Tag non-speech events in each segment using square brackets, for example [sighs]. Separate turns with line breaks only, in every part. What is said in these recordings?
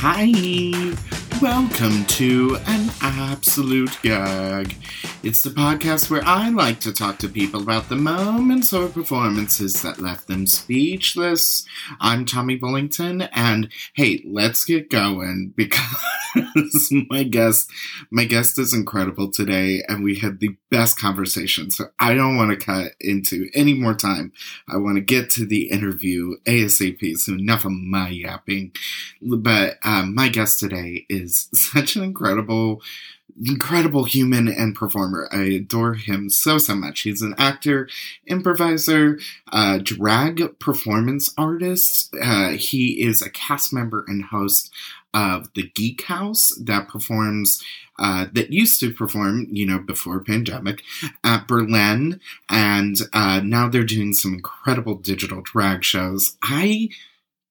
Hi. Welcome to An Absolute Gag. It's the podcast where I like to talk to people about the moments or performances that left them speechless. I'm Tommy Bullington, and hey, let's get going because [laughs] my guest, my guest is incredible today, and we had the best conversation. So I don't want to cut into any more time. I want to get to the interview ASAP. So enough of my yapping. But um, my guest today is such an incredible incredible human and performer. I adore him so, so much. He's an actor, improviser, uh, drag performance artist. Uh, he is a cast member and host of the Geek House that performs, uh, that used to perform, you know, before pandemic at Berlin. And uh, now they're doing some incredible digital drag shows. I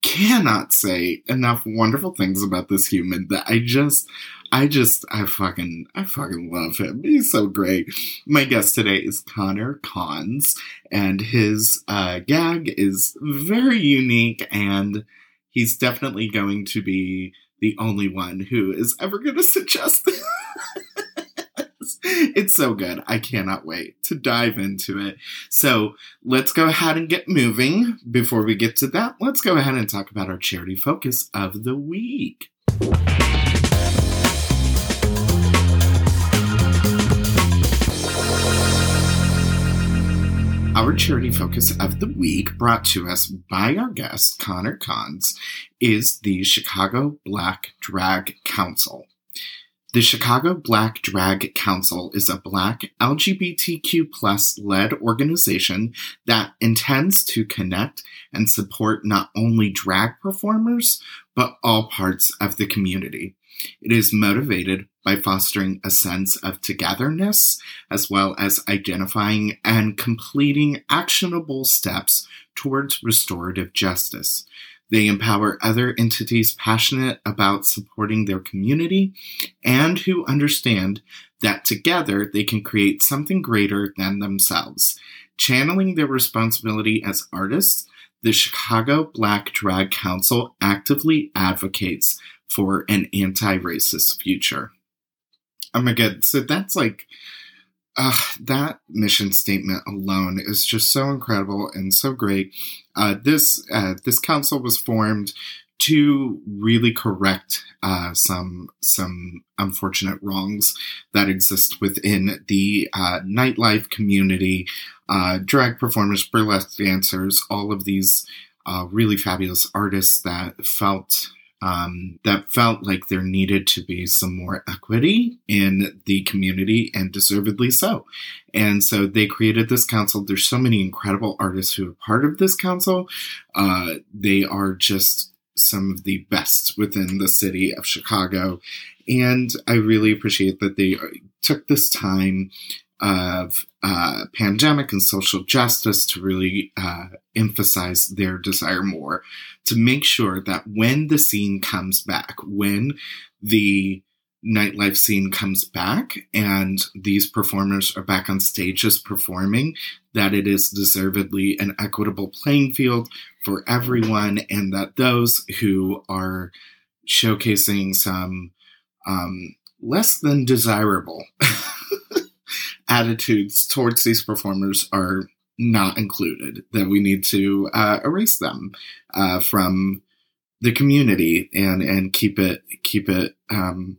cannot say enough wonderful things about this human that I just I just I fucking I fucking love him. He's so great. My guest today is Connor Konz and his uh, gag is very unique and he's definitely going to be the only one who is ever going to suggest this. [laughs] it's so good. I cannot wait to dive into it. So let's go ahead and get moving. Before we get to that, let's go ahead and talk about our charity focus of the week. Our charity focus of the week, brought to us by our guest, Connor Konz, is the Chicago Black Drag Council. The Chicago Black Drag Council is a Black LGBTQ plus led organization that intends to connect and support not only drag performers, but all parts of the community. It is motivated by fostering a sense of togetherness, as well as identifying and completing actionable steps towards restorative justice. They empower other entities passionate about supporting their community and who understand that together they can create something greater than themselves. Channeling their responsibility as artists, the Chicago Black Drag Council actively advocates for an anti racist future. Oh my god, so that's like uh, that mission statement alone is just so incredible and so great. Uh, this uh, this council was formed to really correct uh, some some unfortunate wrongs that exist within the uh, nightlife community. Uh, drag performers, burlesque dancers, all of these really fabulous artists that felt um, that felt like there needed to be some more equity in the community and deservedly so. And so they created this council. There's so many incredible artists who are part of this council. Uh, they are just some of the best within the city of Chicago. And I really appreciate that they took this time of uh, pandemic and social justice to really uh, emphasize their desire more to make sure that when the scene comes back, when the nightlife scene comes back and these performers are back on stages performing, that it is deservedly an equitable playing field for everyone, and that those who are showcasing some um, less than desirable [laughs] attitudes towards these performers are not included, that we need to uh, erase them uh, from the community and and keep it keep it um,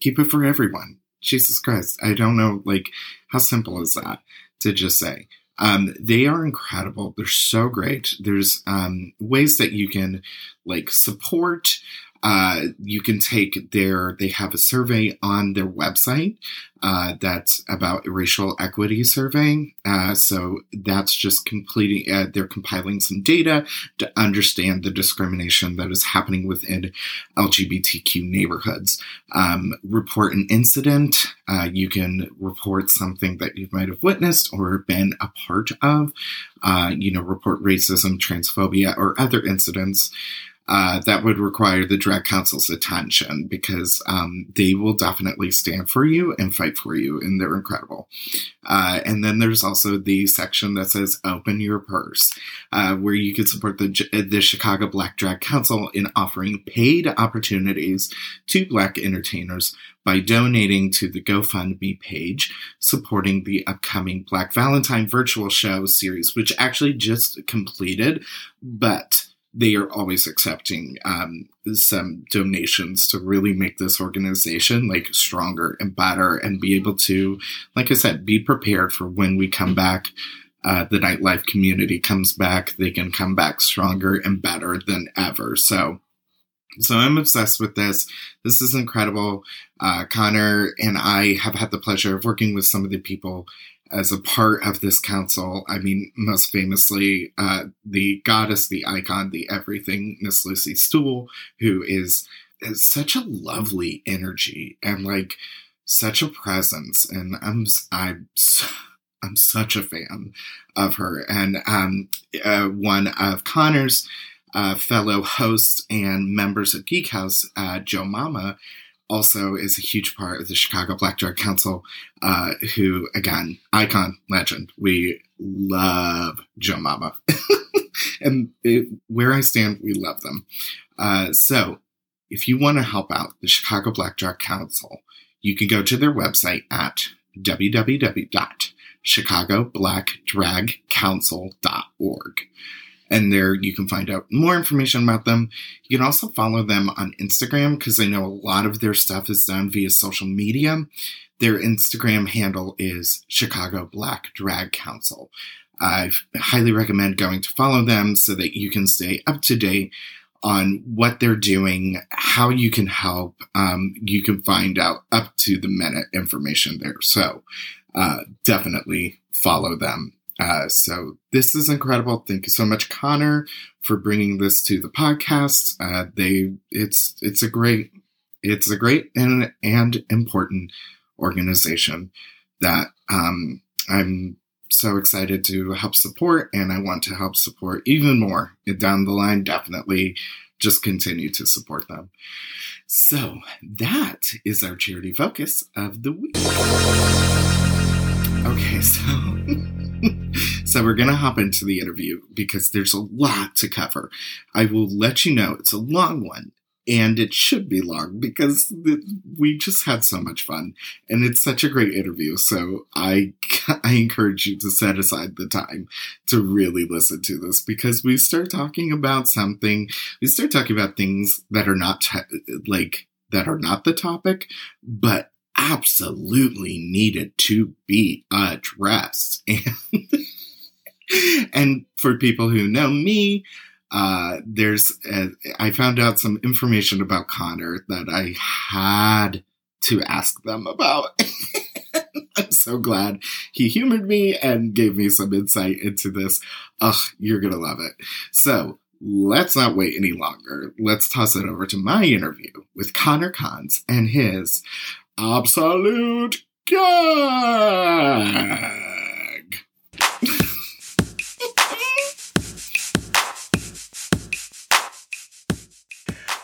keep it for everyone. Jesus Christ, I don't know like how simple is that to just say. Um, they are incredible. They're so great. There's um, ways that you can like support uh, you can take their, they have a survey on their website uh, that's about racial equity surveying. Uh, so that's just completing, uh, they're compiling some data to understand the discrimination that is happening within LGBTQ neighborhoods. Um, report an incident. Uh, you can report something that you might have witnessed or been a part of. You know, report racism, transphobia, or other incidents. Uh, that would require the drag council's attention because um, they will definitely stand for you and fight for you, and they're incredible. Uh, and then there's also the section that says "Open Your Purse," uh, where you can support the the Chicago Black Drag Council in offering paid opportunities to Black entertainers by donating to the GoFundMe page, supporting the upcoming Black Valentine virtual show series, which actually just completed, but they are always accepting um, some donations to really make this organization like stronger and better and be able to like i said be prepared for when we come back uh, the nightlife community comes back they can come back stronger and better than ever. So so i'm obsessed with this. This is incredible. Uh, connor and i have had the pleasure of working with some of the people as a part of this council. I mean, most famously, uh, the goddess, the icon, the everything, Miss Lucy Stoole, who is, is such a lovely energy and like such a presence. And I'm, I'm, I'm such a fan of her. And um, uh, one of Connor's uh, fellow hosts and members of Geek House, uh, Joe Mama, also is a huge part of the Chicago Black Drag Council, uh, who, again, icon, legend. We love Joe Mama. [laughs] and it, where I stand, we love them. Uh, so if you want to help out the Chicago Black Drag Council, you can go to their website at www.chicagoblackdragcouncil.org and there you can find out more information about them. You can also follow them on Instagram because I know a lot of their stuff is done via social media. Their Instagram handle is Chicago Black Drag Council. I highly recommend going to follow them so that you can stay up to date on what they're doing, how you can help. Um, you can find out up to the minute information there. So uh, definitely follow them. Uh, so this is incredible. Thank you so much, Connor, for bringing this to the podcast. Uh, they, it's it's a great, it's a great and and important organization that um, I'm so excited to help support, and I want to help support even more down the line. Definitely, just continue to support them. So that is our charity focus of the week. Okay, [laughs] so. [laughs] so we're going to hop into the interview because there's a lot to cover. I will let you know it's a long one and it should be long because we just had so much fun and it's such a great interview so i [laughs] i encourage you to set aside the time to really listen to this because we start talking about something we start talking about things that are not like that are not the topic but absolutely needed to be addressed. And, [laughs] and for people who know me, uh, there's uh, I found out some information about Connor that I had to ask them about. [laughs] I'm so glad he humored me and gave me some insight into this. Ugh, you're gonna love it. So let's not wait any longer. Let's toss it over to my interview with Connor Konz and his Absolute Gag!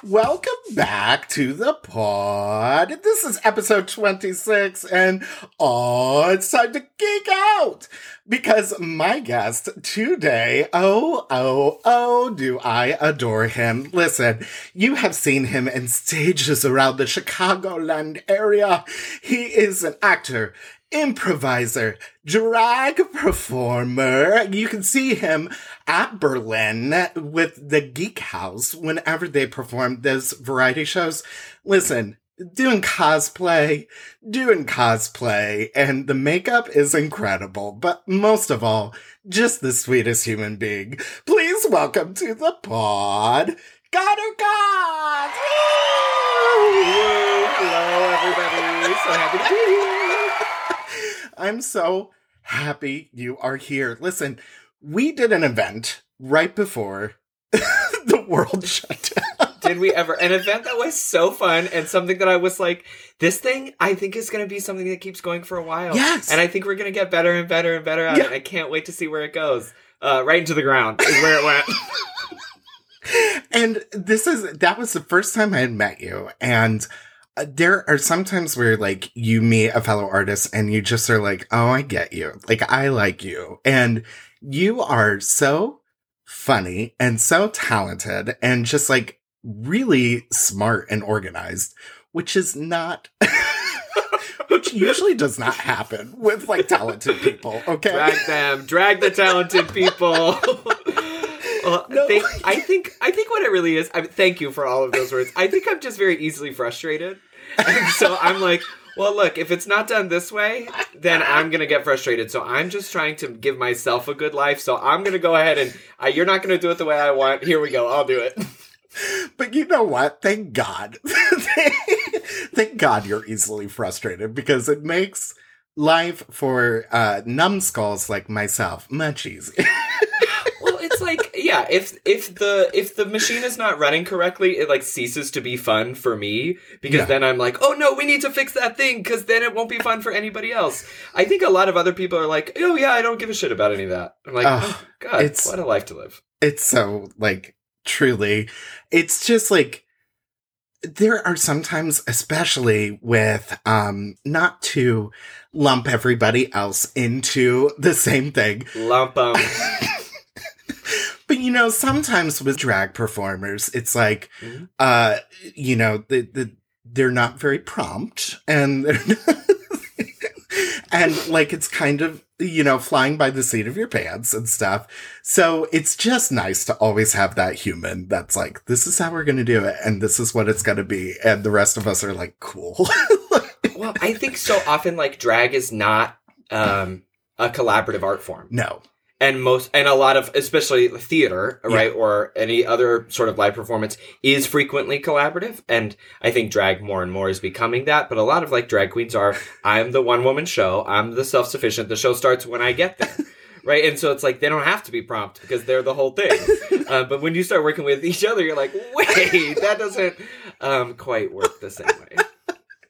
Welcome back to the pod. This is episode 26, and oh, it's time to geek out because my guest today, oh, oh, oh, do I adore him. Listen, you have seen him in stages around the Chicagoland area. He is an actor, improviser, drag performer. You can see him at Berlin with the Geek House whenever they perform those variety shows. Listen, doing cosplay, doing cosplay, and the makeup is incredible, but most of all, just the sweetest human being. Please welcome to the pod, Connor God! Hello, everybody. So happy to be here. I'm so happy you are here. Listen, we did an event right before [laughs] the world shut down.
Did we ever? An event that was so fun and something that I was like, this thing I think is going to be something that keeps going for a while.
Yes.
And I think we're going to get better and better and better at yeah. it. I can't wait to see where it goes. Uh, right into the ground is where it went. [laughs] [laughs]
And this is that was the first time I had met you, and Uh, there are sometimes where like you meet a fellow artist and you just are like, oh, I get you, like I like you, and you are so funny and so talented and just like really smart and organized, which is not. [laughs] which usually does not happen with like talented people. Okay,
drag them, drag the talented people. [laughs] well,
No.
I think I think what it really is. I thank you for all of those words. I think I'm just very easily frustrated, and [laughs] so I'm like, well, look, if it's not done this way, then I'm gonna get frustrated. So I'm just trying to give myself a good life. So I'm gonna go ahead and uh, you're not gonna do it the way I want. Here we go. I'll do it. [laughs]
But you know what? Thank God. [laughs] Thank God you're easily frustrated because it makes life for uh, numbskulls like myself much easier.
Well, it's like yeah, if if the if the machine is not running correctly, it like ceases to be fun for me because
Yeah.
then I'm like, oh no, we need to fix that thing because then it won't be fun for anybody else. I think a lot of other people are like, oh yeah, I don't give a shit about any of that. I'm like,
Ugh,
oh god,
it's-
what a life to live.
it's so like truly, it's just like there are sometimes, especially with um, not to lump everybody else into the same thing,
Lump 'em. [laughs]
But you know, sometimes with drag performers, it's like,
Mhm.
uh, you know, the, the, they're not very prompt and they're [laughs] and like it's kind of, you know, flying by the seat of your pants and stuff. So it's just nice to always have that human that's like, this is how we're going to do it. And this is what it's going to be. And the rest of us are like, cool. [laughs]
well, I think so often like drag is not um, a collaborative art form.
no.
And most and a lot of especially theater right or any other sort of live performance is frequently collaborative and i think drag more and more is becoming that but a lot of like drag queens are [laughs] i'm the one woman show i'm the self-sufficient the show starts when i get there. [laughs] Right and so it's like they don't have to be prompt because they're the whole thing. [laughs] Uh, but when you start working with each other you're like wait that doesn't um, quite work the same way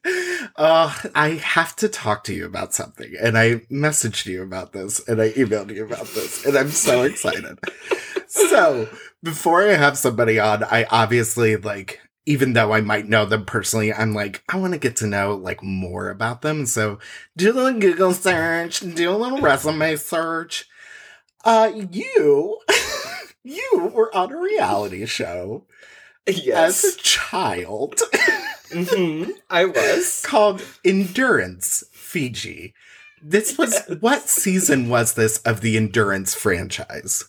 Uh, I have to talk to you about something. And I messaged you about this and I emailed you about this. And I'm so excited. so, before I have somebody on, I obviously like, even though I might know them personally, I'm like, I want to get to know like more about them. So, do a little Google search, do a little resume search. Uh, you, [laughs] you were on a reality show as a
yes
child. [laughs]
hmm i was
called Endurance Fiji. This was what season was this of the Endurance franchise?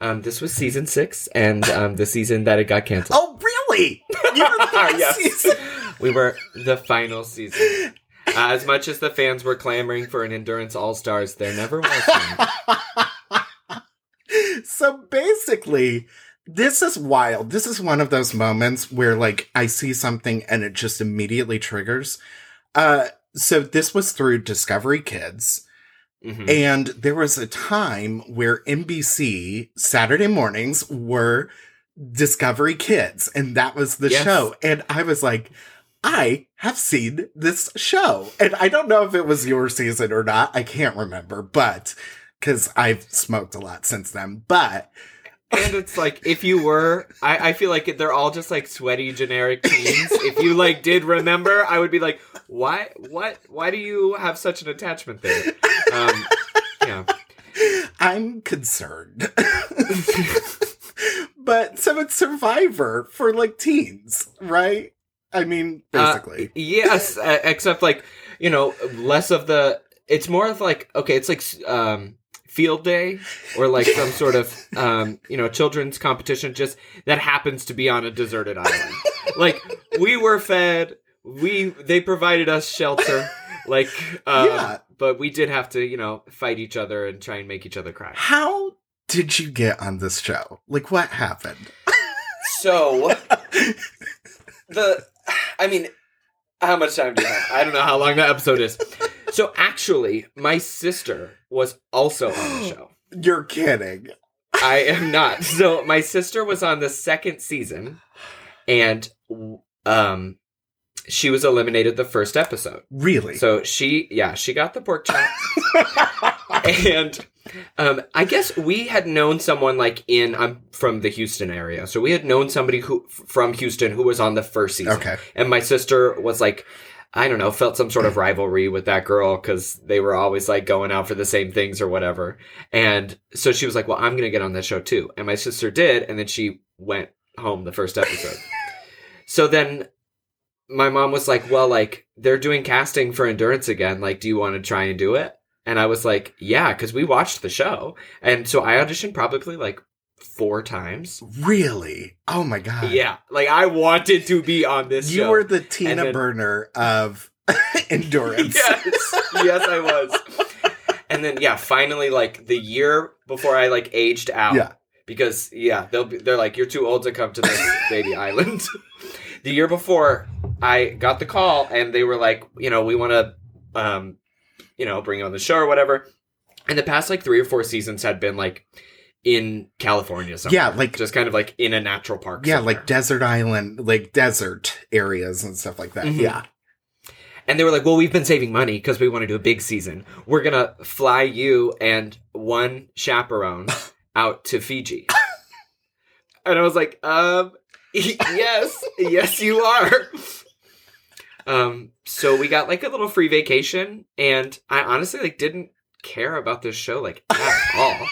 um, this was season six and um, the season that it got canceled
Oh, really? You were [laughs] the
Yes.
season?
we were the final season. Uh, as much as the fans were clamoring for an Endurance All Stars, there never was one. [laughs]
so basically, this is wild. This is one of those moments where like I see something and it just immediately triggers. Uh so this was through Discovery Kids.
Mhm.
And there was a time where NBC Saturday mornings were Discovery Kids, and that was the
Yes.
show. And I was like, I have seen this show. And I don't know if it was your season or not. I can't remember, but because I've smoked a lot since then. But
And it's like if you were, I, I feel like they're all just like sweaty generic teens. if you like did remember, I would be like, why, what, why do you have such an attachment there? Um, yeah.
I'm concerned. but so it's Survivor for like teens, right? I mean,
Uh,
basically.
yes, uh, except like you know, less of the. It's more of like okay, it's like um, field day or like some sort of um, you know children's competition, just that happens to be on a deserted island. like we were fed, we they provided us shelter, like uh,
Yeah.
but we did have to you know fight each other and try and make each other cry.
How did you get on this show? Like, what happened?
So the I mean how much time do you have? I don't know how long that episode is. So actually, my sister was also on the [gasps] show.
You're kidding.
I am not. So my sister was on the second season and um she was eliminated the first episode.
Really?
So she yeah, she got the pork chop. [laughs] and um, I guess we had known someone like in I'm from the Houston area, so we had known somebody who from Houston who was on the first season.
Okay.
and my sister was like. I don't know, felt some sort of rivalry with that girl because they were always like going out for the same things or whatever. And so she was like, Well, I'm going to get on that show too. And my sister did. And then she went home the first episode. [laughs] so then my mom was like, Well, like they're doing casting for Endurance again. Like, do you want to try and do it? And I was like, Yeah, because we watched the show. And so I auditioned probably like four times.
Really? Oh my god.
Yeah. Like I wanted to be on this
You
show.
were the Tina
then-
Burner of [laughs] endurance.
yes yes i was and then yeah finally like the year before i like aged out
Yeah.
because yeah they'll be they're like you're too old to come to this baby [laughs] island the year before i got the call and they were like you know we want to um you know bring you on the show or whatever and the past like three or four seasons had been like in california somewhere.
Yeah, like
just kind of like in a natural park
yeah,
somewhere.
like desert island, like desert areas and stuff like that.
Mhm.
Yeah.
And they were like, well, we've been saving money because we want to do a big season. We're to fly you and one chaperone [laughs] out to Fiji. and I was like, um, [laughs] yes, yes, you are. Um, so we got like a little free vacation and I honestly like didn't care about this show like at all.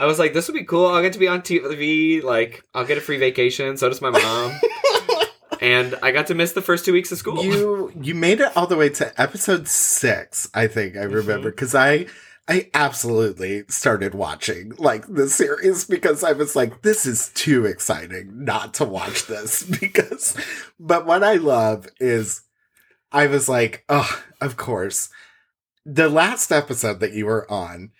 I was like, this would be cool. I'll get to be on TV. Like, I'll get a free vacation. So does my mom. [laughs] and I got to miss the first two weeks of school.
You you made it all the way to episode six, I think I
Mm-hmm.
remember, because I I absolutely started watching like the series because I was like, this is too exciting not to watch this [laughs] because but what I love is I was like, oh, of course. The last episode that you were on,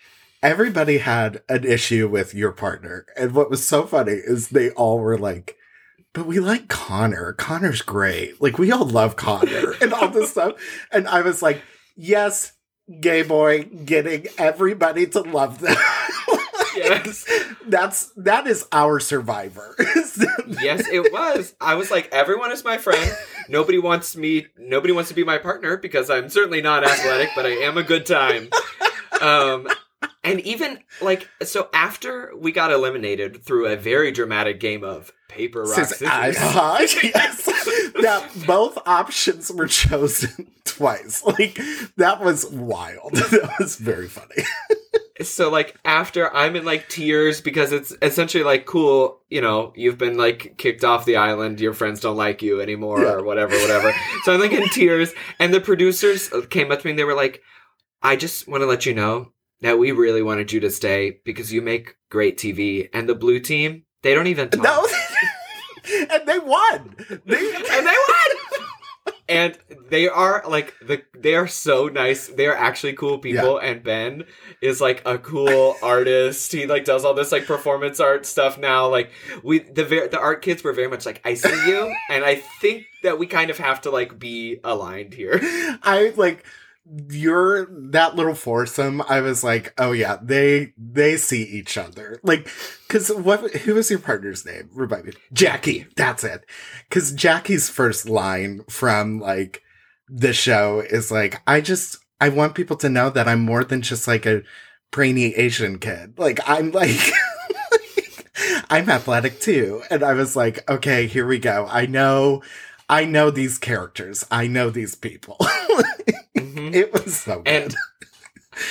everybody had an issue with your partner. And what was so funny is they all were like, but we like Connor. Connor's great. Like we all love Connor [laughs] and all this stuff. And I was like, yes, gay boy getting everybody to love them. [laughs]
Yes.
That's that is our survivor. [laughs]
yes, it was. I was like, everyone is my friend. Nobody wants me. Nobody wants to be my partner because I'm certainly not athletic, but I am a good time. Um, and even like so, after we got eliminated through a very dramatic game of paper rock scissors,
uh-huh, [laughs] yes. Now both options were chosen [laughs] twice. Like that was wild. [laughs] That was very funny.
so like after I'm in like tears because it's essentially like cool, you know, you've been like kicked off the island, your friends don't like you anymore
Yeah.
or whatever, whatever. so I'm like in tears, and the producers came up to me and they were like, "I just want to let you know that we really wanted you to stay because you make great TV, and the blue team they don't even talk."
No, [laughs] and they won. They, [laughs]
and they won. [laughs] and they are like the they are so nice. They are actually cool people. And Ben is like a cool artist. He like does all this like performance art stuff now. Like we the ver- the art kids were very much like I see you, and I think that we kind of have to like be aligned here.
I like you're that little foursome. I was like, oh yeah, they they see each other. Like, because what? Who was your partner's name? Remind me. Jackie. That's it. Because Jackie's first line from like the show is like, I just I want people to know that I'm more than just like a brainy Asian kid. Like I'm like. [laughs] I'm athletic too. And I was like, okay, here we go. I know, I know these characters. I know these people. [laughs]
Mhm. [laughs]
it was so good.
And [laughs]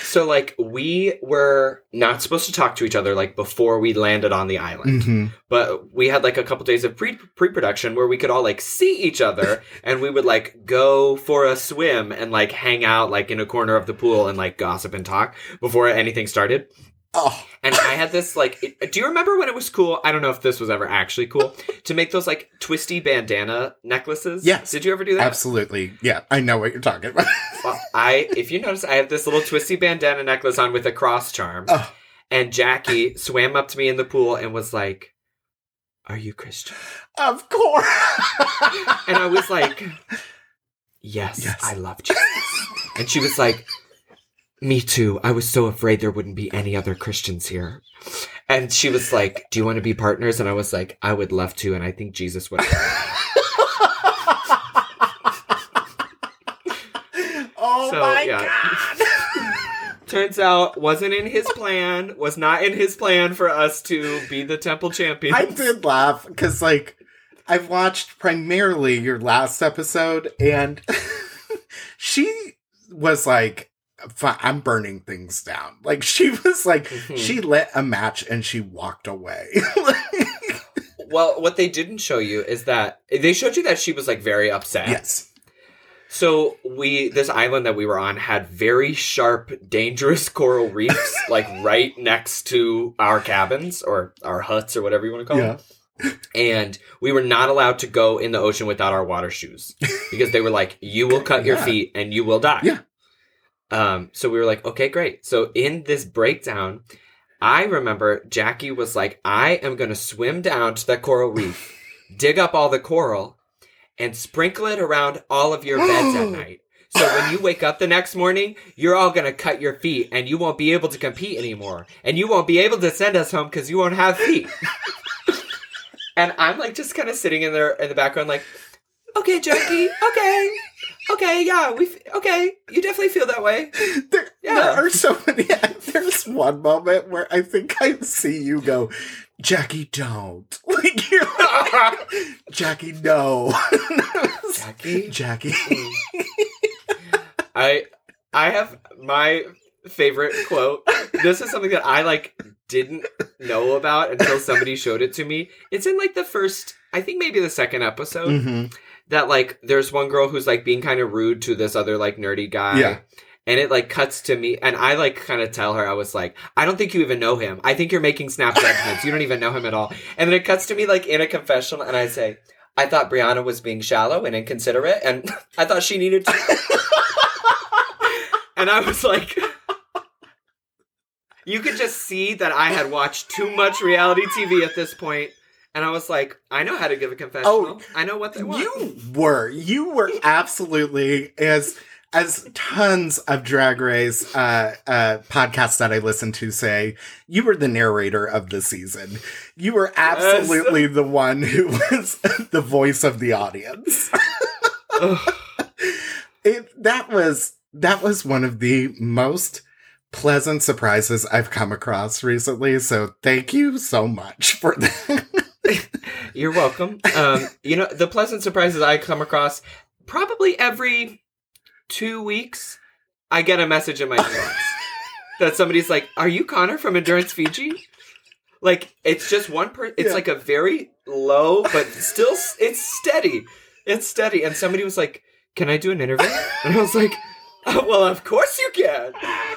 so like we were not supposed to talk to each other like before we landed on the island.
Mhm.
but we had like a couple days of pre pre production where we could all like see each other [laughs] and we would like go for a swim and like hang out like in a corner of the pool and like gossip and talk before anything started.
Oh,
And I had this like, it- do you remember when it was cool? I don't know if this was ever actually cool to make those like twisty bandana necklaces.
Yes.
Did you ever do that?
absolutely. Yeah, I know what you're talking about. [laughs]
Well, I, if you notice, I have this little twisty bandana necklace on with a cross charm.
Oh.
And Jackie swam up to me in the pool and was like, "Are you Christian?"
of course.
And I was like, yes,
Yes.
I love Jesus. And she was like, me too. I was so afraid there wouldn't be any other Christians here. And she was like, do you want to be partners? And I was like, I would love to. And I think Jesus would. [laughs]
oh
So,
my
yeah.
god. [laughs]
turns out wasn't in his plan. Was not in his plan for us to be the temple champions.
I did laugh because, like, I've watched primarily your last episode, and [laughs] she was like, "Fi- "I'm burning things down." Like she was like,
Mhm.
she lit a match and she walked away. [laughs]
Well, what they didn't show you is that they showed you that she was like very upset.
yes.
So we this island that we were on had very sharp, dangerous coral [laughs] reefs, like right next to our cabins or our huts or whatever you want to call
Yeah.
them. And we were not allowed to go in the ocean without our water shoes because they were like, "You will cut your
Yeah.
feet and you will die."
Yeah.
Um. So we were like, "Okay, great." So in this breakdown, I remember Jackie was like, "I am going to swim down to the coral reef, [laughs] dig up all the coral." and sprinkle it around all of your beds at [gasps] night. So when you wake up the next morning, you're all gonna cut your feet and you won't be able to compete anymore. And you won't be able to send us home because you won't have feet. [laughs] and I'm like just kind of sitting in there in the background, like, okay, Jackie, okay, okay, yeah, we, f- okay, you definitely feel that way.
There,
Yeah.
there are so many. [laughs] There's one moment where I think I see you go, Jackie, don't. [laughs] Like you're [laughs] Jackie, no.
Jackie,
Jackie.
I I have my favorite quote. This is something that I like didn't know about until somebody showed it to me. It's in like the first, I think maybe the second episode
hmm
that like there's one girl who's like being kind of rude to this other like nerdy guy.
Yeah.
And it like cuts to me and I like kind of tell her I was like, I don't think you even know him. I think you're making snap [laughs] judgments. you don't even know him at all. And then it cuts to me like in a confessional and I say, I thought Brianna was being shallow and inconsiderate and [laughs] I thought she needed to [laughs] And I was like You could just see that I had watched too much reality TV at this point. And I was like, I know how to give a confessional.
Oh,
I know what they want.
You were. You were [laughs] absolutely as as tons of drag race uh uh podcasts that I listen to say, you were the narrator of the season. You were absolutely the one who was [laughs] the voice of the audience. It that was that was one of the most pleasant surprises I've come across recently. So thank you so much for that. [laughs]
You're welcome. Um, you know, the pleasant surprises I come across probably every two weeks, I get a message in my inbox [laughs] that somebody's like, "Are you Connor from Endurance Fiji?" Like it's just one per. It's
Yeah.
like a very low, but still it's steady. It's steady. And somebody was like, "Can I do an interview?" And I was like. [laughs] Well, of course you can.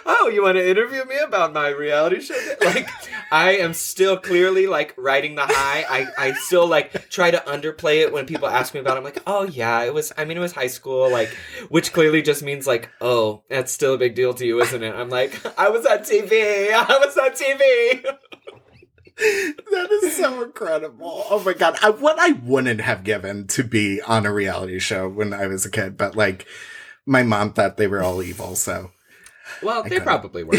Oh, you want to interview me about my reality show? [laughs] Like, I am still clearly like riding the high. I, I still like try to underplay it when people ask me about it. I'm like, oh yeah, it was, I mean, it was high school, like, which clearly just means like, oh, that's still a big deal to you, isn't it? I'm like, I was on TV. [laughs] I was on TV.
that is so incredible. Oh my god. I, what I wouldn't have given to be on a reality show when I was a kid, but like my mom thought they were all evil, so
Well, they
couldn't.
probably were.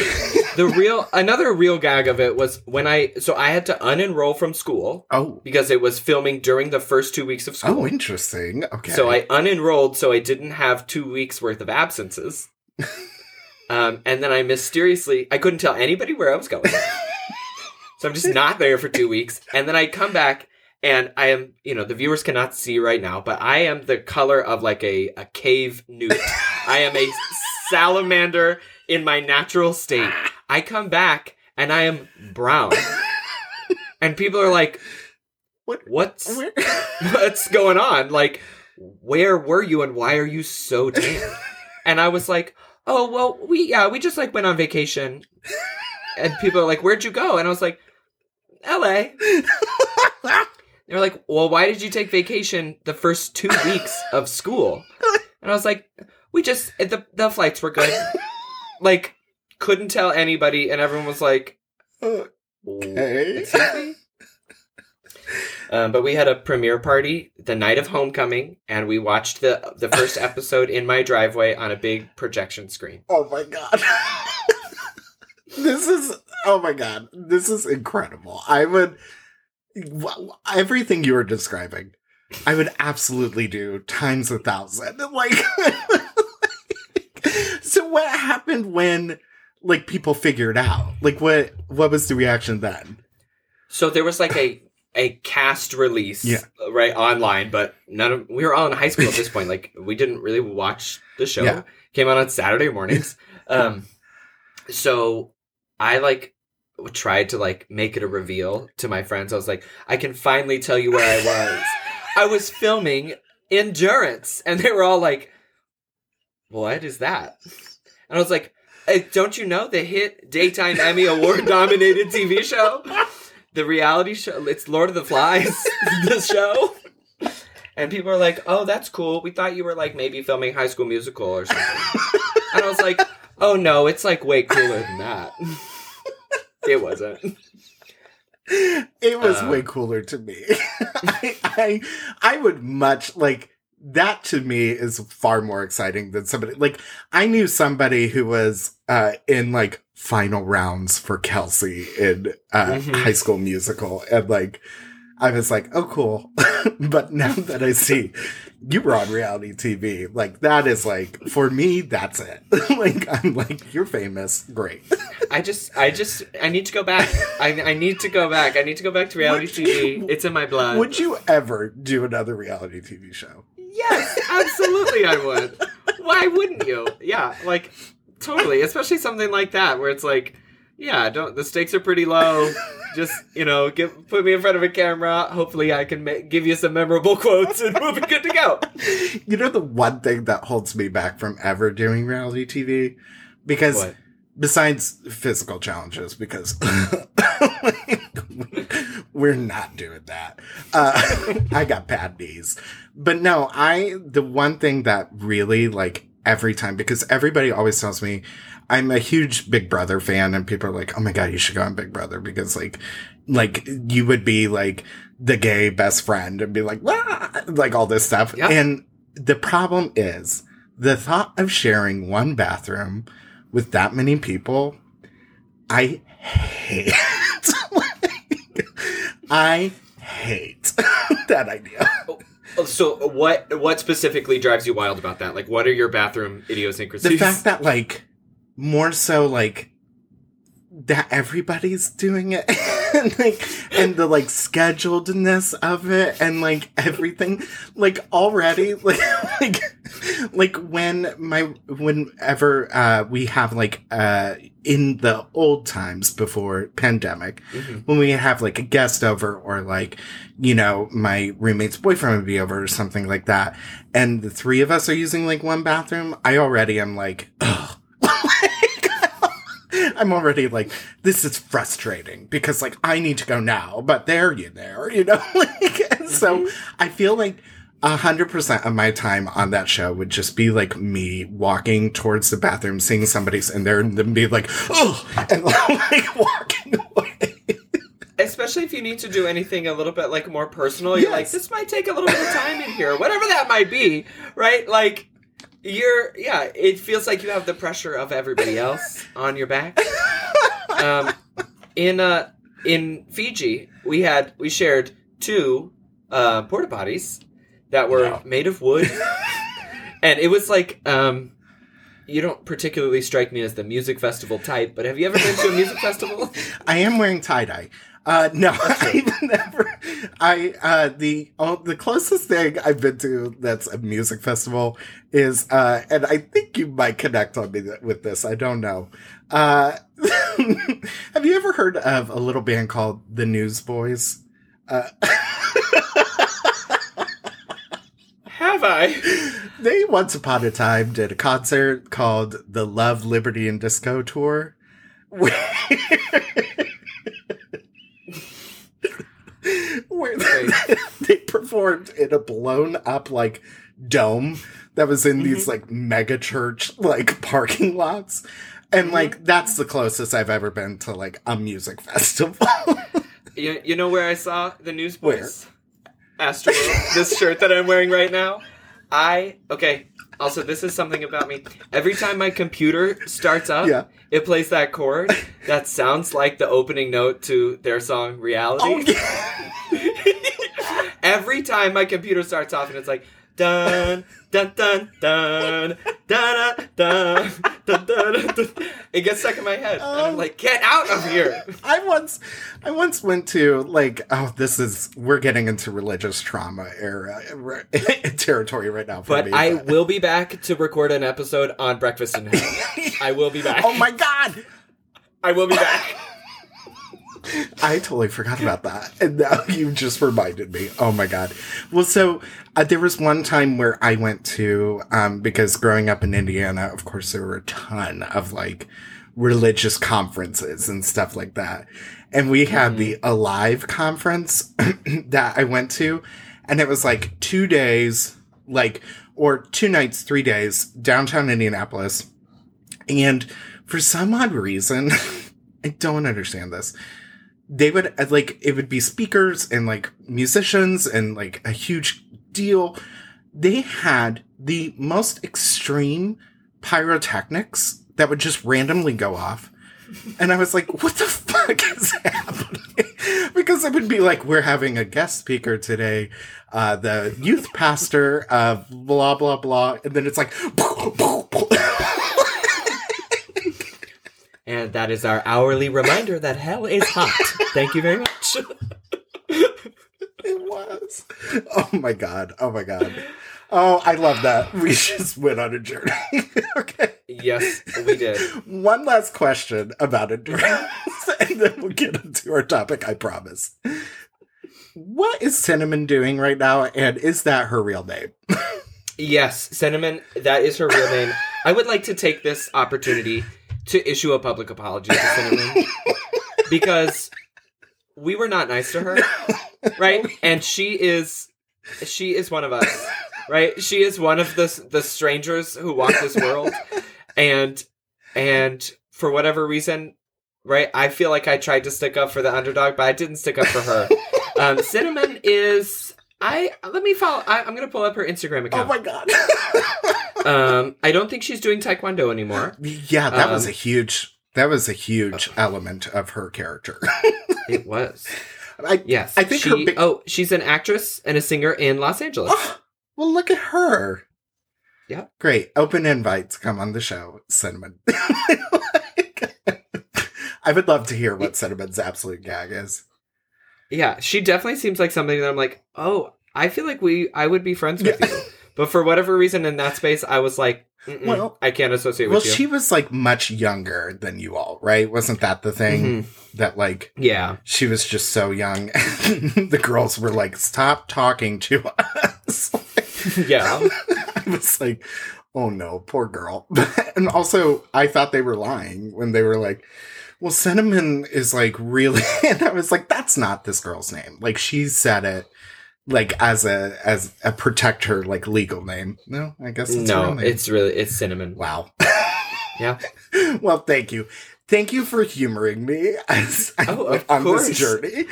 The real, another real gag of it was when I, so I had to unenroll from school
Oh.
because it was filming during the first two weeks of school.
Oh, interesting. Okay.
So I unenrolled so I didn't have two weeks worth of absences. [laughs] um, and then I mysteriously I couldn't tell anybody where I was going. [laughs] so I'm just not there for two weeks. And then I come back and I am, you know, the viewers cannot see right now, but I am the color of like a, a cave newt. [laughs] I am a salamander in my natural state. I come back and I am brown. [laughs] And people are like,
What-
What's
Where- [laughs]
what's going on? Like, where were you and why are you so tan? and I was like, oh, well, we, yeah, we just like went on vacation. And people are like, where'd you go? And I was like, LA. They were like, well, why did you take vacation the first two [laughs] weeks of school? And I was like, we just, the, the flights were good. [laughs] Like, couldn't tell anybody. And everyone was like,
Okay. [laughs]
Um, but we had a premiere party the night of homecoming, and we watched the the first episode in my driveway on a big projection screen.
Oh my god. this is oh my god. This is incredible. I would everything you were describing. I would absolutely do times a thousand. [laughs] Like So what happened when like people figured out? Like what what was the reaction then?
So there was like a a cast release,
Yeah.
right online, but none of we were all in high school at this point. Like we didn't really watch the show.
Yeah.
Came out on Saturday mornings. [laughs] um, so I like tried to like make it a reveal to my friends. I was like, I can finally tell you where I was. [laughs] I was filming Endurance, and they were all like, "What is that?" And I was like, "Eh, "Don't you know the hit daytime Emmy award nominated TV show, the reality show? It's Lord of the Flies, [laughs] the show." And people are like, "Oh, that's cool. We thought you were like maybe filming High School Musical or something." and I was like, "Oh no, it's like way cooler than that." [laughs] it wasn't. [laughs]
It was way cooler to me. [laughs] I, I I would much like that to me is far more exciting than somebody like I knew somebody who was uh in like final rounds for Kelsi in uh
Mhm.
high school musical and like I was like, oh cool. [laughs] but now that I see you were on reality TV, like that is like for me, that's it. [laughs] like I'm like, you're famous, great.
I just, I just, I need to go back. I, I need to go back. I need to go back to reality
Would you-
TV. It's in my blood.
Would you ever do another reality TV show?
Yes, absolutely, I would. Why wouldn't you? Yeah, like totally. Especially something like that where it's like, yeah, don't. The stakes are pretty low. [laughs] Just you know, give put me in front of a camera. Hopefully, I can ma- give you some memorable quotes, and we'll be good to go. [laughs]
You know the one thing that holds me back from ever doing reality TV? Because
What?
besides physical challenges, because [laughs] we're not doing that. Uh, I got bad knees. But no, I, the one thing that really like every time, because everybody always tells me I'm a huge Big Brother fan and people are like, oh my God, you should go on Big Brother because like, like you would be like the gay best friend and be like, "Wah!" like all this stuff.
Yeah.
And the problem is the thought of sharing one bathroom with that many people, I hate. Like, [laughs] I hate [laughs] that idea.
Oh, oh, So, what what specifically drives you wild about that? Like, what are your bathroom idiosyncrasies?
The fact that like more so like that everybody's doing it [laughs] and like and the like scheduledness of it and like everything like already [laughs] like like like when my whenever uh we have like uh in the old times before pandemic
Mhm.
when we have like a guest over or like you know my roommate's boyfriend would be over or something like that and the three of us are using like one bathroom i already am like ugh. [laughs] i'm already like this is frustrating because like i need to go now but there you there you know [laughs] like and so mm-hmm. i feel like a hundred percent of my time on that show would just be like me walking towards the bathroom, seeing somebody's in there, and then be like, "Oh," and [laughs] like walking away.
Especially if you need to do anything a little bit like more personal, you're like, this might take a little bit of time in here, whatever that might be, right? Like, you're, yeah, it feels like you have the pressure of everybody else [laughs] on your back. Um, in uh, in Fiji, we had we shared two uh, porta potties that were
Wow.
made of wood, [laughs] and it was like, um, you don't particularly strike me as the music festival type, but have you ever been to a music festival? [laughs]
I am wearing tie dye. Uh, no, [laughs] I've never. I uh, the oh, the closest thing I've been to that's a music festival is, uh, and I think you might connect on me th- with this. I don't know. Uh, [laughs] have you ever heard of a little band called the Newsboys? Uh, [laughs]
have I?
they once upon a time did a concert called the Love, Liberty, and Disco Tour. Where, where they, [laughs] they performed in a blown up like dome that was in these mm-hmm. like mega church like [laughs] parking lots. And mm-hmm. like that's the closest I've ever been to like a music [laughs] festival.
You, you know where I saw the Newsboys? Astro, this shirt that I'm wearing right now. I okay. Also, this is something about me. Every time my computer starts up,
Yeah.
it plays that chord that sounds like the opening note to their song "Reality."
Oh, yeah. [laughs]
every time my computer starts off and it's like dun dun dun dun dun dun dun dun dun. It gets stuck in my head, and I'm um, like, get out of here. [laughs]
I once, I once went to like, oh, this is we're getting into religious trauma era [laughs] territory right now.
but
me,
I will be back to record an episode on Breakfast in Hell. [laughs] I will be back.
Oh my god!
I will be back. [laughs]
I totally forgot about that. And now [laughs] you just reminded me. Oh my God. Well, so uh, there was one time where I went to, um, because growing up in Indiana, of course, there were a ton of like religious conferences and stuff like that. And we had the Alive conference [clears throat] that I went to. And it was like two days, like, or two nights, three days, downtown Indianapolis. And for some odd reason, [laughs] I don't understand this they would uh, like it would be speakers and like musicians and like a huge deal. They had the most extreme pyrotechnics that would just randomly go off. And I was like, what the fuck [laughs] is happening? [laughs] because it would be like, we're having a guest speaker today, uh, the youth pastor of blah, blah, blah. And then it's like, [laughs]
And that is our hourly reminder that hell is hot. Thank you very much.
It was. Oh my god. Oh my god. Oh, I love that. We just went on a journey. [laughs] okay.
Yes, we did.
One last question about endurance, [laughs] and then we'll get into our topic, I promise. What is Cinnamon doing right now, and is that her real name? [laughs]
Yes, Cinnamon, that is her real name. I would like to take this opportunity to issue a public apology to Cinnamon [laughs] because we were not nice to her, right? And she is she is one of us, right? She is one of the the strangers who walk this world, and and for whatever reason, right? I feel like I tried to stick up for the underdog, but I didn't stick up for her. [laughs] Um, Cinnamon is I let me follow. I, I'm gonna pull up her Instagram account.
Oh my god. [laughs]
um, I don't think she's doing Taekwondo anymore.
yeah, that was
Um,
a huge that was a huge element of her character. [laughs]
It was.
I,
Yes.
I think
she,
her big-
Oh, she's an actress and a singer in Los Angeles.
well, look at her.
Yeah.
Great. Open invites. Come on the show, Cinnamon. [laughs] I would love to hear what Cinnamon's absolute gag is.
Yeah, she definitely seems like something that I'm like, oh, I feel like we, I would be friends with
Yeah.
you. But for whatever reason in that space, I was like,
Well-
I can't associate
Well,
with you.
Well, she was like much younger than you all, right? Wasn't that the thing?
Mhm.
That like
Yeah.
she was just so young. [laughs] the girls were like, stop talking to us. [laughs]
Yeah. [laughs]
I was like, oh no, poor girl. and also, I thought they were lying when they were like, well, Cinnamon is like really, [laughs] and I was like, that's not this girl's name. Like she said it like as a, as a protect her like legal name. No, I guess it's
no, it's really, it's cinnamon.
wow. [laughs]
Yeah.
well, thank you. Thank you for humoring me as
Oh,
on
course.
this journey.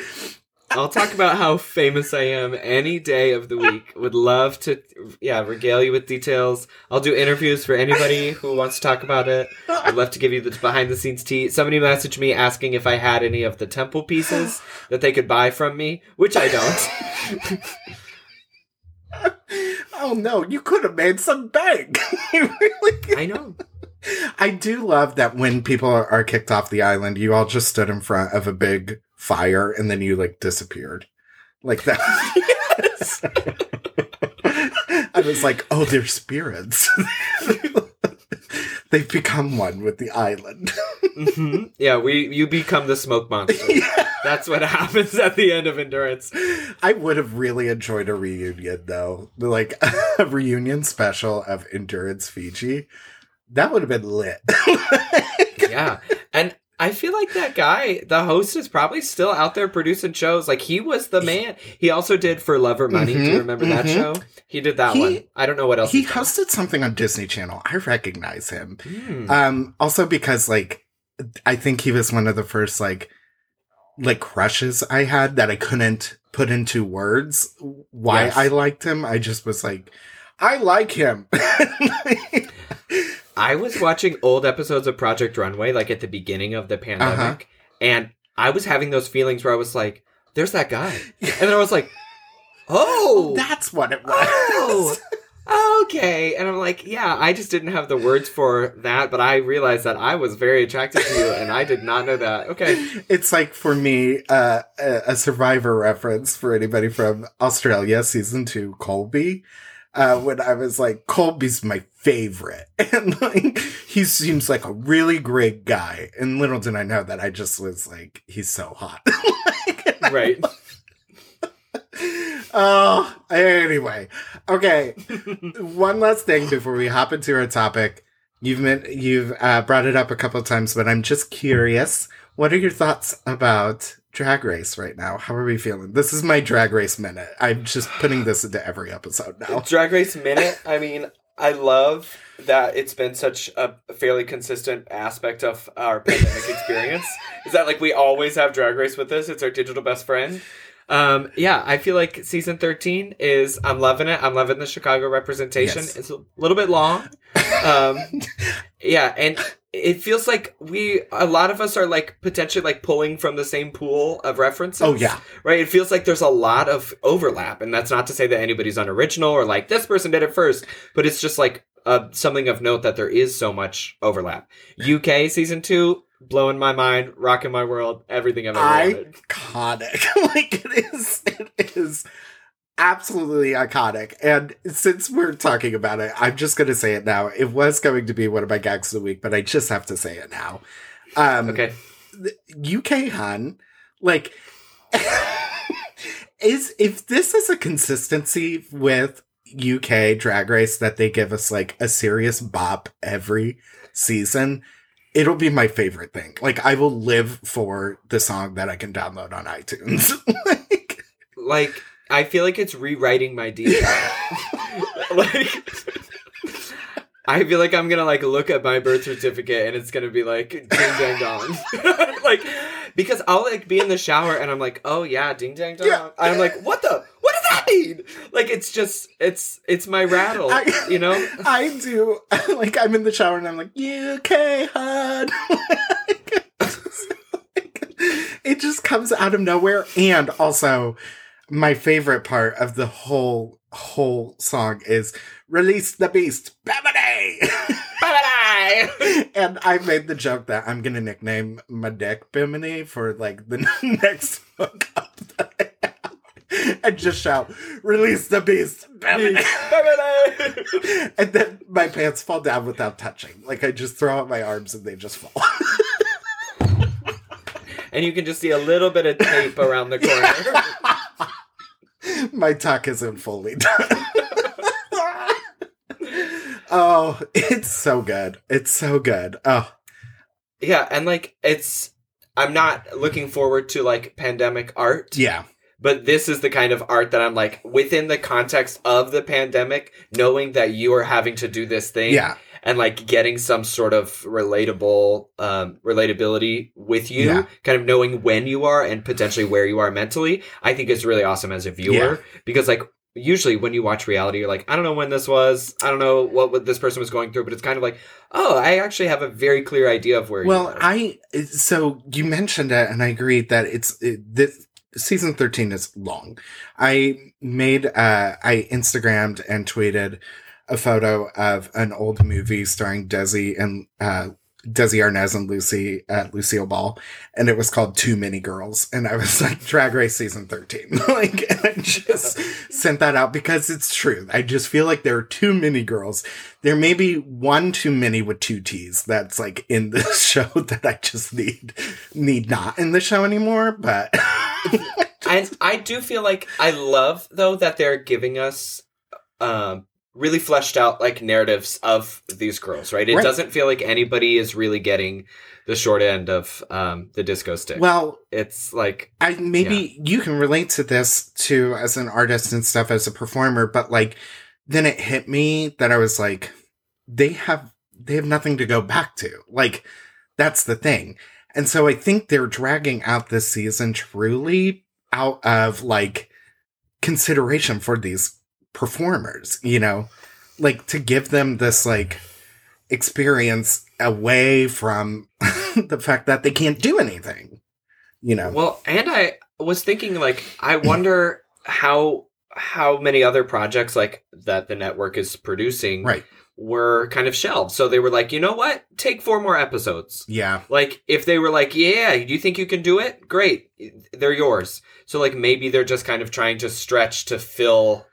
I'll talk about how famous I am any day of the week. Would love to, yeah, regale you with details. I'll do interviews for anybody who wants to talk about it. I'd love to give you the behind the scenes tea. Somebody messaged me asking if I had any of the temple pieces that they could buy from me, which I don't. [laughs]
Oh no, you could have made some bank. [laughs] really.
I know.
I do love that when people are, are kicked off the island, you all just stood in front of a big fire and then you like disappeared. Like that. Yes. [laughs] I was like, oh, they're spirits. [laughs] They've become one with the island.
hmm Yeah, we you become the smoke monster. [laughs] That's what happens at the end of endurance.
I would have really enjoyed a reunion though. Like a reunion special of Endurance Fiji. That would have been lit.
Yeah. And I feel like that guy, the host, is probably still out there producing shows. Like he was the man. He also did For Love or Money. Do
Mhm,
you remember that
mhm.
show? He did that
He-
one. I don't know what else
he hosted something on Disney Channel. I recognize him.
Hmm.
Um, also because like I think he was one of the first like like crushes I had that I couldn't put into words why
Yes.
I liked him. I just was like, I like him. [laughs] [laughs]
I was watching old episodes of Project Runway, like at the beginning of the pandemic,
Uh-huh.
and I was having those feelings where I was like, "There's that guy," and then I was like, [laughs] Oh,
That's what it was.
Oh, [laughs] okay. And I'm like, yeah, I just didn't have the words for that, but I realized that I was very attracted to you, and I did not know that. Okay. [laughs]
It's like for me, uh, a a Survivor reference for anybody from Australia, season two, Colby. Uh, when I was like, Colby's my favorite. [laughs] And like, he seems like a really great guy. And little did I know that I just was like, he's so hot. [laughs]
Right.
oh, anyway. Okay. One last thing before we hop into our topic. You've been, you've uh, brought it up a couple of times, but I'm just curious. What are your thoughts about Drag Race right now? How are we feeling? This is my Drag Race minute. I'm just putting this into every episode now. [laughs]
Drag Race Minute. I mean, I love that it's been such a fairly consistent aspect of our pandemic [laughs] experience. Is that like we always have Drag Race with us? It's our digital best friend. Um, yeah, I feel like season 13 is, I'm loving it. I'm loving the Chicago representation.
Yes.
It's a little bit long. [laughs] Um, yeah, and it feels like we, a lot of us are like potentially like pulling from the same pool of references.
Oh, yeah.
Right? It feels like there's a lot of overlap. And that's not to say that anybody's unoriginal or like this person did it first, but it's just like uh, something of note that there is so much overlap. UK season two, blowing my mind, rocking my world, everything I've ever
iconic. [laughs] like it is, it is absolutely iconic. And since we're talking about it, I'm just going to say it now. It was going to be one of my gags of the week, but I just have to say it now. Um,
Okay.
UK Hun, like, [laughs] is if this is a consistency with UK Drag Race that they give us like a serious bop every season, it'll be my favorite thing. Like, I will live for the song that I can download on iTunes. [laughs] like,
Like, I feel like it's rewriting my DNA. [laughs] like, I feel like I'm gonna like look at my birth certificate and it's gonna be like ding dang dong, [laughs] like because I'll like be in the shower and I'm like, oh yeah, ding dang dong.
Yeah.
I'm like, what the? What does that mean? Like it's just it's it's my rattle,
I-
you know.
I do. [laughs] Like, I'm in the shower and I'm like, UK Hun. it just comes out of nowhere. And also, my favorite part of the whole whole song is release the beast Bimini! [laughs]
Bye-bye.
and i made the joke that i'm gonna nickname my dick bimini for like the [laughs] next that I and just shout release the beast [laughs] and then my pants fall down without touching like i just throw out my arms and they just fall
and you can just see a little bit of tape around the corner.
My tuck isn't fully done oh it's so good. It's so good. Oh.
Yeah, and like it's I'm not looking forward to like pandemic art,
yeah.
But this is the kind of art that I'm like within the context of the pandemic, knowing that you are having to do this thing.
Yeah
and like getting some sort of relatable um relatability with you,
Yeah.
kind of knowing when you are and potentially where you are mentally, I think is really awesome as a viewer because like usually when you watch reality you're like I don't know when this was, I don't know what, what this person was going through, but it's kind of like, oh, I actually have a very clear idea of where you
Well. I so you mentioned it, and I agree that it's it, this season thirteen is long. I made uh I Instagrammed and tweeted a photo of an old movie starring Desi and uh Desi Arnaz and Lucy uh, Lucille Ball, and it was called Too Many Girls, and I was like Drag Race season thirteen, [laughs] like and I just sent that out because it's true. I just feel like there are too many girls there may be one too many with two T's that's like in this [laughs] show that I just need need not in the show anymore. But [laughs]
and I do feel like I love though that they're giving us um really fleshed out like narratives of these girls, right? It
Right.
doesn't feel like anybody is really getting the short end of um the disco stick.
well,
it's like
I maybe you can relate to this too as an artist and stuff as a performer, but like then it hit me that I was like, they have they have nothing to go back to. Like that's the thing. And so I think they're dragging out this season truly out of like consideration for these performers, you know, like to give them this like experience away from [laughs] the fact that they can't do anything, you know.
well, and I was thinking like I wonder how how many other projects like that the network is producing
Right.
were kind of shelved. So they were like, you know what? Take four more episodes.
Yeah.
Like if they were like, yeah, do you think you can do it? Great, they're yours. So like maybe they're just kind of trying to stretch to fill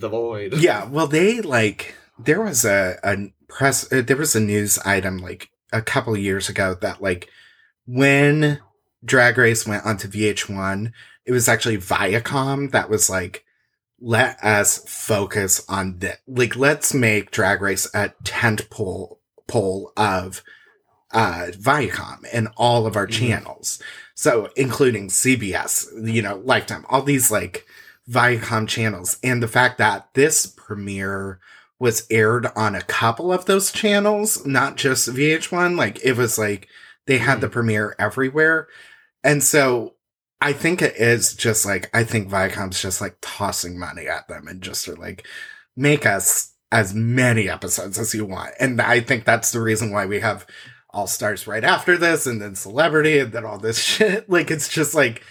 the void.
Yeah. Well, they like there was a a press uh, there was a news item like a couple years ago that like when Drag Race went onto VH1, it was actually Viacom that was like let us focus on this. Like let's make Drag Race a tent pole pole of uh Viacom and all of our
Mhm.
channels. So including CBS, you know, Lifetime, all these like Viacom channels. And the fact that this premiere was aired on a couple of those channels, not just VH1, like it was like they had the mm. premiere everywhere. And so I think it is just like, I think Viacom's just like tossing money at them and just are like, make us as many episodes as you want. And I think that's the reason why we have All Stars right after this and then Celebrity and then all this [laughs] shit. Like, it's just like,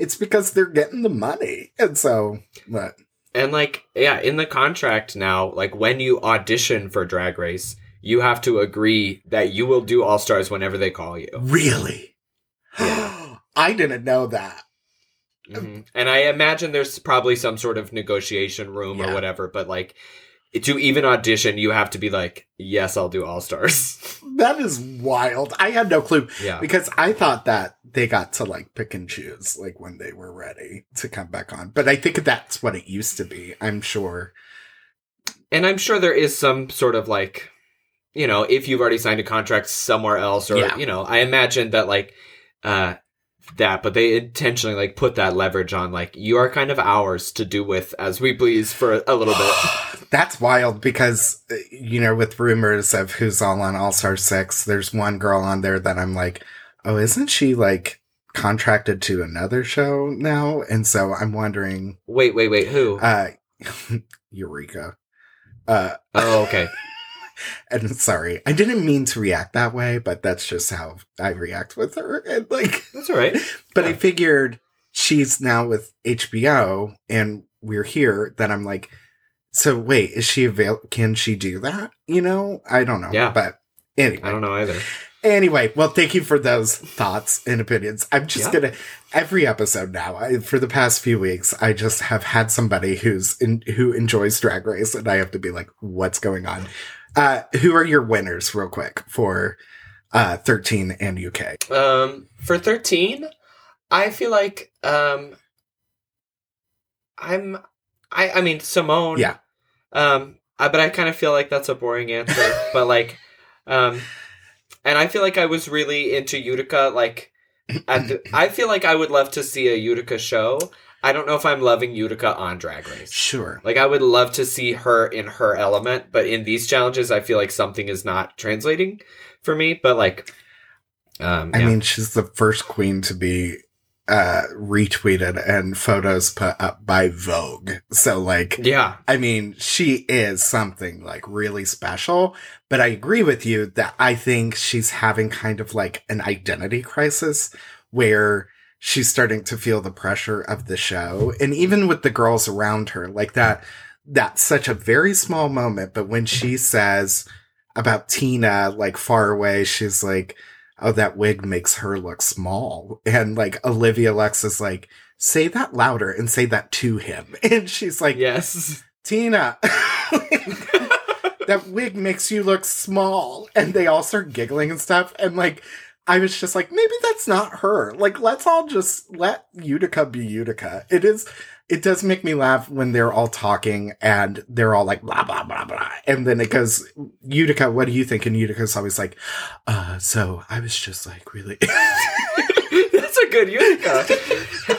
it's because they're getting the money. And so, but
And like, yeah, in the contract now, like when you audition for Drag Race, you have to agree that you will do All Stars whenever they call you.
really? Yeah. [gasps] I didn't know that.
Mhm. And I imagine there's probably some sort of negotiation room
Yeah.
or whatever, but like to even audition, you have to be like, yes, I'll do All Stars. [laughs]
That is wild. I had no clue
yeah.
because I thought that they got to like pick and choose like when they were ready to come back on. But I think that's what it used to be. I'm sure.
And I'm sure there is some sort of like, you know, if you've already signed a contract somewhere else, or
Yeah.
you know, I imagine that like uh that, but they intentionally like put that leverage on like you are kind of ours to do with as we please for a little bit. [sighs]
That's wild because, uh, you know, with rumors of who's all on All Star 6, there's one girl on there that I'm like, oh, isn't she like contracted to another show now? And so I'm wondering,
Wait, wait, wait, who?
uh, [laughs] Eureka. Uh,
oh, okay. [laughs]
and sorry, I didn't mean to react that way, but that's just how I react with her. [laughs] And like,
That's all right.
but I figured she's now with HBO and we're here that I'm like, so wait, is she avail? Can she do that? You know, I don't know.
Yeah.
But anyway, I
don't know either.
Anyway, well, thank you for those thoughts and opinions. I'm just
Yeah.
gonna every episode now. I, for the past few weeks, I just have had somebody who's in, who enjoys Drag Race, and I have to be like, what's going on? Uh, who are your winners, real quick, for uh 13 and UK?
Um, for thirteen, I feel like um, I'm, I, I mean Simone.
Yeah.
Um, I, but I kind of feel like that's a boring answer. but like, um, and I feel like I was really into Utica. Like, at the, I feel like I would love to see a Utica show. I don't know if I'm loving Utica on Drag Race.
Sure.
Like I would love to see her in her element, but in these challenges, I feel like something is not translating for me. But like, um,
I
yeah.
mean, she's the first queen to be uh retweeted and photos put up by Vogue. So like
yeah,
I mean, she is something like really special, but I agree with you that I think she's having kind of like an identity crisis where she's starting to feel the pressure of the show. And even with the girls around her, like that, that's such a very small moment. But when she says about Tina, like far away, she's like, Oh, that wig makes her look small. And like Olivia Lux is like, say that louder and say that to him. [laughs] And she's like,
yes,
Tina, [laughs] that wig makes you look small. And they all start giggling and stuff. And like, I was just like, maybe that's not her. Like, let's all just let Utica be Utica. It is, it does make me laugh when they're all talking and they're all like, blah, blah, blah, blah. And then it goes, Utica, what do you think? And Utica's always like, uh, so I was just like, really. [laughs] [laughs]
that's a good Utica.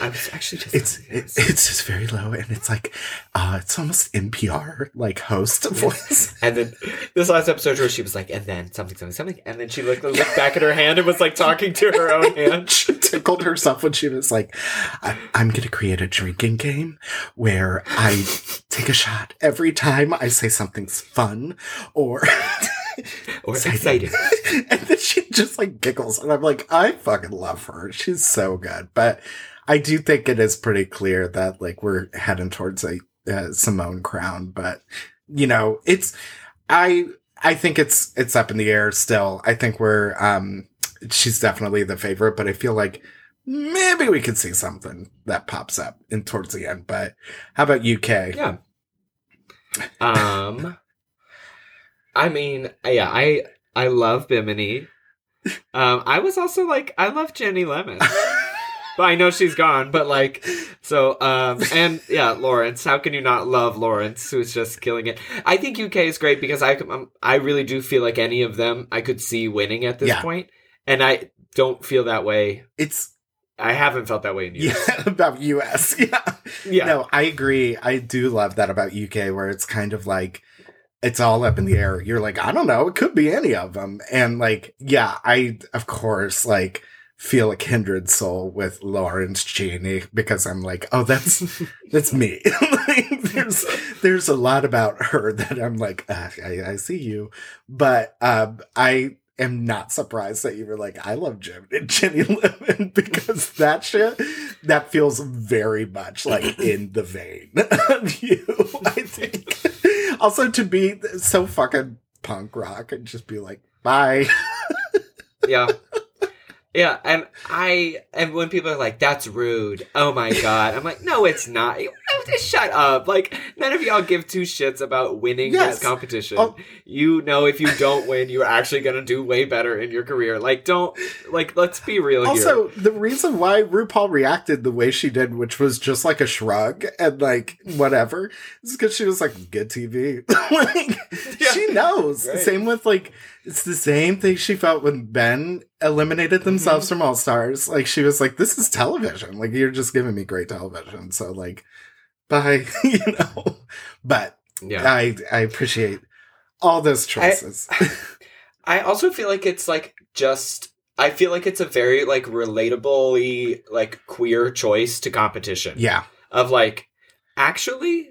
[laughs] I was actually just
it's it, it's just very low and it's like uh it's almost npr like host voice [laughs]
And then this last episode where she was like, and then something, something, something, and then she looked, looked back at her hand and was like talking to her own hand. [laughs]
she tickled herself when she was like I, i'm gonna create a drinking game where i take a shot every time i say something's fun or [laughs]
Or
exciting. [laughs] and then she just like giggles and i'm like i fucking love her she's so good but i do think it is pretty clear that like we're heading towards a uh, Simone crown, but you know, it's I I think it's it's up in the air still. I think we're um she's definitely the favorite, but I feel like maybe we could see something that pops up in towards the end. But how about UK?
Yeah. Um, I mean, yeah, I I love Bimini. Um, I was also like, I love Ginny Lemon. [laughs] but I know she's gone. But like, so um, and yeah, Lawrence. How can you not love Lawrence, who's just killing it? I think UK is great because I um, I really do feel like any of them I could see winning at this
Yeah.
point, and I don't feel that way.
It's
I haven't felt that way in years.
yeah [laughs] about US. [laughs] Yeah.
Yeah.
No, I agree. I do love that about UK where it's kind of like it's all up in the air. You're like, I don't know, it could be any of them. And like, yeah, I of course like feel a kindred soul with Lawrence Chaney because I'm like, oh, that's [laughs] that's me. [laughs] like, there's there's a lot about her [laughs] that I'm like, ah, I, I see you, but um, I am not surprised that you were like, I love Jim and Ginny Lemon because that shit that feels very much like [clears throat] in the vein [laughs] of you. I think. [laughs] Also, to be so fucking punk rock and just be like, bye. [laughs]
yeah. Yeah, and I and when people are like, "That's rude," oh my god, I'm like, "No, it's not." [laughs] Just shut up! Like none of y'all give two shits about winning
Yes.
this competition.
Oh.
You know, if you don't win, you're actually gonna do way better in your career. Like, don't like. Let's be real here.
Also, the reason why RuPaul reacted the way she did, which was just like a shrug and like whatever, is because she was like, good TV. [laughs] like,
Yeah.
She knows.
Right.
Same with like, it's the same thing she felt when Ben eliminated themselves
Mm-hmm.
from All Stars. Like, she was like, this is television. Like, you're just giving me great television. So, like, bye, [laughs] you know? But
yeah.
I, I appreciate all those choices. [laughs]
I also feel like it's like just I feel like it's a very like relatably like queer choice to competition.
yeah.
Of like actually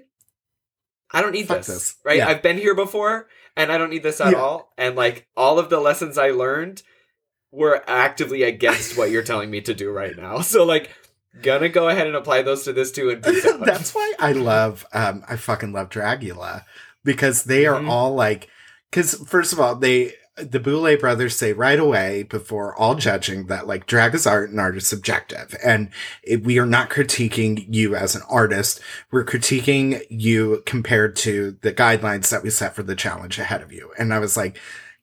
I don't need
Fuck
this.
this.
Right?
Yeah.
I've been here before and I don't need this at
Yeah.
all. And like all of the lessons I learned were actively against what you're telling me to do right now. [laughs] So like gonna go ahead and apply those to this too and. [laughs]
That's why I love, um, I fucking love Dragula because they are
Mhm.
all like, because first of all, they, the Boulet brothers say right away before all judging that like drag is art and art is subjective. And it, we are not critiquing you as an artist. We're critiquing you compared to the guidelines that we set for the challenge ahead of you. And I was like,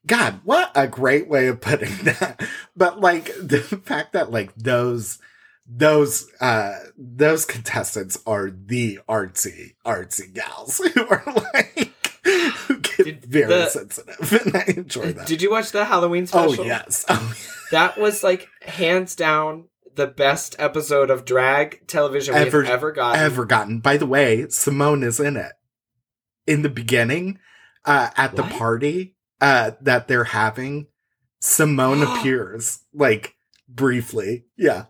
God, what a great way of putting [laughs] that. But like the [laughs] fact that like those, those uh those contestants are the artsy artsy gals [laughs] who are like
Did
very
the-
sensitive. [laughs] And i enjoy that.
Did you watch the Halloween special?
oh yes. [laughs] Oh
That was like hands down the best episode of drag television
Ever-
we've ever gotten.
ever gotten. By the way simone is in it. In the beginning uh at the party uh that they're having simone [gasps] appears like briefly. Yeah.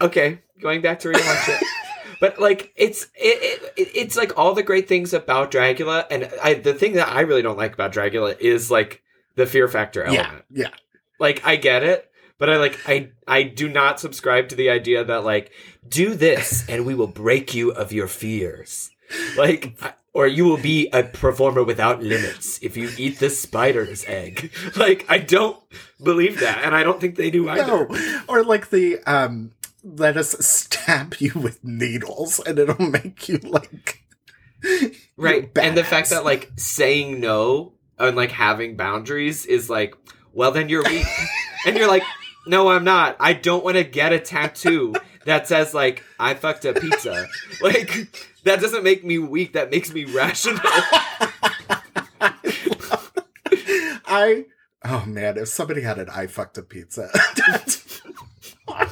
Okay, going back to rewatch it. But like it's it, it, it it's like all the great things about Dragula, and I the thing that I really don't like about Dragula is like the fear factor
yeah
element.
yeah
Like I get it, but I like I I do not subscribe to the idea that like do this and we will break you of your fears. Like I- or you will be a performer without limits if you eat the spider's egg. [laughs] Like I don't believe that and I don't think they do either.
No, or like the um, let us stab you with needles and it'll make you like
Right. And the fact that like saying no and like having boundaries is like, well then you're weak. [laughs] and you're like, no, I'm not. I don't want to get a tattoo that says like I fucked a pizza. [laughs] Like that doesn't make me weak. That makes me rational. [laughs]
I oh man, if somebody had an I fucked a pizza.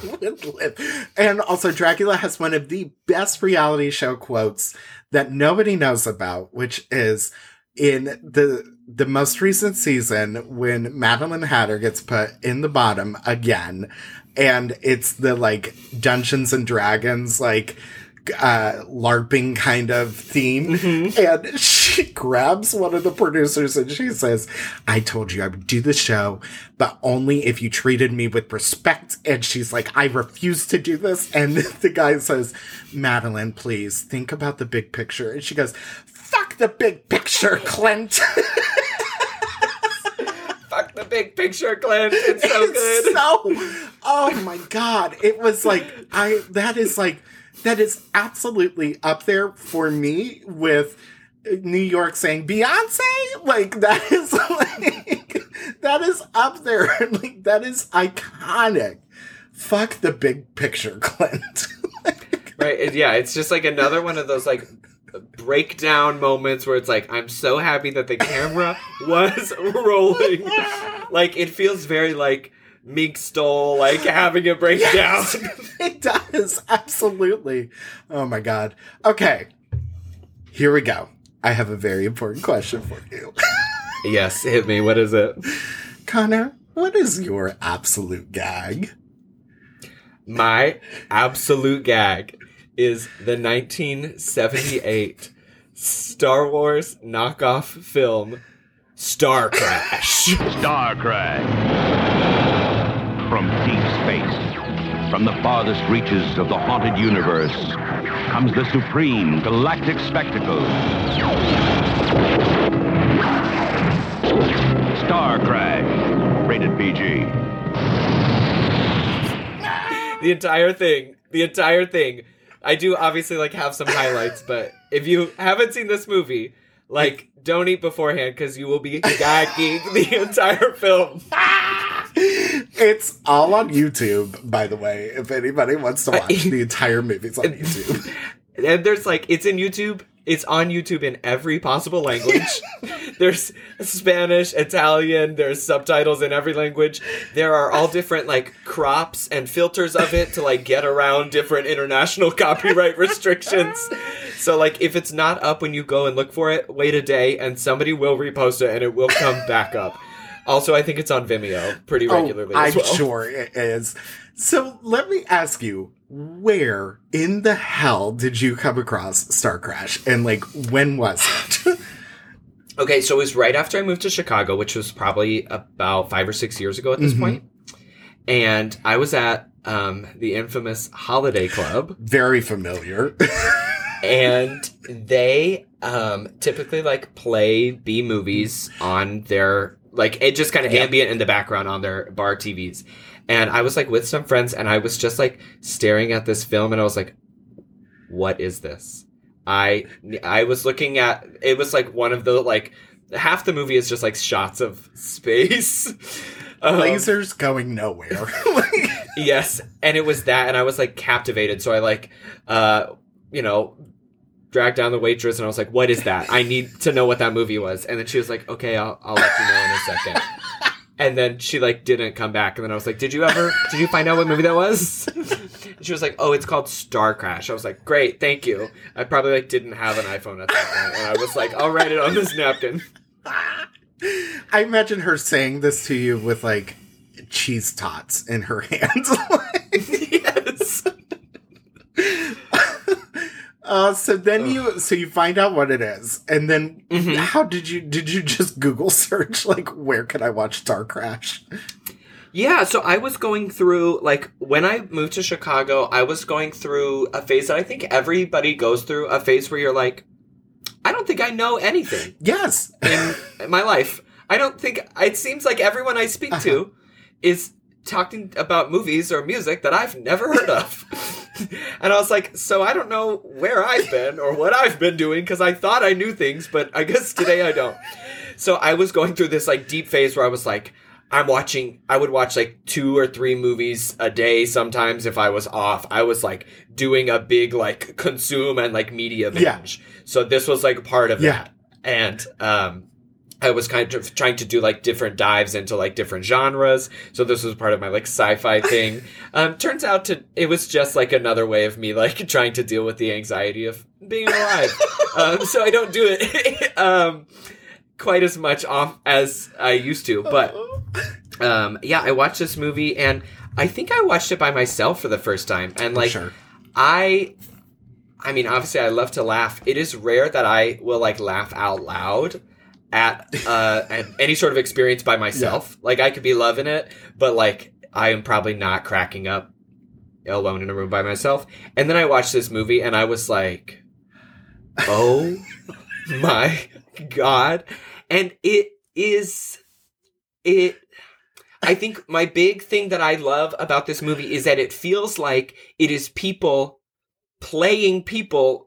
Would [laughs] live. And also Dragula has one of the best reality show quotes that nobody knows about, which is in the the most recent season when Maddelynn Hatter gets put in the bottom again, and it's the like Dungeons and Dragons like uh, LARPing kind of theme.
Mm-hmm.
And she grabs one of the producers and she says, I told you I would do the show, but only if you treated me with respect. And she's like, I refuse to do this. And [laughs] the guy says, Maddelynn, please think about the big picture. And she goes, Fuck the big picture, Clint. [laughs]
Fuck the big picture, Clint. It's so good.
so, oh my god, it was like I. That is like that is absolutely up there for me with New York saying Beyonce. Like that [laughs] is like that is up there. [laughs] Like that is iconic. Fuck the big picture, [laughs] Clint.
right? yeah, it's just like another one of those like breakdown moments where it's like I'm so happy that the camera was rolling. Like it feels very like Mink Stole, like having a breakdown. [laughs]
it does absolutely. Oh my god. Okay, here we go. I have a very important question for you. [laughs]
yes, hit me. What is it?
Connor, what is your absolute gag?
My absolute gag is the 1978 Star Wars knockoff film Star Crash.
Star Crash. From deep space, from the farthest reaches of the haunted universe, comes the supreme galactic spectacle. Star Crash. Rated PG.
the entire thing, the entire thing. I do obviously like have some highlights, but if you haven't seen this movie, like don't eat beforehand because you will be gagging the entire film. [laughs]
It's all on YouTube, by the way. If anybody wants to watch the entire movie, it's on YouTube. [laughs]
And there's like it's in YouTube. It's on YouTube in every possible language. [laughs] there's Spanish, Italian, there's subtitles in every language. There are all different like crops and filters of it to like get around different international copyright [laughs] restrictions. So like if it's not up when you go and look for it, wait a day and somebody will repost it and it will come back up. Also, I think it's on Vimeo pretty regularly
Oh, I'm
well.
sure it is. So let me ask you, where in the hell did you come across Star Crash? And like, when was it? [laughs]
Okay, so it was right after I moved to Chicago, which was probably about five or six years ago at this
Mhm.
point. And I was at um, the infamous Holiday Club,
Very familiar. [laughs]
and they um, typically like play B movies on their like it just kind of
Yeah.
ambient in the background on their bar TVs. And I was like with some friends, and I was just like staring at this film, and I was like, "What is this?" I I was looking at it was like one of the like half the movie is just like shots of space. [laughs] Um,
Lasers going nowhere. [laughs]
Yes, and it was that, and I was like captivated. So I like, uh, you know, dragged down the waitress, and I was like, "What is that? I need to know what that movie was." And then she was like, "Okay, I'll I'll let you know in a second. And then she like didn't come back, and then I was like, "Did you ever? Did you find out what movie that was?" And [laughs] she was like, "Oh, it's called Star Crash." I was like, "Great, thank you." I probably like didn't have an iPhone at that point, and I was like, "I'll write it on this napkin." [laughs]
I imagine her saying this to you with like cheese tots in her [laughs] hands.
yes.
Uh, so then you, so you find out what it is, and then
Mhm.
how did you did you just Google search like where can I watch Star Crash?
Yeah, so I was going through like when I moved to Chicago, I was going through a phase that I think everybody goes through, a phase where you're like I don't think I know anything
Yes,
in my life. I don't think it seems like everyone I speak to is talking about movies or music that I've never heard of. [laughs] and I was like, so I don't know where I've been or what I've been doing because I thought I knew things, but I guess today I don't. So I was going through this like deep phase where I was like, I'm watching, I would watch like two or three movies a day sometimes if I was off. I was like doing a big like consume and like media
Yeah.
binge. So this was like part of
Yeah.
that. And, um, I was kind of trying to do like different dives into like different genres. So this was part of my like sci-fi [laughs] thing. Um, turns out to it was just like another way of me like [laughs] trying to deal with the anxiety of being alive. [laughs] um, so I don't do it um, quite as much off as I used to. But um, yeah, I watched this movie and I think I watched it by myself for the first time. And like
sure.
I I mean, obviously, I love to laugh. It is rare that I will like laugh out loud at uh at any sort of experience by myself. Like I could be loving it, but like I am probably not cracking up alone in a room by myself. And then I watched this movie and I was like, "Oh [laughs] my god." And it is it I think my big thing that I love about this movie is that it feels like it is people playing people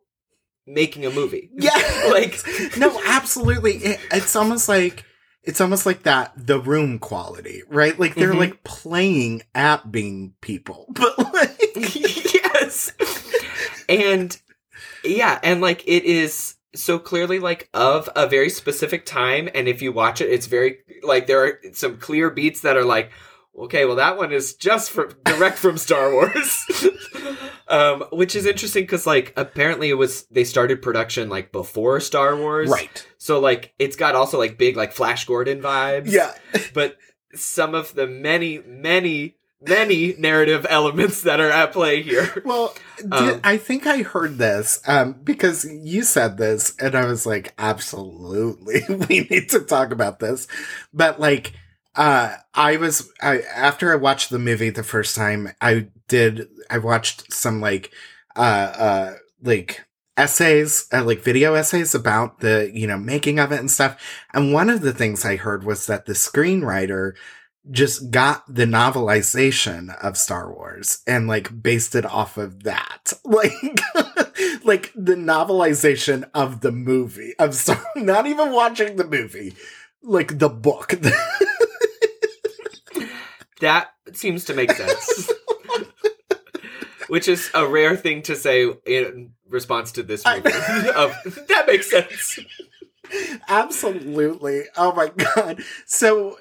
making a movie. [laughs]
Yeah,
like
no, absolutely. It, it's almost like it's almost like that the room quality, right? Like they're
Mhm.
like playing at being people, [laughs] but like
yes. And yeah, and like it is so clearly like of a very specific time and if you watch it it's very like there are some clear beats that are like okay, well that one is just from direct from Star Wars. [laughs] um which is interesting cuz like apparently it was they started production like before Star Wars.
right.
So like it's got also like big like Flash Gordon vibes
Yeah, [laughs]
but some of the many, many, many narrative elements that are at play here.
Well, [laughs] did,
Um,
I think I heard this um, because you said this, and I was like, absolutely, [laughs] we need to talk about this. But like, uh, I was I, after I watched the movie the first time, I did. I watched some like, uh, uh, like essays, uh, like video essays about the you know making of it and stuff. And one of the things I heard was that the screenwriter just got the novelization of Star Wars and like based it off of that. [laughs] Like like the novelization of the movie. of Star not even watching the movie. Like the book. [laughs]
That seems to make sense. [laughs] Which is a rare thing to say in response to this movie. [laughs] of, that makes sense.
Absolutely. Oh my god. So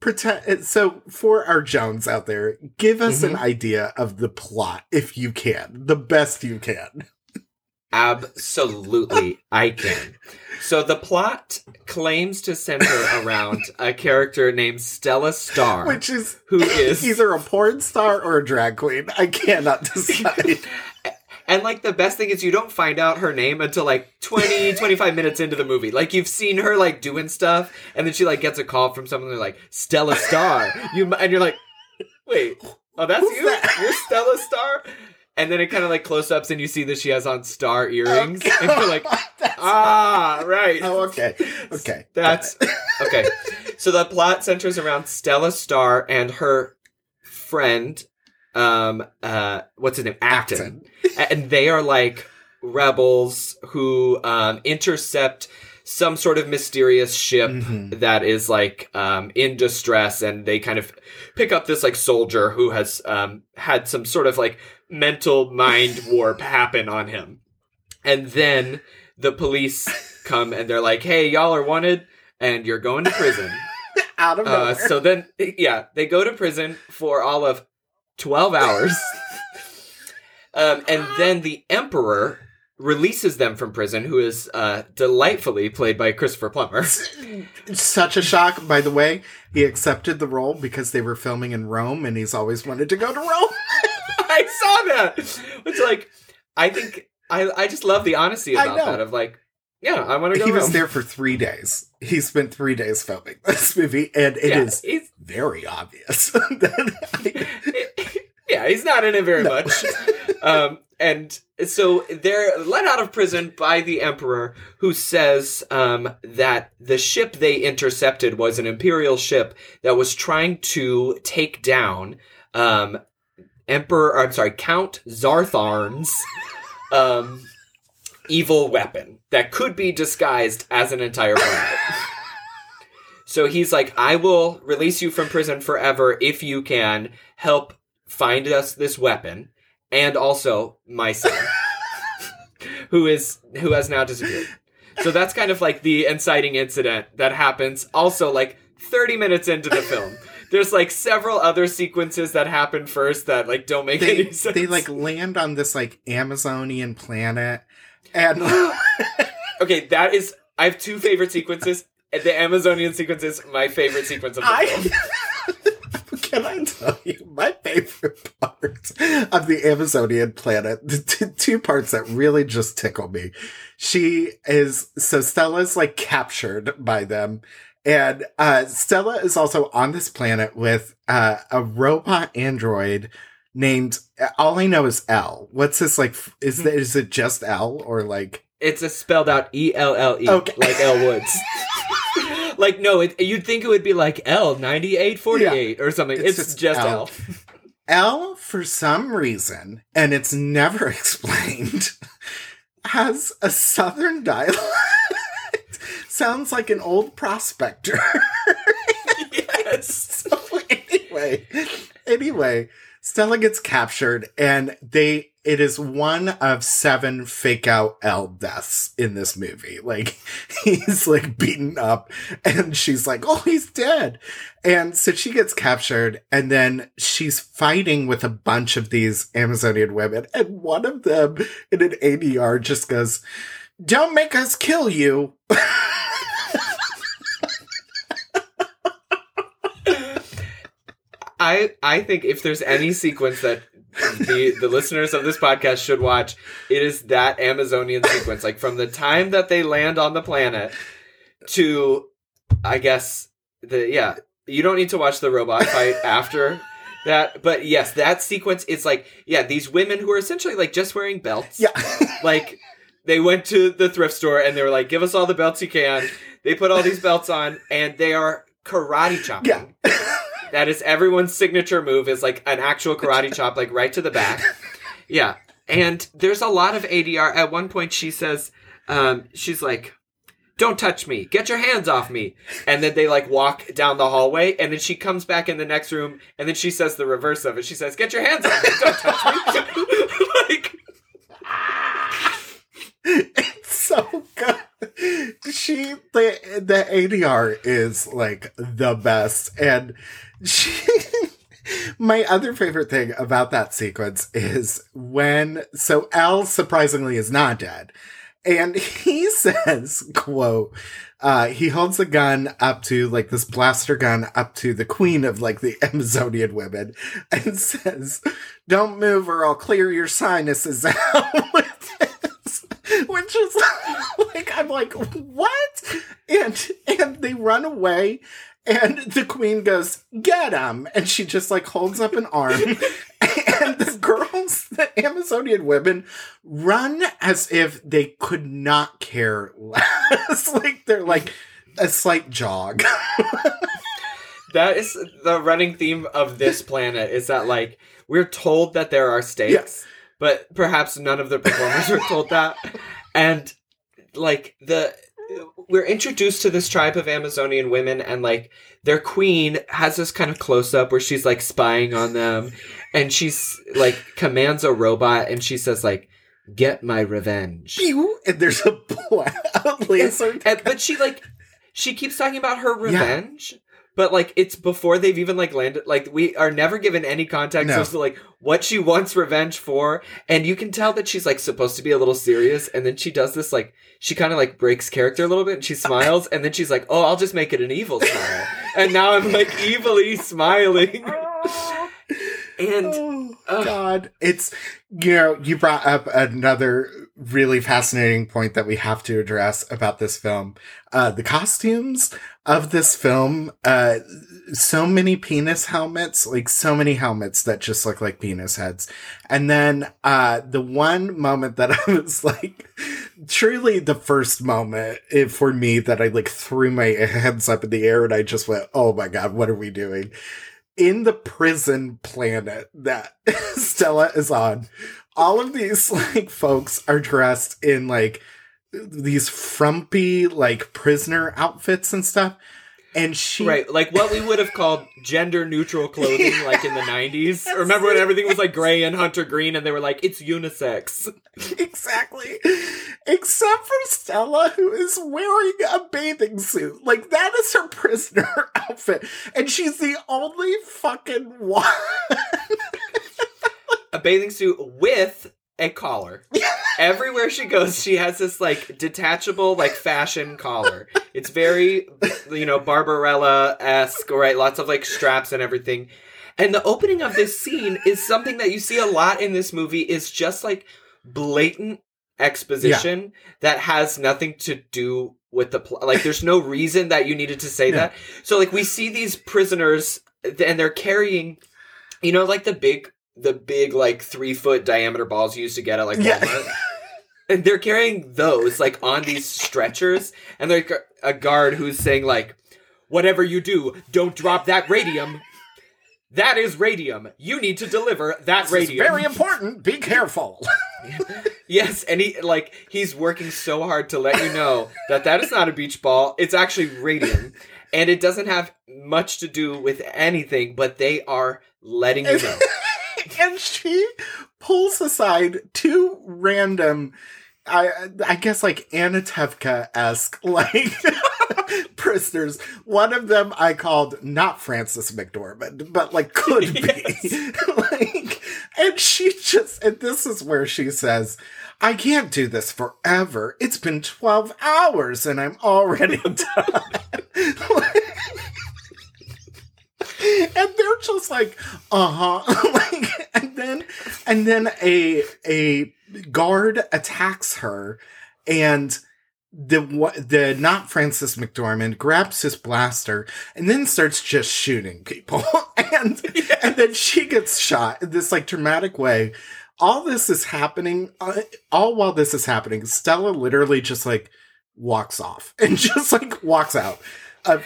pretend so for our Jones out there, give us an mm-hmm. idea of the plot if you can. The best you can.
Absolutely, I can. So the plot claims to center around a character named Stella Star,
Which is
who is [laughs]
either a porn star or a drag queen. I cannot decide. [laughs]
And like the best thing is you don't find out her name until like 20, [laughs] 25 minutes into the movie. Like you've seen her like doing stuff and then she like gets a call from someone they're like, Stella Star. You and you're like, wait, oh that's
Who's
you?
that?
You're Stella Star? And then it kind of like close ups and you see that she has on star earrings.
Okay.
And you're like, [laughs] ah, right.
oh, okay. Okay. [laughs]
That's okay. So the plot centers around Stella Star and her friend, um, uh, what's his name? Akton. And they are like rebels who um, intercept some sort of mysterious ship
Mhm.
that is like um, in distress, and they kind of pick up this like soldier who has um, had some sort of like mental mind [laughs] warp happen on him, and then the police come and they're like, "Hey, y'all are wanted, and you're going to prison." [laughs]
Out of
Uh, so then, yeah, they go to prison for all of 12 hours. [laughs] um, and then the Emperor releases them from prison, who is uh, delightfully played by Christopher Plummer. [laughs]
Such a shock, by the way. He accepted the role because they were filming in Rome and he's always wanted to go to Rome. [laughs]
I saw that! It's like, I think, I, I just love the honesty
I
about that, of like, yeah, I want to go
he was there for three days. He spent three days filming this movie, and it
yeah,
is very obvious. [laughs] that
yeah, he's not in it very
No.
much. Um, and so they're let out of prison by the emperor, who says um, that the ship they intercepted was an imperial ship that was trying to take down um, Emperor. Or, I'm sorry, Count Zarth Arn's um, evil weapon that could be disguised as an entire planet. [laughs] So he's like, I will release you from prison forever if you can help find us this weapon and also my son, [laughs] who is who has now disappeared. So that's kind of like the inciting incident that happens. Also, like 30 minutes into the film, there's like several other sequences that happen first that like don't make
they
any sense.
they like land on this like Amazonian planet, and [laughs] [laughs]
okay, that is. I have two favorite sequences. The Amazonian sequence is my favorite sequence of the film.
Can I tell you my favorite part of the Amazonian planet? The t- two parts that really just tickle me. She is so Stella's like captured by them, and uh, Stella is also on this planet with uh, a robot android named. All I know is L. What's this like? Is that is it just L or like?
It's a spelled out E L L E, like Elle Woods. [laughs] like no, it, you'd think it would be like L ninety eight forty eight or something.
It's
It's,
just
just,
L.
L. [laughs]
L, for some reason, and it's never [laughs] explained, has a southern dialect. [laughs] Sounds like an old prospector.
yes.
so anyway, anyway, Stella gets captured, and they it is one of seven fake out Elle deaths in this movie. Like [laughs] he's like beaten up, and she's like, "Oh, he's dead," and so she gets captured, and then she's fighting with a bunch of these Amazonian women, and one of them in an ADR just goes, "Don't make us kill you." [laughs]
I I think if there's any sequence that the the listeners of this podcast should watch, it is that Amazonian sequence. Like from the time that they land on the planet to I guess the yeah, you don't need to watch the robot fight [laughs] after that. But yes, that sequence is like yeah, these women who are essentially like just wearing belts.
Yeah. [laughs]
like they went to the thrift store and they were like, "Give us all the belts you can." They put all these belts on and they are karate chopping.
yeah. [laughs]
That is everyone's signature move is like an actual karate chop, like right to the back. [laughs] Yeah. And there's a lot of ADR. At one point she says, um, she's like, Don't touch me. Get your hands off me. And then they like walk down the hallway and then she comes back in the next room and then she says the reverse of it. She says, Get your hands off me. Don't touch me. [laughs] like
it's so good. She the the ADR is like the best, and she. [laughs] My other favorite thing about that sequence is when so Al surprisingly is not dead. And he [laughs] says, quote, uh, he holds a gun up to like this blaster gun up to the queen of like the [laughs] Amazonian women and says, Don't move or I'll clear your sinuses out. [laughs] Which is [laughs] like I'm like, what? And and they run away and the queen goes, get him. And she just like holds up an [laughs] arm. and the girls, the Amazonian women, run as if they could not care less. like they're like a slight jog.
that is the running theme of this planet is that like we're told that there are stakes, but perhaps none of the performers were told that. And like the we're introduced to this tribe of Amazonian women and like their queen has this kind of close up where she's like spying on them and she's like commands a robot and she says like get my revenge.
And there's a, bla- a laser.
And, but she like she keeps talking about her revenge. But like it's before they've even like landed like we are never given any context
No.
as to like what she wants revenge for. And you can tell that she's like supposed to be a little serious and then she does this like she kind of like breaks character a little bit and she smiles and then she's like, Oh, I'll just make it an evil smile. and now I'm like [laughs] evilly smiling. [laughs] and
Oh,
Ugh.
God. It's, you know, you brought up another really fascinating point that we have to address about this film. Uh, the costumes of this film, uh, so many penis helmets, like so many helmets that just look like penis heads. And then, uh, the one moment that [laughs] I was like, truly the first moment eh, for me that I like threw my hands up in the air and I just went, oh my God, what are we doing? in the prison planet that [laughs] Stella is on, all of these [laughs] like folks are dressed in like these frumpy like prisoner outfits and stuff. And she
Right, like what we would have called gender neutral clothing, [laughs] like in the '90s. Remember when everything was like gray and hunter green, and they were like, "It's unisex." [laughs]
exactly. Except for Stella, who is wearing a bathing suit. Like that is her prisoner [laughs] outfit. And she's the only fucking one.
A bathing suit with a collar. Everywhere she goes, she has this like detachable, like fashion collar. It's very, you know, Barbarella esque, right? Lots of like straps and everything. And the opening of this scene is something that you see a lot in this movie is just like blatant exposition that has nothing to do with the plot. Like there's no reason that you needed to say
Yeah.
that. So like we see these prisoners and they're carrying you know like the big the big like 3 foot diameter balls you used to get at like
Yeah. [laughs]
And [laughs] they're carrying those like on these stretchers and there's a guard who's saying like whatever you do don't drop that radium. That is radium. You need to deliver that
It's
radium.
very important. Be careful. [laughs]
yes and he like he's working so hard to let you know that that is not a beach ball. It's actually radium and it doesn't have much to do with anything but they are letting you know. [laughs]
and she pulls aside two random I I guess like Anatevka esque [laughs] like prisoners. One of them I called not Frances McDormand, but like could [laughs] be. [laughs] like and she just and this is where she says, I can't do this forever. It's been 12 hours and I'm already done. and they're just like, uh huh. like, and then, and then a a guard attacks her, and the the not Frances McDormand grabs his blaster and then starts just shooting people, [laughs] and and then she gets shot in this like dramatic way. All this is happening, uh, all while this is happening. Stella literally just like walks off [laughs] and just like walks out. [laughs] Uh,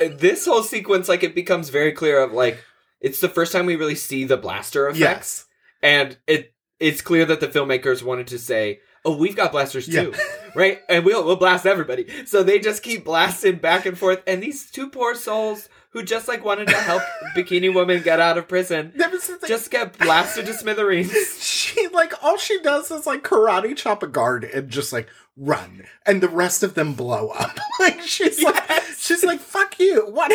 and this whole sequence like it becomes very clear of like it's the first time we really see the blaster effects
yes.
and it it's clear that the filmmakers wanted to say oh we've got blasters
Yeah.
too right? And we'll we'll blast everybody. So they just keep blasting back and forth. And these two poor souls who just like wanted to help [laughs] bikini woman get out of prison
the
just get blasted to smithereens. [laughs]
She like all she does is like karate chop a guard and just like run. And the rest of them blow up. [laughs] Like she's like she's like fuck you. What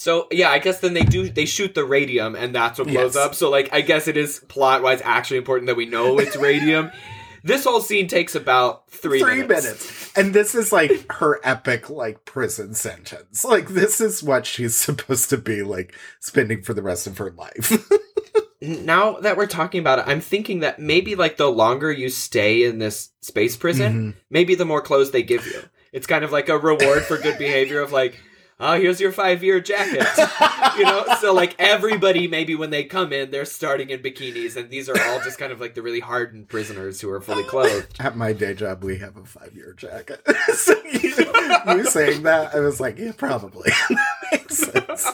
So yeah, I guess then they do they shoot the radium and that's what blows
Yes.
up. So like I guess it is plot wise actually important that we know it's [laughs] radium. this whole scene takes about three,
three
minutes.
minutes and this is like her epic like prison sentence like this is what she's supposed to be like spending for the rest of her life [laughs]
Now that we're talking about it, I'm thinking that maybe like the longer you stay in this space prison,
Mhm.
maybe the more clothes they give you. It's kind of like a reward for good behavior of like, oh, here's your five year jacket. [laughs] you know, so like everybody, maybe when they come in, they're starting in bikinis, and these are all just kind of like the really hardened prisoners who are fully clothed.
at my day job we have a five-year jacket [laughs] so you, you saying that i was like yeah probably [laughs] makes sense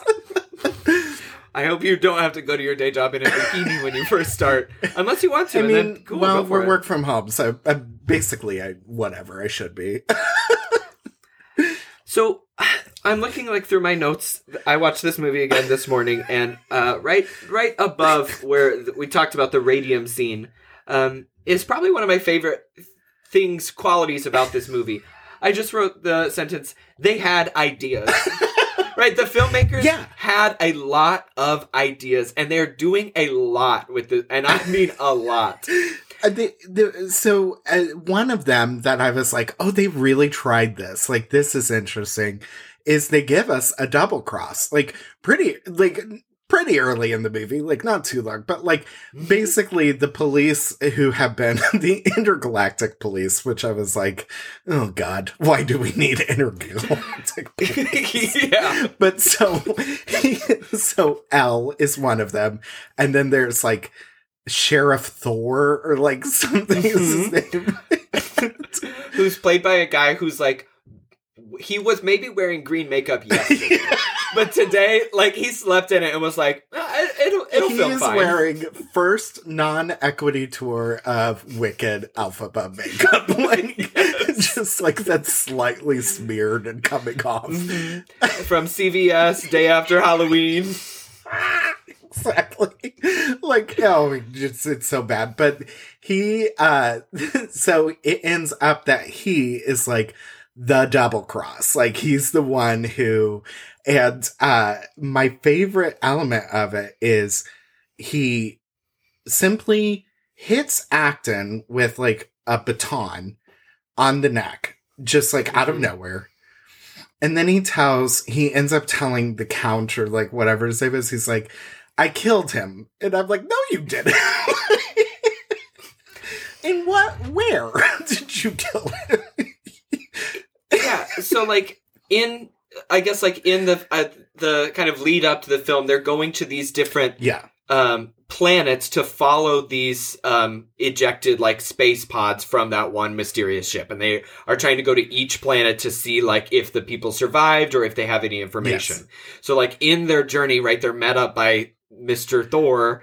I hope you don't have to go to your day job in a bikini when you first start, unless you want to.
I mean,
cool,
well, we're
it.
work from home, so uh, basically, I whatever I should be.
So I'm looking like through my notes. I watched this movie again this morning, and uh, right, right above where we talked about the radium scene, um, is probably one of my favorite things, qualities about this movie. I just wrote the sentence: "They had ideas." [laughs] right, the filmmakers
Yeah.
had a lot of ideas, and they're doing a lot with it, and I mean a lot.
Uh, they, the, so uh, one of them that I was like, oh, they really tried this. Like, this is interesting. Is they give us a double cross, like pretty, like pretty early in the movie, like not too long, but like mm-hmm. basically the police who have been [laughs] the intergalactic police, which I was like, oh god, why do we need intergalactic [laughs] police?
yeah.
but so so Elle is one of them, and then there's like Sheriff Thor or like [laughs] something is his mm-hmm. name.
who's played by a guy who's like he was maybe wearing green makeup [laughs] yesterday, but today like he slept in it and was like "Ah, it- it'll it'll
he is
fine.
wearing first non-equity tour of Wicked Alphabet makeup, [laughs] like [laughs] just like that's slightly smeared and coming off.
Mhm. from CVS day after Halloween.
exactly like oh it's, it's so bad but he uh so it ends up that he is like the double cross like he's the one who and uh my favorite element of it is he simply hits Akton with like a baton on the neck just like out of
Mhm.
nowhere And then he tells, he ends up telling the count or like whatever his name is. He's like, I killed him. And I'm like, no, you didn't. [laughs] In what, where [laughs] did you kill him?
So like in, I guess like in the uh, the kind of lead up to the film, they're going to these different
yeah.
um, planets to follow these um, ejected like space pods from that one mysterious ship, and they are trying to go to each planet to see like if the people survived or if they have any information.
Yes.
So like in their journey, right, they're met up by Mister Thor,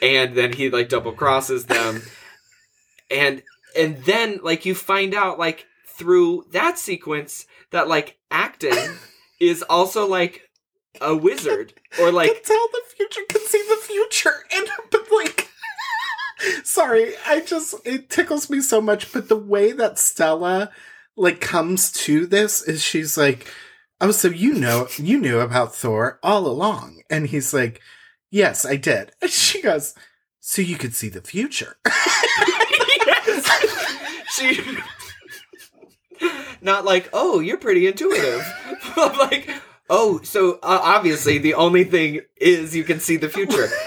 and then he like double crosses them, [laughs] and and then like you find out like through that sequence that like Akton [laughs] is also like a wizard or like
can tell the future, can see the future. And, but like, [laughs] sorry, I just, it tickles me so much. But the way that Stella, like, comes to this is she's like, oh, so you know, you knew about Thor all along. And he's like, yes, I did. And she goes, so you could see the future. [laughs]
yes. she not like oh you're pretty intuitive. [laughs] I'm like oh so uh, obviously the only thing is you can see the future. [laughs]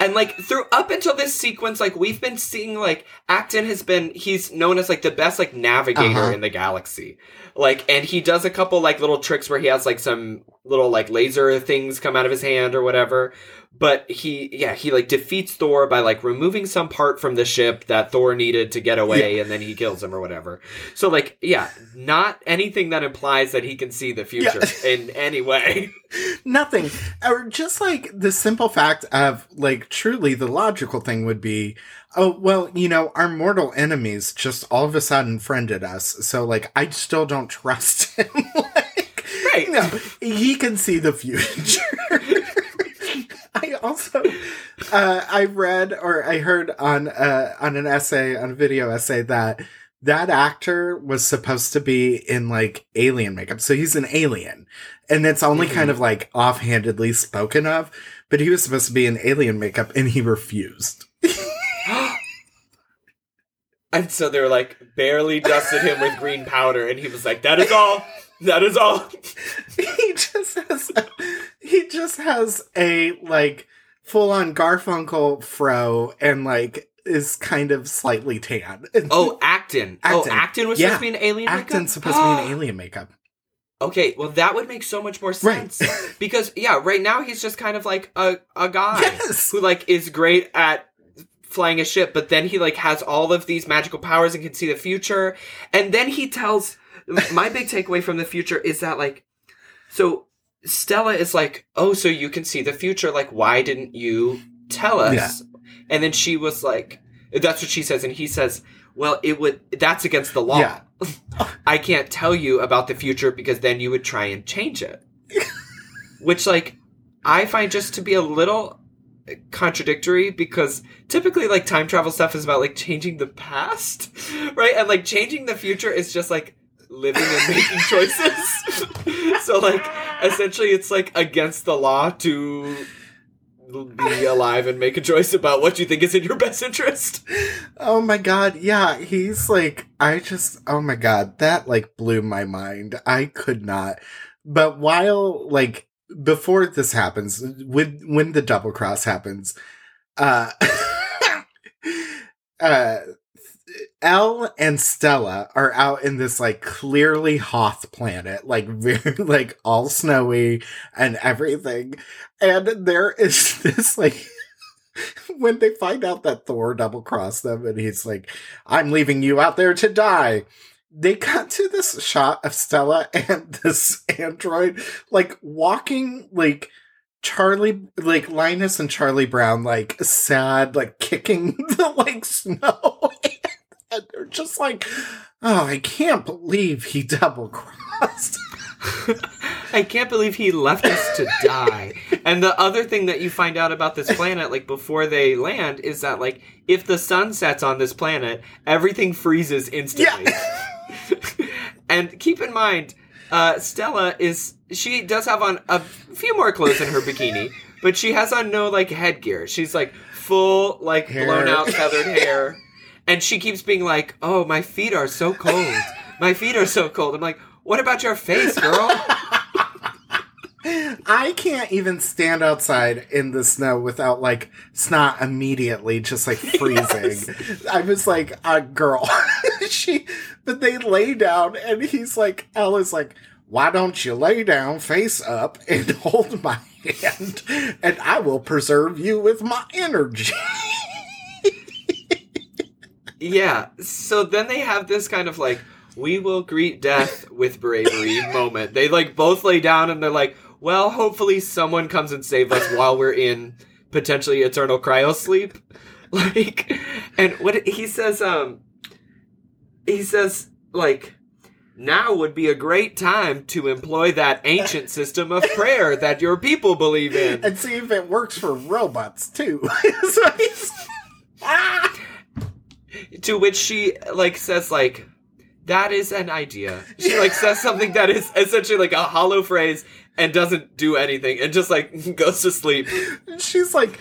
And like through up until this sequence like we've been seeing like Akton has been he's known as like the best like navigator
Uh-huh.
in the galaxy. Like and he does a couple like little tricks where he has like some little like laser things come out of his hand or whatever but he yeah he like defeats thor by like removing some part from the ship that thor needed to get away and then he kills him or whatever so like yeah not anything that implies that he can see the future [laughs] in any way
Nothing. Or just like the simple fact of like truly the logical thing would be, oh, well, you know, our mortal enemies just all of a sudden friended us. So like I still don't trust [laughs] him. [laughs] like
Right.
No, he can see the future. I also uh I read or I heard on uh on an essay, on a video essay that that actor was supposed to be in like alien makeup. So he's an alien. And it's only
Mhm.
kind of like offhandedly spoken of, but he was supposed to be in alien makeup and he refused. [laughs]
and so they were like barely dusted him with green powder and he was like that is all that is all [laughs]
he just has he just has a like full on Garfunkel fro and like is kind of slightly tan. [laughs]
oh Akton oh
Akton.
Akton was
Yeah.
supposed to be an alien makeup?
Akton's supposed to be an [gasps] alien makeup.
Okay, well that would make so much more
Right.
sense. [laughs] because yeah, right now he's just kind of like a a guy
Yes.
who like is great at flying a ship, but then he like has all of these magical powers and can see the future. And then he tells my big takeaway from the future is that like so Stella is like, "Oh, so you can see the future. Like why didn't you tell us?"
Yeah.
And then she was like that's what she says and he says, "Well, it would that's against the law."
Yeah. [laughs]
I can't tell you about the future because then you would try and change it. [laughs] Which, like, I find just to be a little contradictory because typically, like, time travel stuff is about, like, changing the past, [laughs] right? And, like, changing the future is just, like, living and making choices. [laughs] so, like, essentially, it's, like, against the law to be alive and make a choice about what you think is in your best interest.
Oh my god, yeah, he's like I just oh my god, that like blew my mind. I could not. But while like before this happens, when when the double cross happens, uh [laughs] uh Elle and Stella are out in this like clearly Hoth planet, like [laughs] very like all snowy and everything. And there is [laughs] this like [laughs] when they find out that Thor double crossed them and he's like, I'm leaving you out there to die. They cut to this shot of Stella and this android like walking like Charlie like Linus and Charlie Brown like sad, like kicking the like snow. And they're just like, Oh, I can't believe he double crossed. [laughs]
I can't believe he left us to die. And the other thing that you find out about this planet, like before they land, is that like if the sun sets on this planet, everything freezes instantly. [laughs] [laughs] and keep in mind, uh, Stella is she does have on a few more clothes in her bikini, but she has on no like headgear. She's like full like
Hair.
blown out feathered hair, and she keeps being like, "Oh, my feet are so cold. [laughs] My feet are so cold." I'm like, "What about your face, girl?" [laughs]
I can't even stand outside in the snow without like snot immediately just like [laughs] freezing. I was like, a girl. she but they lay down and he's like Ella's like, why don't you lay down face up and hold my hand and I will preserve you with my energy.
Yeah. So then they have this kind of like, we will greet death with bravery [laughs] moment. They like both lay down and they're like, well, hopefully someone comes and saves us while we're in potentially eternal cryo sleep. [laughs] Like, and what he says, um, he says, like, now would be a great time to employ that ancient [laughs] system of prayer that your people believe in.
and see if it works for robots too. so he's, ah!
To which she like says like that is an idea. She like says [laughs] something that is essentially like a hollow phrase and doesn't do anything and just like [laughs] goes to sleep.
She's like,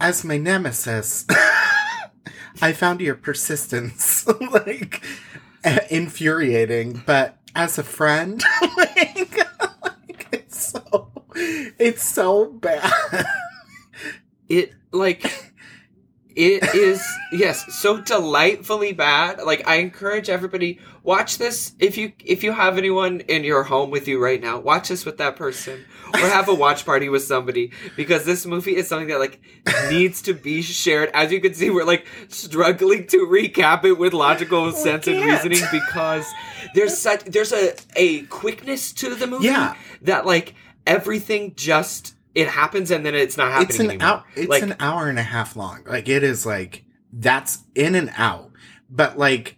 as my nemesis, [laughs] I found your persistence like uh, infuriating, but as a friend, like, like, it's so it's so bad.
It like it is yes so delightfully bad. Like i encourage everybody watch this. If you if you have anyone in your home with you right now watch this with that person. Or have a watch party with somebody. Because this movie is something that like needs to be shared. As you can see we're like struggling to recap it with logical sense and
can't.
reasoning because there's such there's a a quickness to the movie
Yeah.
that like everything just it happens and then it's not happening
it's an
anymore.
hour. It's
like,
an hour and a half long. Like it is like that's in and out. But like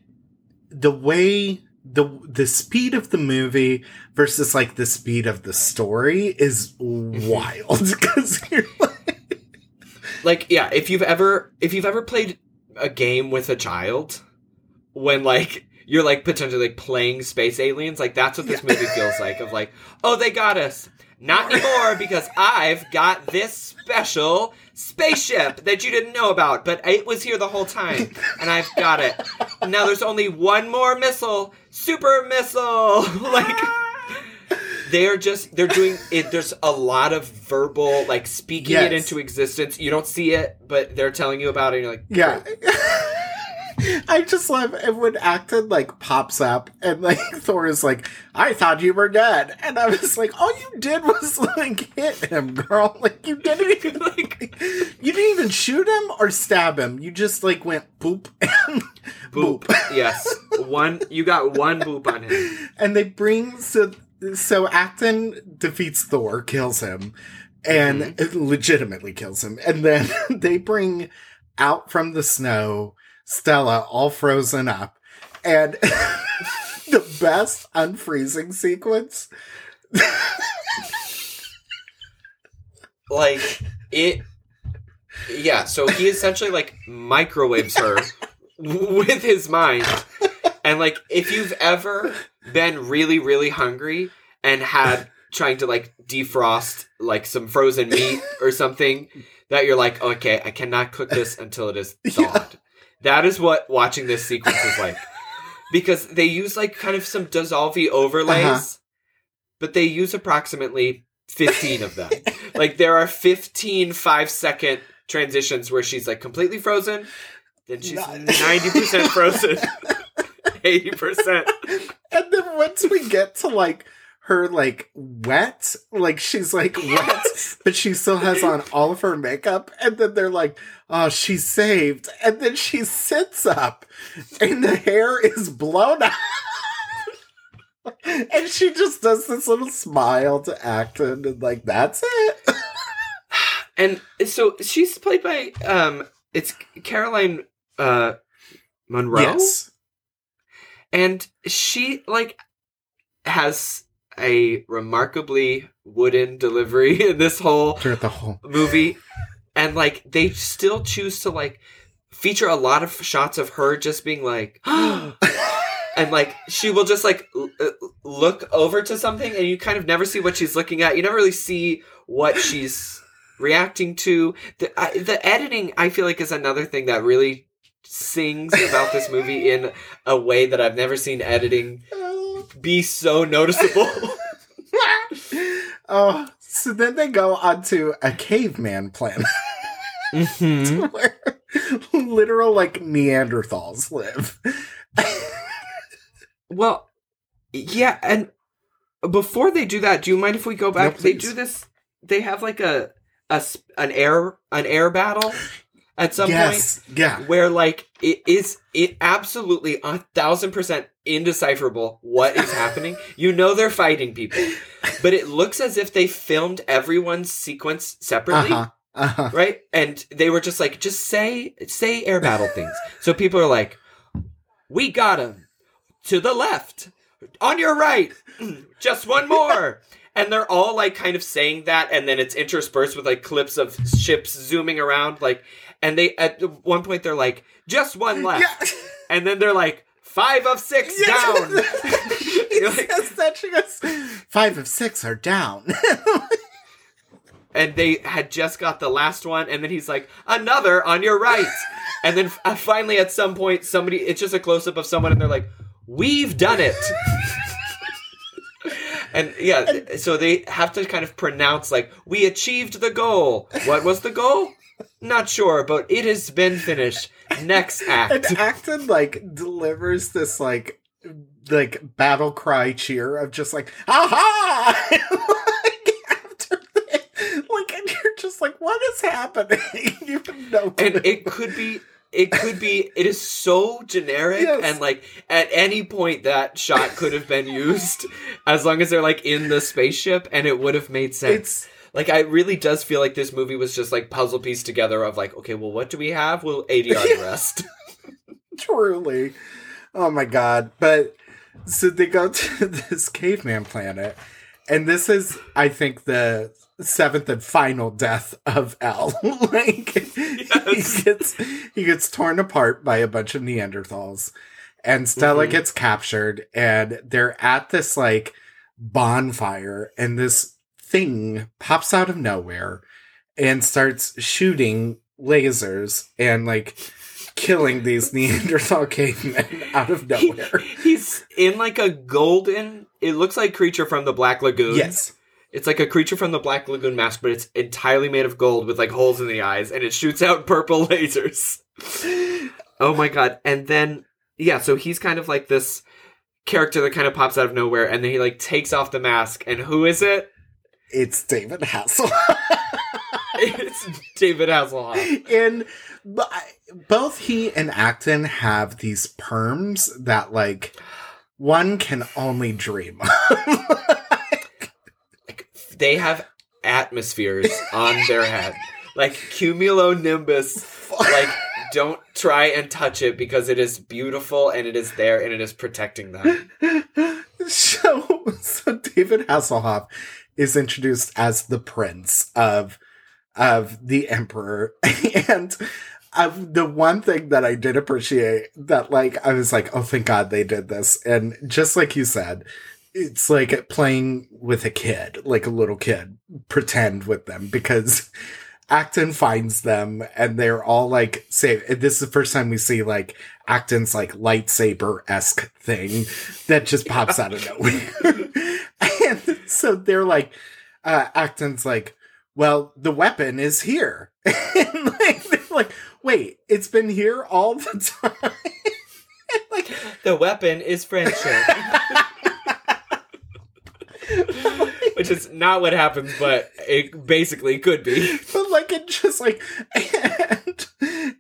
the way the the speed of the movie versus like the speed of the story is mm-hmm. wild [laughs] because you're like,
like yeah if you've ever if you've ever played a game with a child when like you're like potentially like playing space aliens like that's what this movie feels like of like oh they got us not [laughs] anymore because i've got this special spaceship that you didn't know about but it was here the whole time and i've got it. Now there's only one more missile super missile [laughs] like they're just they're doing it there's a lot of verbal like speaking it into existence. You don't see it but they're telling you about it and you're like
yeah. [laughs] I just love it when Akton like pops up and like [laughs] Thor is like, I thought you were dead. And I was like, all you did was [laughs] like hit him, girl. [laughs] Like you didn't even like you didn't even shoot him or stab him. You just like went boop and
boop yes one you got one boop on him
and they bring so so Akton defeats Thor, kills him, and mm-hmm. legitimately kills him, and then they bring out from the snow Stella all frozen up, and [laughs] the best unfreezing sequence.
like it yeah so he essentially like microwaves her with his mind. And like if you've ever been really really hungry and had trying to like defrost like some frozen meat or something that you're like okay i cannot cook this until it is [laughs] thawed that is what watching this sequence is like. [laughs] Because they use like kind of some dissolvey overlays
Uh-huh.
but they use approximately 15 of them. [laughs] Like there are 15 five second transitions where she's like completely frozen then she's
Not-
90% frozen. [laughs] 80%
And then once we get to like her like wet, like she's like wet, but she still has on [laughs] all of her makeup, and then they're like, "Oh, she's saved," and then she sits up, and the hair is blown out. And she just does this little smile to Akton, and like that's it.
and so she's played by um it's caroline uh Munro?
Yes,
and she like has a remarkably wooden delivery [laughs] in this whole
whole.
movie and like they still choose to like feature a lot of shots of her just being like [gasps] and like she will just like l- uh, look over to something and you kind of never see what she's looking at you never really see what she's reacting to the I, the editing i feel like is another thing that really sings about this movie in a way that i've never seen editing be so noticeable [laughs]
oh, So then they go onto a caveman planet
Mhm. [laughs]
where literal like Neanderthals live.
Well, yeah, and before they do that, do you mind if we go back?
No,
they do this. They have like a a an air an air battle at some
yes, yeah.
point where like it is it absolutely a thousand percent indecipherable what is happening. [laughs] You know they're fighting people, but it looks as if they filmed everyone's sequence separately.
Uh-huh. Uh-huh.
right? And they were just like, just say say air battle [laughs] things. So people are like, we got him to the left, on your right, [clears throat] just one more. And they're all like kind of saying that, and then it's interspersed with like clips of ships zooming around, like, and they at one point they're like, just one left,
Yeah.
and then they're like, five of six down. [laughs] [laughs] You're like-
yes, that she goes, Five of six are down. [laughs]
and they had just got the last one and then he's like another on your right and then uh, finally at some point somebody it's just a close-up of someone and they're like we've done it and yeah so they have to kind of pronounce like we achieved the goal what was the goal not sure but it has been finished. Next [laughs]
and
act.
Akton like delivers this like like battle cry cheer of just like aha! [laughs] Like after that, like and you're just like what is happening? [laughs] You have no clue.
and it could be it could be it is so generic
Yes.
and like at any point that shot could have been used as long as they're like in the spaceship and it would have made sense.
It's
like i really does feel like this movie was just like puzzle piece together of like okay well what do we have we'll adr the rest [laughs]
truly oh my god but so they go [laughs] to this caveman planet and this is i think the seventh and final death of Elle. [laughs] like
Yes.
he gets he gets torn apart by a bunch of Neanderthals, and Stella
Mhm.
gets captured, and they're at this like bonfire, and this thing pops out of nowhere and starts shooting lasers and like killing these [laughs] Neanderthal cavemen out of nowhere.
he's in like a golden it looks like creature from the black lagoon
yes.
It's like a creature from the Black Lagoon mask, but it's entirely made of gold with like holes in the eyes, and it shoots out purple [laughs] lasers. oh my god! And then yeah, so he's kind of like this character that kind of pops out of nowhere, and then he like takes off the mask, and who is it?
It's David Hasselhoff.
It's David Hasselhoff.
and both he and Akton have these perms that like one can only dream of. [laughs]
Like they have atmospheres on their head, like cumulonimbus. Like don't try and touch it because it is beautiful and it is there and it is protecting them. [laughs]
so, so David Hasselhoff is introduced as the prince of of the emperor, [laughs] and of the one thing that I did appreciate that, like, I was like, oh, thank God they did this, and just like you said. It's like playing with a kid, like a little kid, pretend with them because Akton finds them and they're all like say this is the first time we see like Akton's like lightsaber esque thing that just pops out of nowhere. [laughs] [laughs] so they're like uh Akton's like, well, the weapon is here. [laughs] and like they're like, wait, it's been here all the time. [laughs] like
The weapon is friendship. Which is not what happens, but it basically could be.
but like it just like and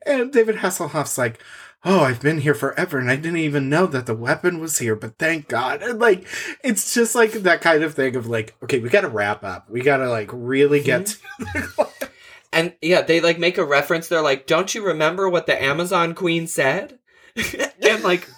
and David Hasselhoff's like, oh, I've been here forever and I didn't even know that the weapon was here, but thank God. And like it's just like that kind of thing of like, okay, we gotta wrap up. We gotta like really hmm? get to [laughs]
And yeah, they like make a reference. They're like, "Don't you remember what the Amazon Queen said?" [laughs] and like,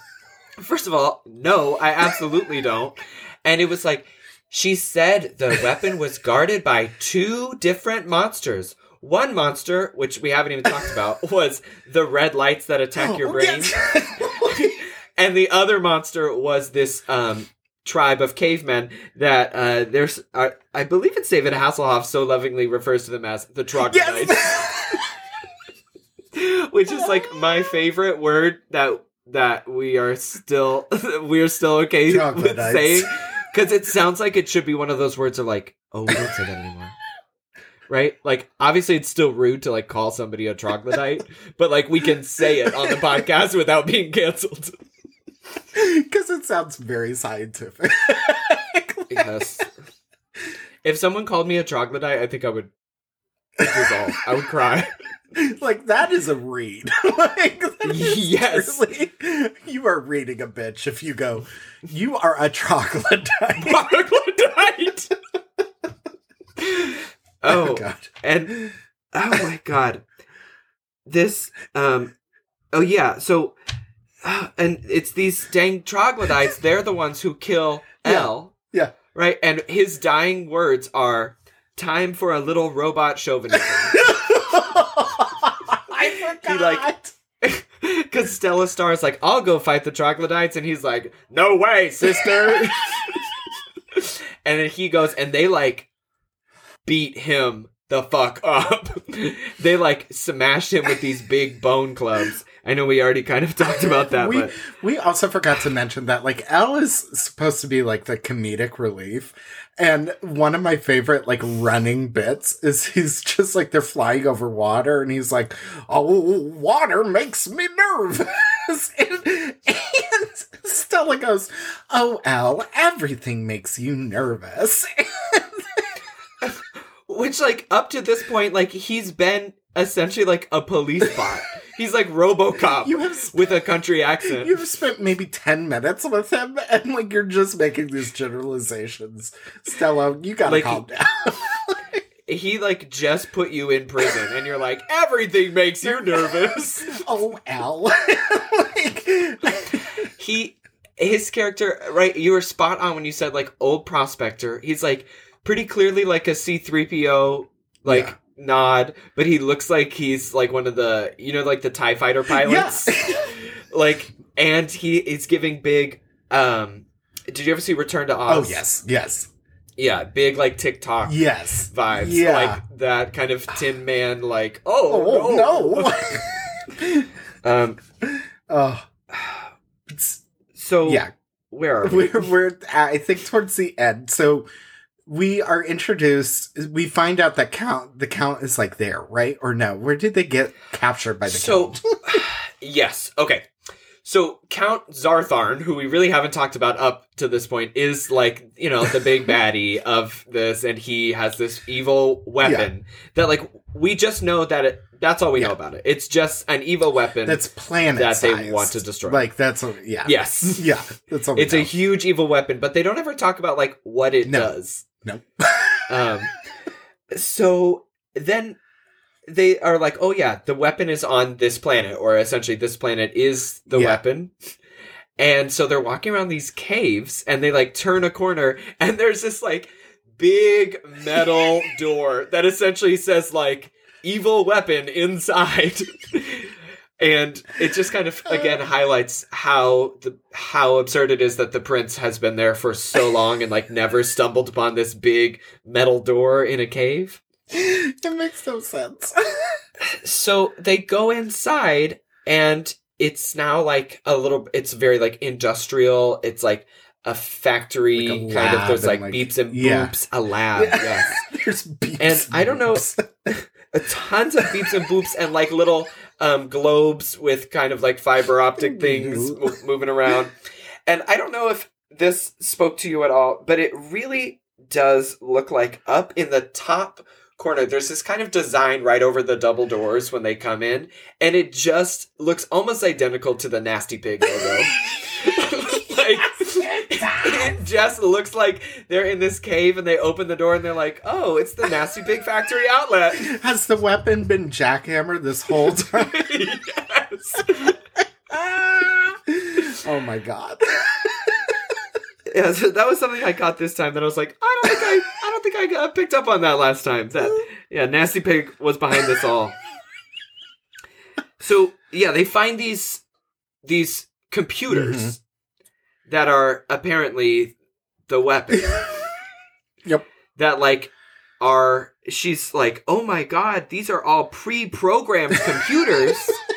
first of all, no, I absolutely don't. And it was like, she said the weapon was guarded by two different monsters. One monster, which we haven't even talked about, [laughs] was the red lights that attack your
Oh,
brain.
yes. [laughs]
and the other monster was this um tribe of cavemen that uh there's uh, I believe it's David Hasselhoff so lovingly refers to them as the troglodytes,
yes. [laughs]
which is like my favorite word that that we are still we are still okay with saying Because it sounds like it should be one of those words of like, oh, we don't say that anymore. Right? Like, obviously, it's still rude to like call somebody a troglodyte, [laughs] but like we can say it on the podcast without being canceled. [laughs]
Because it sounds very scientific. [laughs]
Yes. If someone called me a troglodyte, I think I would dissolve. I would cry.
like that is a read. like,
Yes.
you are reading a bitch if you go. You are a troglodyte.
Troglodyte. [laughs] oh, [laughs]
God.
and oh my god this um oh yeah so uh, [sighs] and it's these dang troglodytes they're the ones who kill [laughs]
Yeah.
Elle
Yeah.
right and his dying words are time for a little robot chauvinism
I
He, like- because stella star is like i'll go fight the troglodytes and he's like no way sister and then he goes and they like beat him the fuck up [laughs] they like smashed him with these big bone clubs i know we already kind of [laughs] talked about that
we
but
we also forgot to mention that like Elle is supposed to be like the comedic relief. And one of my favorite like running bits is he's just like they're flying over water and he's like, Oh, water makes me nervous. [laughs] and, and Stella goes, Oh Elle, everything makes you nervous.
Which like up to this point like he's been essentially like a police bot [laughs] he's like robocop
You have
with a country accent
You've spent maybe 10 minutes with him and like you're just making these generalizations. Stella, you gotta
Like,
calm down. [laughs]
he like just put you in prison and you're like everything makes you nervous [laughs]
oh, Elle. like,
he his character right you were spot on when you said like old prospector he's like pretty clearly like a c3po like
Yeah.
nod but he looks like he's like one of the you know like the tie fighter pilots [laughs] like and he is giving big um did you ever see return to Oz?
oh, yes, yes,
yeah big like tiktok
yes.
vibes
Yeah.
like that kind of tin man like oh,
Oh, no. [laughs] [laughs]
um
oh.
So
yeah,
where are we
we're, we're, I think, towards the end. So we are introduced, we find out that Count, the Count is like there, right? Or no? Where did they get captured by the Count?
so
Count? [laughs] [sighs]
yes okay so count Zarth Arn who we really haven't talked about up to this point is like you know the big [laughs] baddie of this and he has this evil weapon that like we just know that it that's all we know about it it's just an evil weapon
That's planet
that they want to destroy.
Like, that's, a, yeah.
yes [laughs]
Yeah, that's all
it's a huge evil weapon but they don't ever talk about like what it
No.
does
No. [laughs]
um so then they are like oh yeah the weapon is on this planet or essentially this planet is the
Yeah.
weapon and so they're walking around these caves and they like turn a corner and there's this like big metal [laughs] door that essentially says like evil weapon inside [laughs] and it just kind of again highlights how the how absurd it is that the prince has been there for so long and like never stumbled upon this big metal door in a cave
it makes no sense.
so they go inside and it's now like a little it's very like industrial it's like a factory
Like a
kind of there's like,
like-
beeps and
yeah.
boops a lab yes [laughs]
There's beeps
And I don't know-
boops. [laughs]
a tons of beeps and boops and like little um globes with kind of like fiber optic things mo- moving around. And i don't know if this spoke to you at all but it really does look like up in the top corner there's this kind of design right over the double doors when they come in and it just looks almost identical to the nasty pig logo [laughs] like [laughs] [laughs] it just looks like they're in this cave and they open the door and they're like oh it's the nasty pig [laughs] factory outlet
Has the weapon been jackhammered this whole time?
yes.
oh my god.
Yeah, so that was something I caught this time that I was like, I don't think I, I don't think I got picked up on that last time. That yeah, Nasty Pig was behind this all. So yeah, they find these these computers mm-hmm. That are apparently the weapon. [laughs]
Yep.
That like are she's like, oh my god, these are all pre-programmed computers [laughs]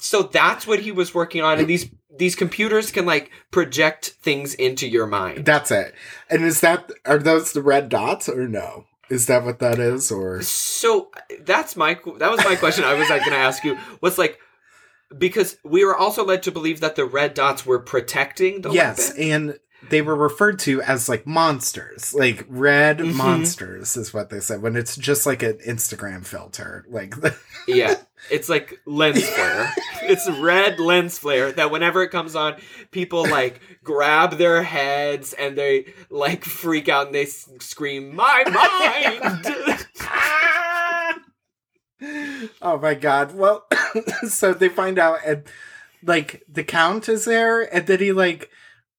So that's what he was working on, and these these computers can like project things into your mind.
That's it. And is that are those the red dots or no? Is that what that is or
So that's my that was my question. I was like going to ask you what's like because we were also led to believe that the red dots were protecting the
Yes,
weapon.
and they were referred to as like monsters. Like red
Mhm.
monsters is what they said when it's just like an Instagram filter. Like [laughs]
Yeah, it's like lens flare. [laughs] it's red lens flare that whenever it comes on, people like grab their heads and they like freak out and they scream, "My [laughs] mind!"
Oh my god. Well, [coughs] so they find out and like the count is there and then he like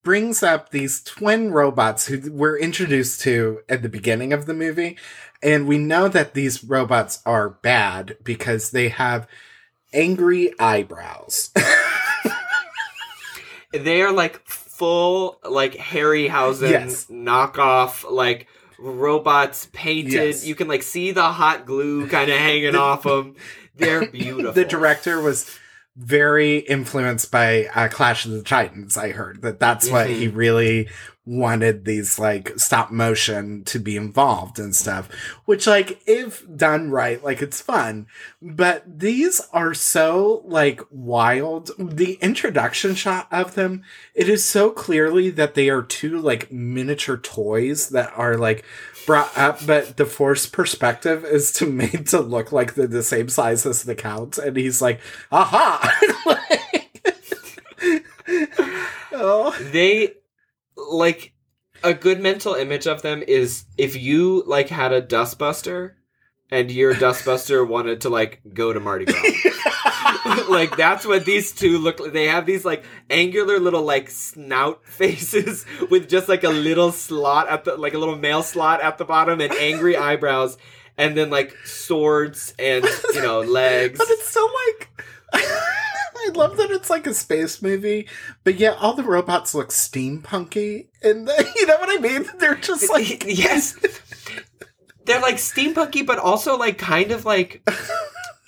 brings up these twin robots who we're introduced to at the beginning of the movie and we know that these robots are bad because they have angry eyebrows. [laughs]
they are like full like Harryhausen
Yes.
knockoff like robots painted.
Yes.
You can like see the hot glue kind of hanging off them. They're [laughs] beautiful.
the director was very influenced by uh, Clash of the Titans. I heard that that's what
Mhm.
he really wanted these like stop motion to be involved and stuff. Which, like, if done right, like it's fun. But these are so like wild. The introduction shot of them, it is so clearly that they are two like miniature toys that are like brought up, uh, but the force perspective is to [laughs] made to look like they're the same size as the count, and he's like, "Aha!" [laughs] Like- [laughs] oh,
they like a good mental image of them is if you like had a dustbuster and your dustbuster wanted to like go to Mardi Gras. [laughs] like that's what these two look like. They have these like angular little like snout [laughs] faces with just like a little slot at the like a little male slot at the bottom and angry eyebrows and then like swords and you know [laughs] legs.
but it's so like. I love that it's like a space movie, but yet all the robots look steampunky, and you know what I mean? They're just like
yes. They're like steampunky, but also like kind of like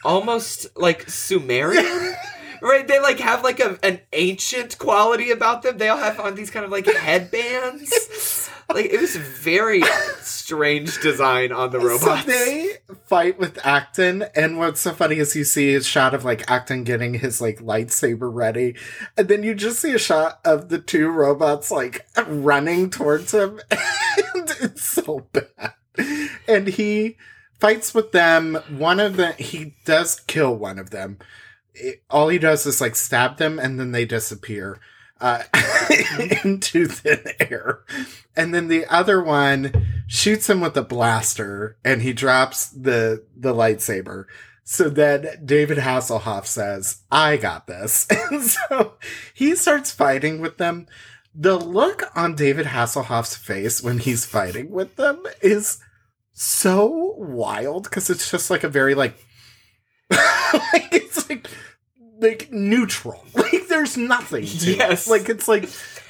almost like Sumerian. [laughs] Right? They like have like a, an ancient quality about them. They all have on these kind of like headbands. [laughs] Like it was very strange design on the robots.
So they fight with Akton, and what's so funny is you see a shot of like Akton getting his like lightsaber ready, and then you just see a shot of the two robots like running towards him, [laughs] and it's so bad. And he fights with them. One of them, he does kill one of them. It- all he does is like stab them, and then they disappear. Uh, [laughs] into thin air. And then the other one shoots him with a blaster and he drops the the lightsaber. So then David Hasselhoff says, I got this. [laughs] And so he starts fighting with them. The look on David Hasselhoff's face when he's fighting with them is so wild because it's just like a very like [laughs] like it's like like neutral. [laughs] Like there's nothing to it.
Yes.
Like it's like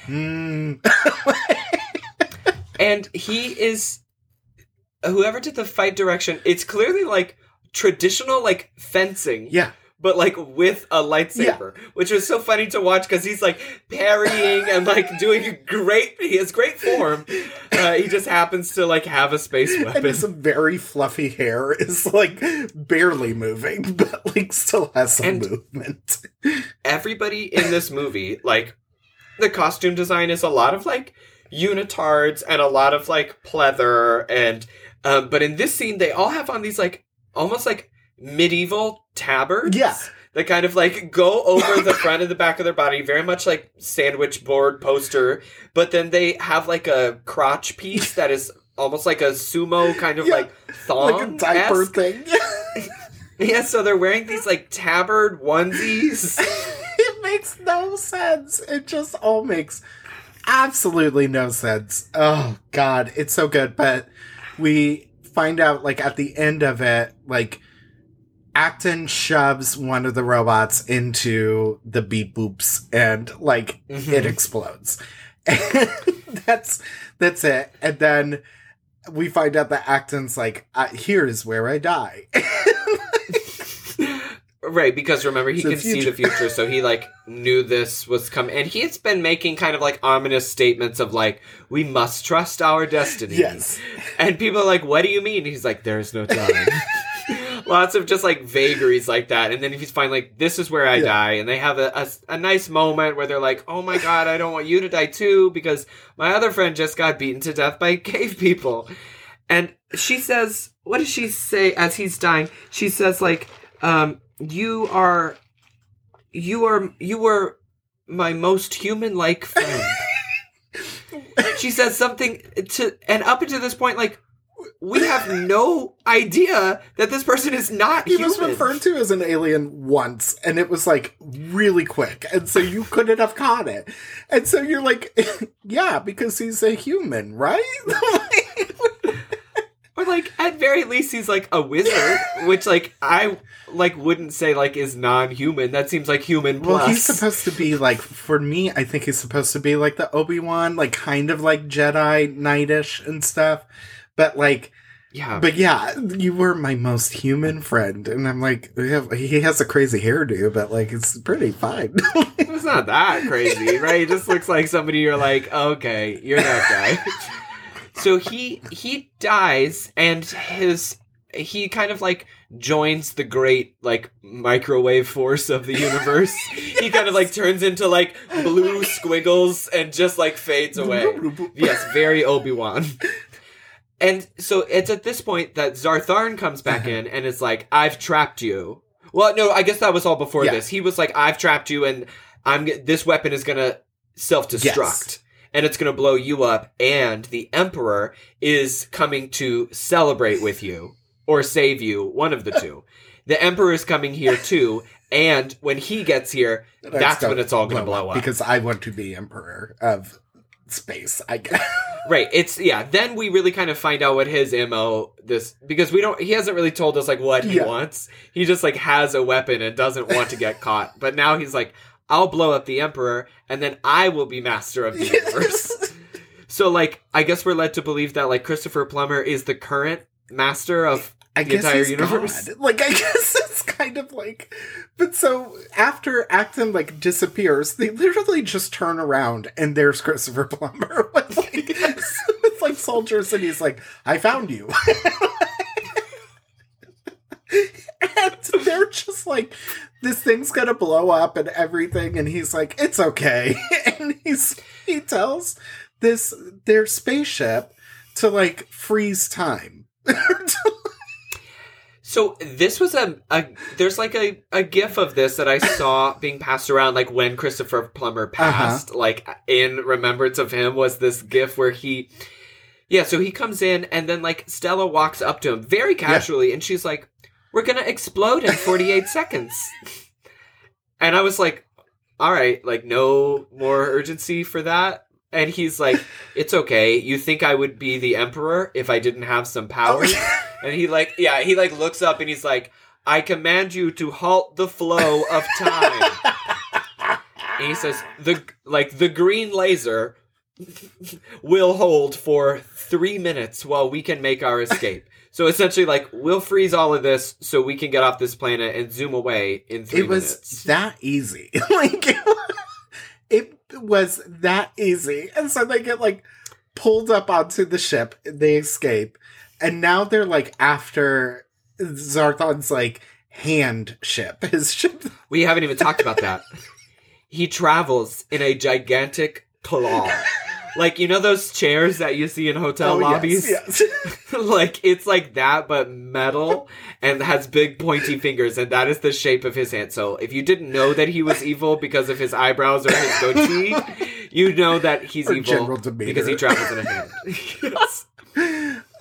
mm, [laughs]
and he is whoever did the fight direction it's clearly like traditional like fencing
yeah.
But like with a lightsaber which was so funny to watch because he's like parrying and like doing great he has great form. Uh, he just happens to like have a space [laughs]
And
weapon.
his very fluffy hair is like barely moving, [laughs] but like still has some
And-
movement.
everybody in this movie, like the costume design is a lot of like unitards and a lot of like pleather and um, but in this scene they all have on these like almost like medieval tabards.
Yeah.
That kind of like go over the front and the back of their body, very much like sandwich board poster, but then they have like a crotch piece that is almost like a sumo kind of
Yeah.
like thong.
Like a diaper thing. [laughs]
Yeah, so they're wearing these like tabard onesies. [laughs]
it makes no sense. It just all makes absolutely no sense. Oh god, it's so good. But we find out like at the end of it, like Akton shoves one of the robots into the beep boops and like
Mhm.
it explodes. And [laughs] that's that's it. And then we find out that Akton's like, uh, "Here's where I die." [laughs]
Right, because remember he can see the future, so he like knew this was coming, and he has been making kind of like ominous statements of like we must trust our destiny.
Yes.
and people are like, "What do you mean?" He's like, "There is no time." [laughs] Lots of just like vagaries like that, and then he's finally like, "This is where I
Yeah.
die," and they have a, a a nice moment where they're like, "Oh my god, I don't want you to die too," because my other friend just got beaten to death by cave people. And she says, what does she say as he's dying? She says, like, um, you are, you are, you were my most human like friend. [laughs] she says something to, and up until this point, like, we have no idea that this person is not
He
human.
was referred to as an alien once, and it was like really quick, and so you couldn't have caught it. And so you're like, [laughs] yeah, because he's a human, right? [laughs]
Or like at very least he's like a wizard, which like I like wouldn't say like is non-human. That seems like human plus.
well, he's supposed to be like, for me, I think he's supposed to be like the Obi Wan, like kind of like Jedi Knightish and stuff. But like,
yeah,
but yeah, you were my most human friend, and I'm like, he has a crazy hairdo, but like, it's pretty fine. [laughs]
it's not that crazy, right? It just looks like somebody you're like, okay, you're that guy. [laughs] so he he dies, and his he kind of like joins the great like microwave force of the universe. [laughs] He kind of like turns into like blue squiggles and just like fades away. yes, very Obi Wan. And so it's at this point that Zarth Arn comes back uh-huh. in and is like, "I've trapped you." Well, no, I guess that was all before
Yeah.
this. He was like, "I've trapped you, and I'm g- this weapon is gonna self destruct."
Yes.
And it's going to blow you up, and the Emperor is coming to celebrate with you or save you, one of the [laughs] two. The Emperor is coming here too, and when he gets here, that's when it's all going to blow up.
because I want to be emperor of space. I guess. [laughs]
Right. It's yeah. Then we really kind of find out what his mo this because we don't. He hasn't really told us like what he
Yeah.
wants. He just like has a weapon and doesn't want to get caught. But now he's like, I'll blow up the emperor and then I will be master of the [laughs] universe. so like, I guess we're led to believe that like Christopher Plummer is the current master of
I
the
guess
entire
he's
universe.
God. [laughs] Like I guess it's kind of like, but so after Akton like disappears, they literally just turn around and there's Christopher Plummer with [laughs] like, with [laughs] like soldiers, and he's like, "I found you," and they're just like, "This thing's gonna blow up and everything," and he's like, "It's okay," and he's he tells this their spaceship to like freeze time.
So this was a, a there's like a, a gif of this that I saw [laughs] being passed around like when Christopher Plummer uh-huh. passed like in remembrance of him was this gif where he yeah so he comes in and then like Stella walks up to him very casually and she's like we're gonna explode in 48 seconds. And I was like all right like no more urgency for that. And he's like it's okay. You think I would be the emperor if I didn't have some powers [laughs] and he like, yeah, he like looks up and he's like, I command you to halt the flow of time. and he says, the like the green laser will hold for three minutes while we can make our escape. So essentially, like, we'll freeze all of this so we can get off this planet and zoom away in three
it was
minutes.
that easy. [laughs] like it was that easy. And so they get like pulled up onto the ship, they escape, and now they're like after Zarth Arn's like hand ship. [laughs] His ship
We haven't even talked about that. [laughs] he travels in a gigantic claw. [laughs] Like, you know those chairs that you see in hotel
Oh,
lobbies?
yes.
like it's like that but metal and has big pointy fingers and that is the shape of his hand so if you didn't know that he was evil because of his eyebrows or his goatee you know that he's
Or
evil because he travels in a hand yes.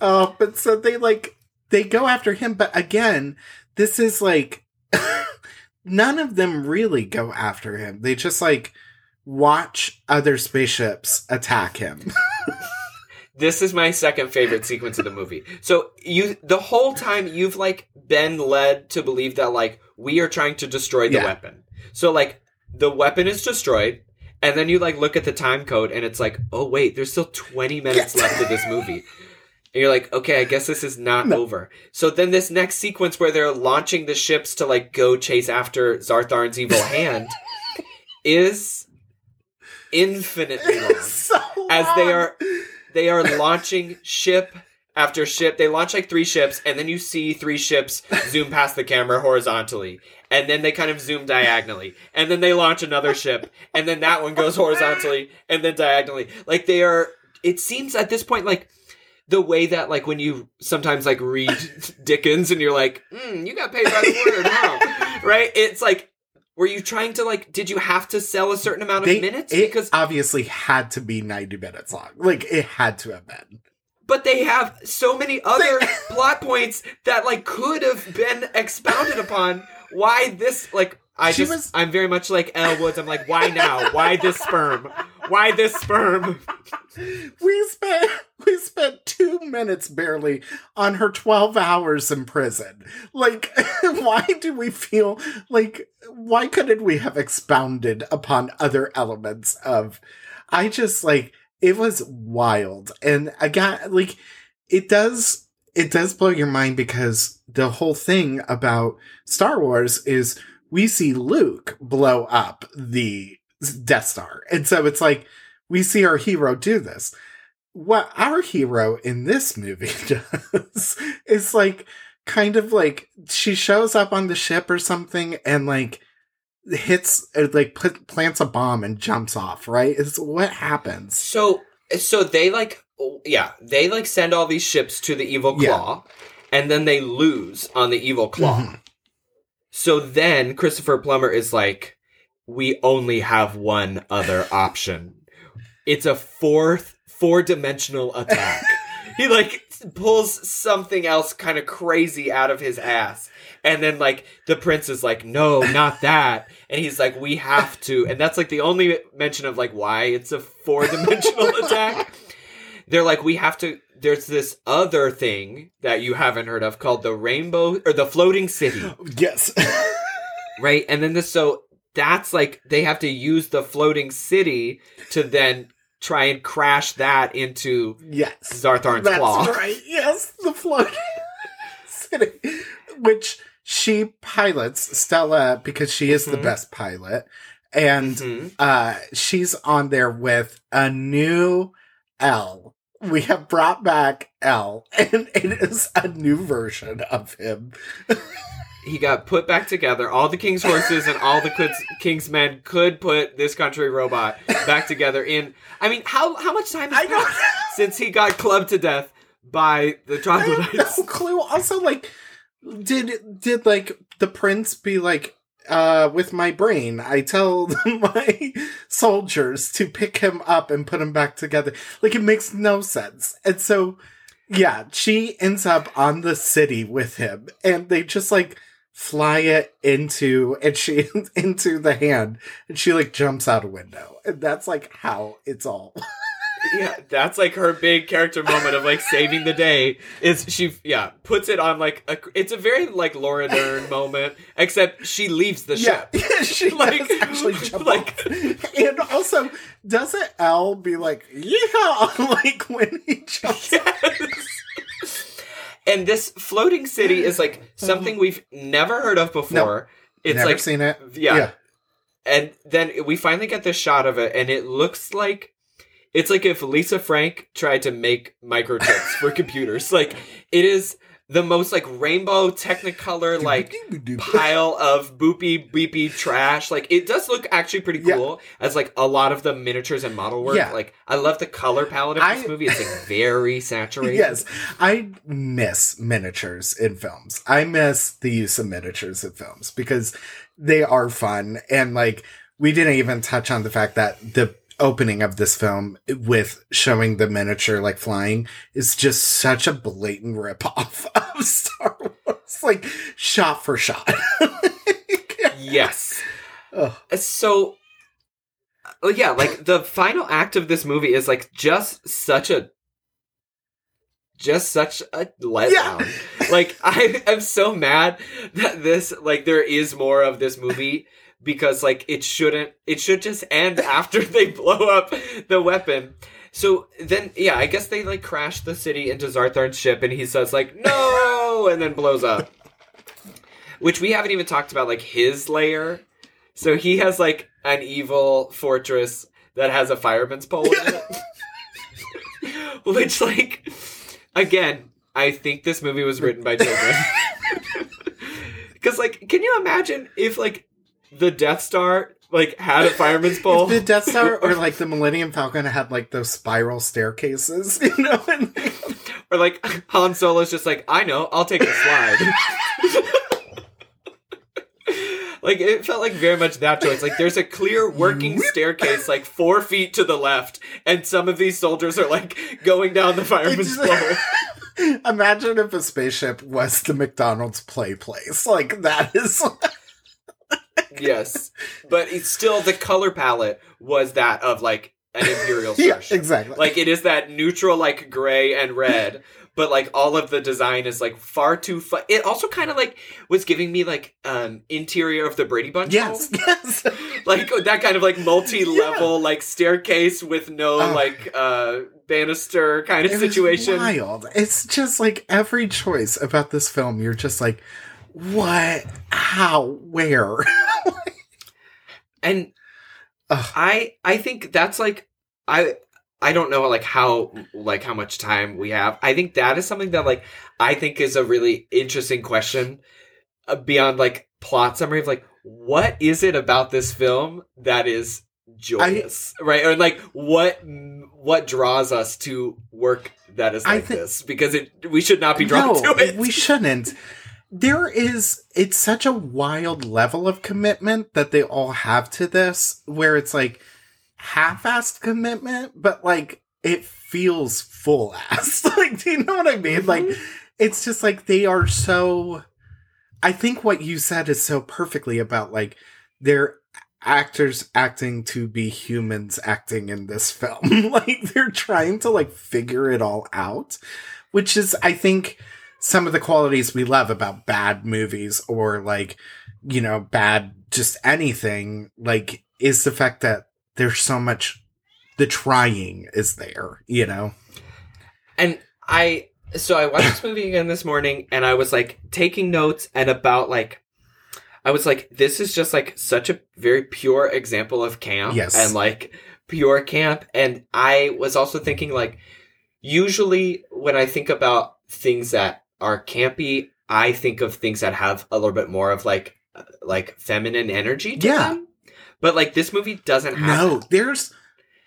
Oh, but so they like they go after him, but again, this is like [laughs] none of them really go after him. They just like watch other spaceships attack him. [laughs]
this is my second favorite sequence of the movie so you the whole time you've like been led to believe that like we are trying to destroy the
Yeah.
weapon so like the weapon is destroyed and then you like look at the time code and it's like oh wait there's still 20 minutes left of this movie [laughs] And you're like, okay, I guess this is not
No.
over. So then this next sequence where they're launching the ships to like go chase after Zarth Arn's evil [laughs] hand is infinitely long.
so long.
As they are they are launching ship after ship. They launch like three ships, and then you see three ships zoom past the camera horizontally. And then they kind of zoom diagonally. And then they launch another ship. And then that one goes horizontally and then diagonally. Like they are it seems at this point like the way that like when you sometimes like read [laughs] Dickens and you're like, mm, you got paid by the word, huh? Right? It's like were you trying to like did you have to sell a certain amount of
They-
minutes?
it
Because
obviously had to be 90 minutes long. Like it had to have been.
but they have so many other [laughs] plot points that like could have been expounded upon why this like i
She
just
was-
i'm very much like elle woods i'm like why now why this sperm why this sperm [laughs]
We spent we spent two minutes barely on her twelve hours in prison. Like, [laughs] why do we feel like why couldn't we have expounded upon other elements of? I just like it was wild, and again, like it does it does blow your mind because the whole thing about Star Wars is we see Luke blow up the Death Star, and so it's like we see our hero do this. What our hero in this movie [laughs] does is like kind of like she shows up on the ship or something and like hits like put, plants a bomb and jumps off. Right? Is what happens.
so so they like yeah they like send all these ships to the evil
Yeah.
claw and then they lose on the evil claw
Mhm.
So then christopher plummer is like we only have one other [laughs] option. It's a fourth four dimensional attack. [laughs] He like pulls something else kind of crazy out of his ass. And then like the prince is like no not that. And he's like we have to. And that's like the only mention of like why it's a four dimensional [laughs] attack. They're like we have to there's this other thing that you haven't heard of called the rainbow or the floating city [laughs]
Yes. [laughs]
right and then this so that's like they have to use the floating city to then try and crash that into
yes.
Zarth Arn's
That's
claw.
right. Yes, the floating [laughs] city, which she pilots Stella because she is the
Mhm.
best pilot, and
Mhm.
uh, she's on there with a new Elle. We have brought back Elle, [laughs] and it is a new version of him.
he got put back together. All the king's horses and all the king's, king's men could put this country robot back together in. I mean, how how much time has passed since he got clubbed to death by the troglodytes?
no clue. Also, like, did did like the prince be like, uh, with my brain, I tell [laughs] my soldiers to pick him up and put him back together. Like, it makes no sense. And so, yeah, she ends up on the city with him, and they just like fly it into and she [laughs] into the hand and she like jumps out a window and that's like how it's all [laughs]
yeah, that's like her big character moment of like saving the day. Is she? Yeah, puts it on like a. It's a very like Laura Dern [laughs] moment, except she leaves the
Yeah,
ship. [laughs]
she [laughs]
Like-
actually jump
like-
off. And also, doesn't Elle be like, yeah, like when he jumps
and this floating city is like something we've never heard of before. It's
Never
like
seen it.
yeah. and then we finally get this shot of it, and it looks like it's like if Lisa Frank tried to make microchips for [laughs] computers. Like it is the most like rainbow technicolor like pile of boopy beepy trash. Like it does look actually pretty
Yeah.
cool as like a lot of the miniatures and model work.
Yeah.
Like I love the color palette of this movie. It's like [laughs] very saturated.
Yes, I miss miniatures in films. I miss the use of miniatures in films because they are fun. And like, we didn't even touch on the fact that the opening of this film with showing the miniature like flying is just such a blatant ripoff [laughs] of Star Wars, like shot for shot. [laughs]
Yes.
Ugh.
So, uh, yeah, like the final act of this movie is like just such a, just such a letdown. Like I am so mad that this like there is more of this movie [laughs] because like it shouldn't. It should just end [laughs] after they blow up the weapon. so then yeah, I guess they like crash the city into Zarth Arn's ship, and he says like no, [laughs] and then blows up. Which we haven't even talked about like his layer. So he has like an evil fortress that has a fireman's pole in it. [laughs] Which like again, I think this movie was written by children. Cause like, can you imagine if like the Death Star like had a fireman's pole?
The Death Star or [laughs] like the Millennium Falcon had like those spiral staircases, [laughs] you know,
or like Han Solo's just like, I know, I'll take the slide. [laughs] like it felt like very much that choice. Like there's a clear working staircase like four feet to the left, and some of these soldiers are like going down the fireman's pole.
imagine if a spaceship was the McDonald's play place. Like that is
yes, but it's still the color palette was that of like an imperial [laughs]
yeah,
starship.
exactly.
Like it is that neutral like gray and red, but like all of the design is like far too fu- It also kind of like was giving me like um interior of the Brady Bunch.
yes,
home. [laughs]
yes. [laughs]
like that kind of like multi-level like staircase with no
Oh.
like uh banister kind of
It
situation.
wild. It's just like every choice about this film, you're just like, what? How? Where?
And
Ugh.
I I think that's like I I don't know like how like how much time we have. I think that is something that like I think is a really interesting question uh, beyond like plot summary of like what is it about this film that is joyous, right? Or like what what draws us to work that is like
thi-
this because it we should not be drawn
no,
to it.
we shouldn't. There is, it's such a wild level of commitment that they all have to this, where it's like half-assed commitment, but like it feels full-ass. [laughs] like, do you know what I mean? Mm-hmm. Like, it's just like they are so. I think what you said is so perfectly about like they're actors acting to be humans acting in this film. [laughs] like they're trying to like figure it all out, which is I think some of the qualities we love about bad movies or like you know bad just anything like is the fact that there's so much the trying is there, you know.
And I so I watched this [laughs] movie again this morning and I was like taking notes and about like I was like this is just like such a very pure example of camp
Yes.
and like pure camp and I was also thinking like usually when I think about things that are campy I think of things that have a little bit more of like uh, like feminine energy to
Yeah.
them. But like this movie doesn't have
No, there's.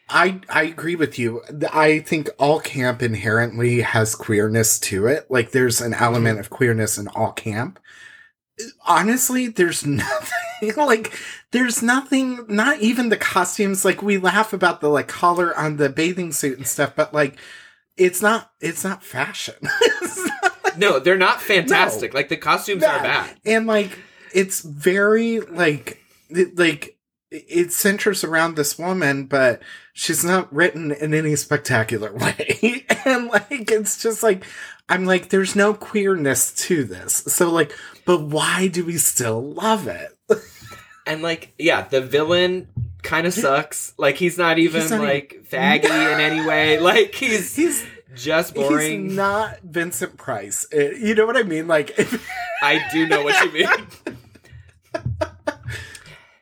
I I agree with you. I think all camp inherently has queerness to it. Like there's an element of queerness in all camp. Honestly, there's [laughs] nothing like there's nothing. Not even the costumes. Like we laugh about the like collar on the bathing suit and stuff, but like it's not. It's not fashion. [laughs] It's not- [laughs]
No, they're not fantastic. Like the costumes are
Bad.
bad.
and like it's very like it, like it centers around this woman but she's not written in any spectacular [laughs] way and like it's just like i'm like there's no queerness to this so like but why do we still love it [laughs]
And like, yeah, the villain kind of sucks. Like he's not even
He's not
like faggy in any way. Like he's
he's
just boring.
he's not vincent price It- you know what i mean like
I do know what you mean. [laughs]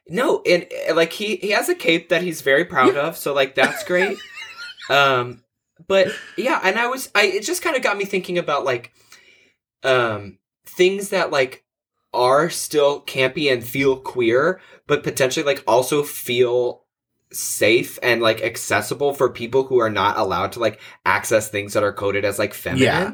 no, and uh, like he he has a cape that he's very proud of, so like that's great. [laughs] um, but yeah, and I was I it just kind of got me thinking about like um things that like are still campy and feel queer, but potentially like also feel safe and like accessible for people who are not allowed to like access things that are coded as like feminine.
Yeah.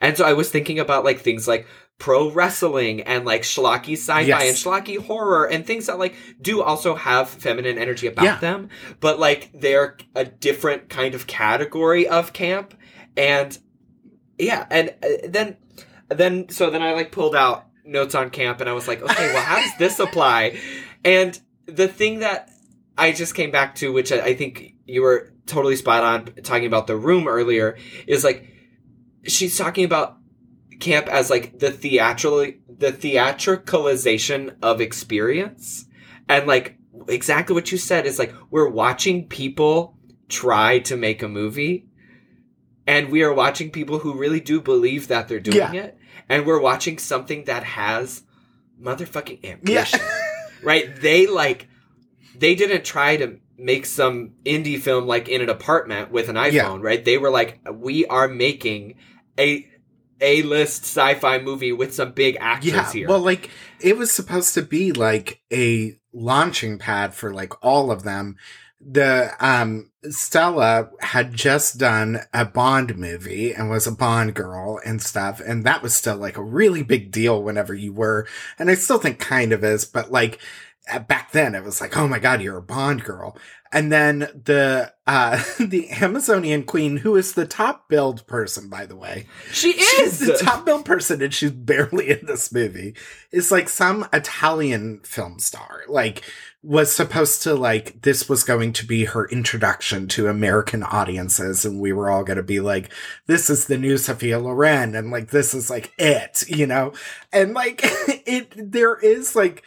And so I was thinking about like things like pro wrestling and like schlocky sci-fi
Yes.
and schlocky horror and things that like do also have feminine energy about
Yeah.
them, but like they're a different kind of category of camp. And yeah, and uh, then then so then I like pulled out notes on camp and I was like, okay, well, how does this apply? [laughs] And the thing that I just came back to, which I think you were totally spot on talking about the room earlier, is like she's talking about camp as like the theatrical the theatricalization of experience and like exactly what you said is like we're watching people try to make a movie and we are watching people who really do believe that they're doing
Yeah.
it and we're watching something that has motherfucking
Yeah.
ambition [laughs] right they like they didn't try to make some indie film like in an apartment with an iphone
Yeah.
right they were like we are making a a-list sci-fi movie with some big actors
yeah.
here
Well, like it was supposed to be like a launching pad for like all of them. The um Stella had just done a Bond movie and was a Bond girl and stuff, and that was still like a really big deal whenever you were, and I still think kind of is, but like back then it was like, oh my god, you're a Bond girl. And then the uh [laughs] the Amazonian queen, who is the top billed person, by the way,
she
She's
is
the top billed person and she's barely in this movie. It's like some Italian film star. Like was supposed to like this was going to be her introduction to American audiences and we were all going to be like this is the new Sophia Loren and like this is like it, you know. And like [laughs] it there is like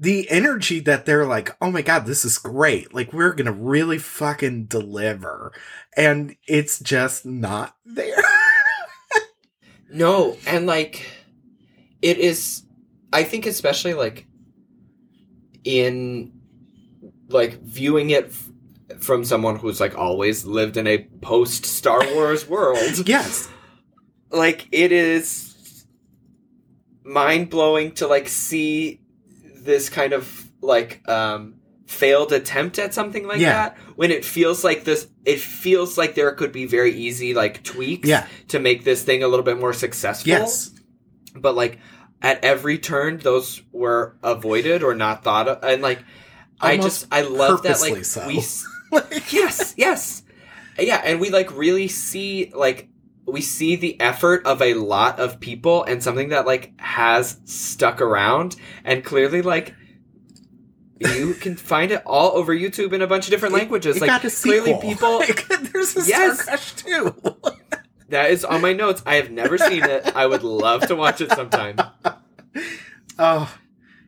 the energy that they're like, oh my god, this is great. Like we're gonna really fucking deliver. And it's just not there. [laughs]
No, and like it is I think especially like in like viewing it f- from someone who's like always lived in a post Star Wars world. [laughs]
yes.
like it is mind blowing to like see this kind of like um failed attempt at something like
Yeah.
that when it feels like this it feels like there could be very easy like tweaks
Yeah.
to make this thing a little bit more successful
Yes.
but like at every turn those were avoided or not thought of and like i just i love that like
so.
we s- [laughs] yes yes yeah and we like really see like we see the effort of a lot of people and something that like has stuck around and clearly like you [laughs] can find it all over youtube in a bunch of different languages.
It
like clearly people [laughs]
Like, there's a
Yes.
Starcrash too. [laughs]
that is on my notes. I have never seen it. I would love to watch it sometime.
Oh,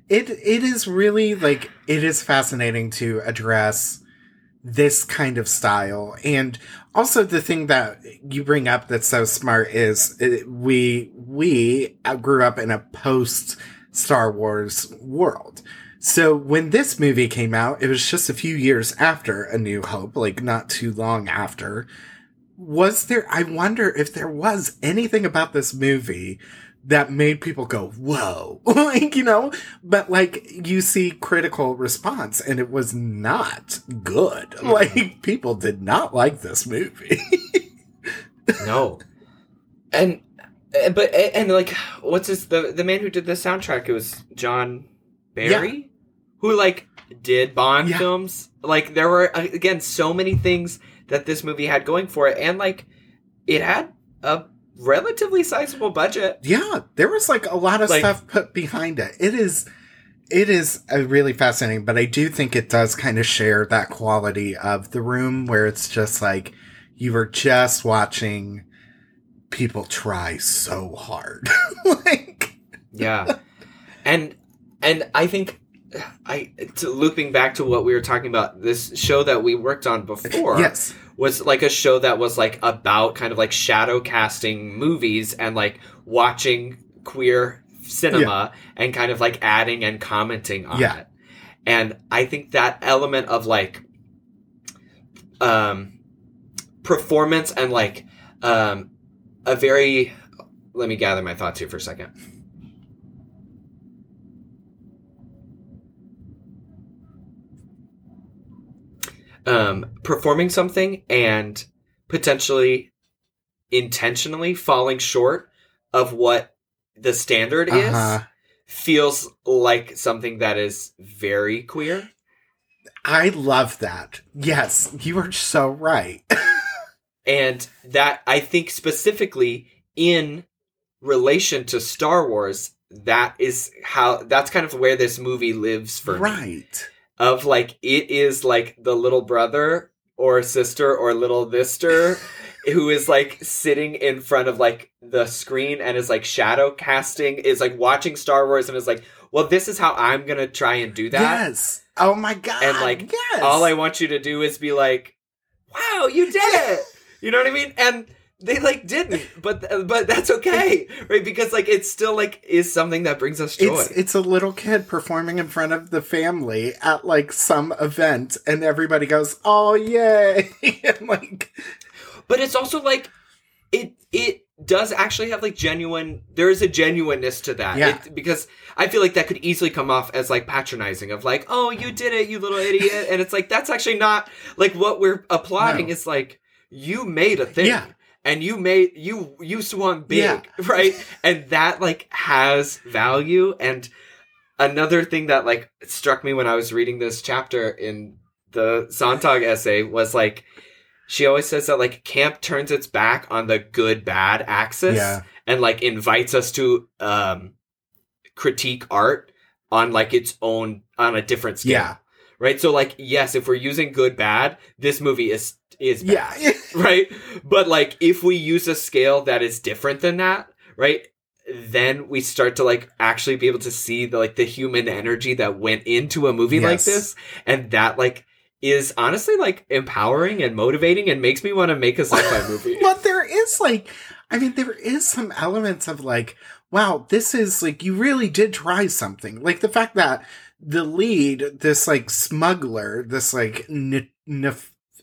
it it is really like it is fascinating to address this kind of style, and also the thing that you bring up that's so smart is uh, we we grew up in a post Star Wars world. So when this movie came out, it was just a few years after A New Hope, like not too long after. Was there, I wonder if there was anything about this movie that made people go, whoa, [laughs] like, you know, but like you see critical response and it was not good. Like people did not like this movie. [laughs]
No. And uh, but and like what's his the the man who did the soundtrack it was John Barry who like did Bond
Yeah.
films. Like there were again so many things that this movie had going for it and like it had a relatively sizable budget.
yeah, there was like a lot of
Like-
stuff put behind it. It is it is uh, really fascinating, but I do think it does kind of share that quality of the room where it's just like you were just watching people try so hard. [laughs] like
Yeah. and and I think I to looping back to what we were talking about this show that we worked on before
yes.
Was like a show that was like about kind of like shadow casting movies and like watching queer cinema and kind of like adding and commenting on
Yeah.
it. And I think that element of like um performance and like um a very let me gather my thoughts here for a second. Um, performing something and potentially intentionally falling short of what the standard
Uh-huh.
is feels like something that is very queer.
I love that. Yes, you are so right. [laughs]
And that I think specifically in relation to Star Wars, that is how that's kind of where this movie lives for me.
right.
Of like it is like the little brother or sister or little mister [laughs] who is like sitting in front of like the screen and is like shadow casting is like watching Star Wars and is like, well, this is how I'm gonna try and do that.
Yes. Oh my god.
And, like,
yes.
All I want you to do is be like, wow, you did it. [laughs] You know what I mean? And they like didn't, but but that's okay, right? Because like it's still like is something that brings us joy.
It's it's a little kid performing in front of the family at like some event, and everybody goes, "Oh yay!" [laughs] and like,
but it's also like it it does actually have like genuine. There is a genuineness to that,
Yeah.
It- because I feel like that could easily come off as like patronizing of like, "Oh, you did it, you little idiot," and it's like that's actually not like what we're applying.
No.
Is like you made a thing.
Yeah.
And you made you you swung big,
Yeah. [laughs]
right? And that like has value. And another thing that like struck me when I was reading this chapter in the Sontag essay was like she always says that like camp turns its back on the good bad axis
Yeah.
and like invites us to um critique art on like its own on a different scale.
Yeah.
Right? So like yes, if we're using good bad, this movie is is bad
yeah,
right? But like if we use a scale that is different than that, right? Then we start to like actually be able to see the like the human energy that went into a movie like this and that like is honestly like empowering and motivating and makes me want to make a sci-fi [laughs] movie.
but there is like, I mean, there is some elements of like, wow, this is like you really did try something. Like the fact that the lead, this like smuggler, this like n- n-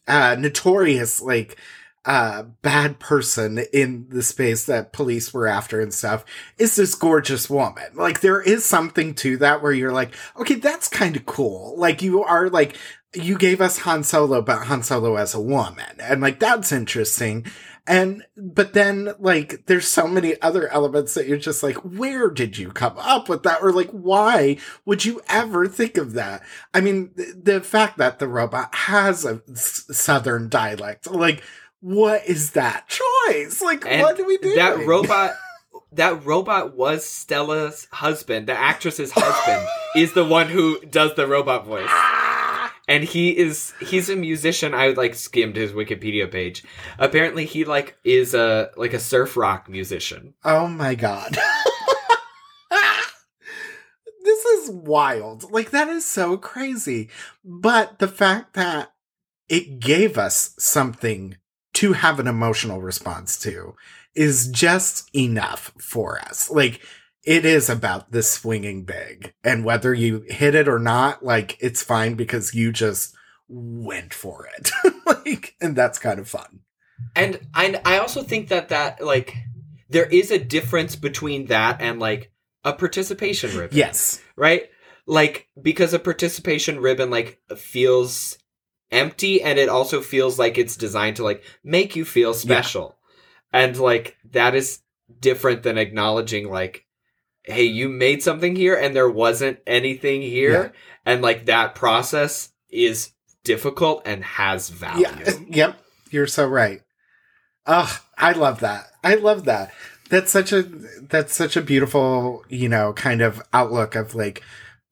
uh, notorious like uh bad person in the space that police were after and stuff is this gorgeous woman. Like there is something to that where you're like okay that's kind of cool. Like you are like you gave us Han Solo but Han Solo as a woman. And like that's interesting and but then like there's so many other elements that you're just like where did you come up with that or like why would you ever think of that i mean th- the fact that the robot has a s- southern dialect like what is that choice like
And
what do we do
That robot that robot was Stella's husband. The actress's husband is the one who does the robot voice. And he is he's a musician i like skimmed his wikipedia page apparently he like is a like a surf rock musician
Oh my god. [laughs] this is wild. Like that is so crazy. But the fact that it gave us something to have an emotional response to is just enough for us. Like it is about the swinging big and whether you hit it or not, like it's fine because you just went for it. [laughs] like, and that's kind of fun.
and i i also think that that like there is a difference between that and like a participation ribbon
Yes.
right like because a participation ribbon like feels empty and it also feels like it's designed to like make you feel special and like that is different than acknowledging like hey you made something here and there wasn't anything here and like that process is difficult and has value
Yeah. [laughs] Yep. You're so right. Ugh, I love that. I love that. That's such a that's such a beautiful, you know, kind of outlook of like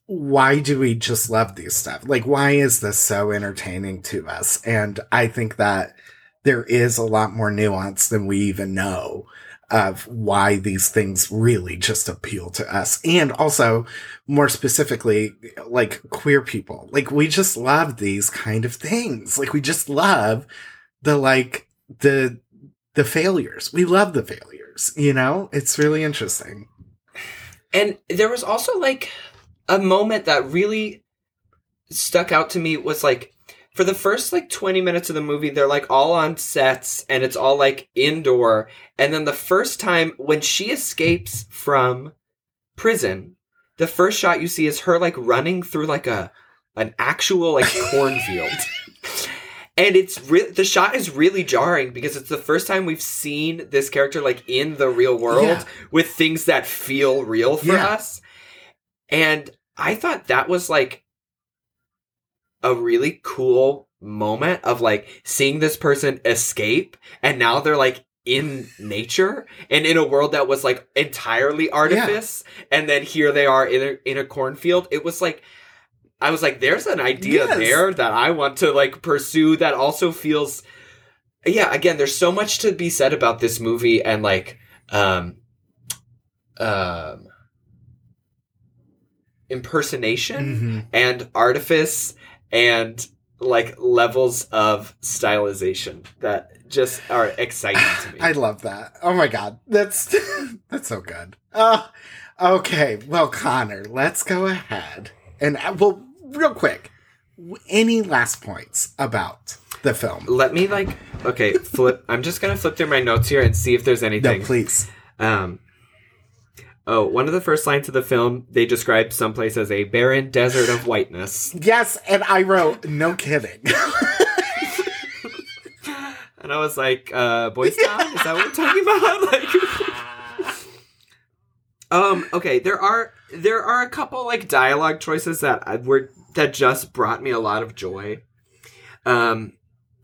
why do we just love these stuff? Like why is this so entertaining to us? And I think that there is a lot more nuance than we even know of why these things really just appeal to us. And also, more specifically, like queer people. Like we just love these kind of things. Like we just love the like the the failures. We love the failures, you know? It's really interesting.
And there was also like a moment that really stuck out to me was like for the first like 20 minutes of the movie they're like all on sets and it's all like indoor and then the first time when she escapes from prison the first shot you see is her like running through like a an actual like [laughs] cornfield and it's re- the shot is really jarring because it's the first time we've seen this character like in the real world
Yeah.
with things that feel real for
Yeah.
us and i thought that was like a really cool moment of like seeing this person escape and now they're like in nature and in a world that was like entirely artifice and then here they are in a, in a cornfield it was like i was like there's an idea
Yes.
there that i want to like pursue that also feels yeah again there's so much to be said about this movie and like um um impersonation
Mm-hmm.
and artifice and like levels of stylization that just are exciting to me. [sighs]
I love that. Oh my god, that's [laughs] that's so good. Uh, okay, well, Connor, let's go ahead and uh, well, real quick, any last points about the film?
Let me like okay, flip. I'm just gonna flip through my notes here and see if there's anything.
No, please.
Um, oh, one of the first lines of the film, they describe someplace as a barren desert of whiteness,
Yes, and I wrote, no kidding. [laughs]
and I was like, uh, "Boys Town? Is that what we're talking about?" [laughs] like, um, okay, there are there are a couple like dialogue choices that I, were that just brought me a lot of joy. Um,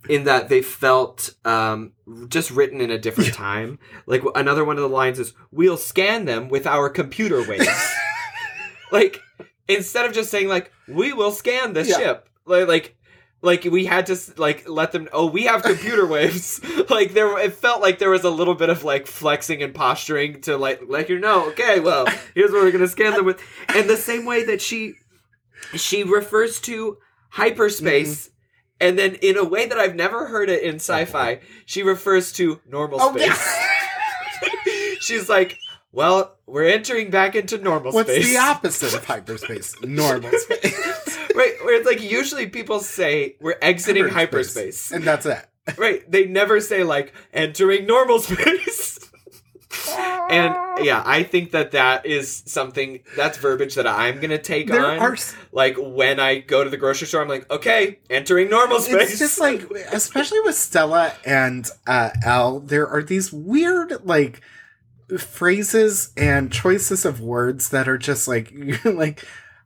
in that they felt um, just written in a different time. Like another one of the lines is, "We'll scan them with our computer waves." [laughs] like instead of just saying like, "We will scan the
Yeah.
ship," like like like we had to like let them. Oh, we have computer [laughs] waves. like there, it felt like there was a little bit of like flexing and posturing to like let you know. Okay, well, [laughs] here's what we're gonna scan them with, and the same way that she she refers to hyperspace. And then, in a way that I've never heard it in sci-fi, she refers to normal
Oh,
space. [laughs] She's like, "Well, we're entering back into normal
What's
space."
What's the opposite of hyperspace? Normal [laughs] space.
right? Where it's like usually people say we're exiting hyperspace,
And that's it.
right? They never say like entering normal space. And yeah, I think that that is something that's verbiage that I'm gonna take
There
on.
are
like when I go to the grocery store, I'm like, okay, entering normal space.
It's just like, especially with Stella and uh, Elle, there are these weird like phrases and choices of words that are just like, [laughs] like,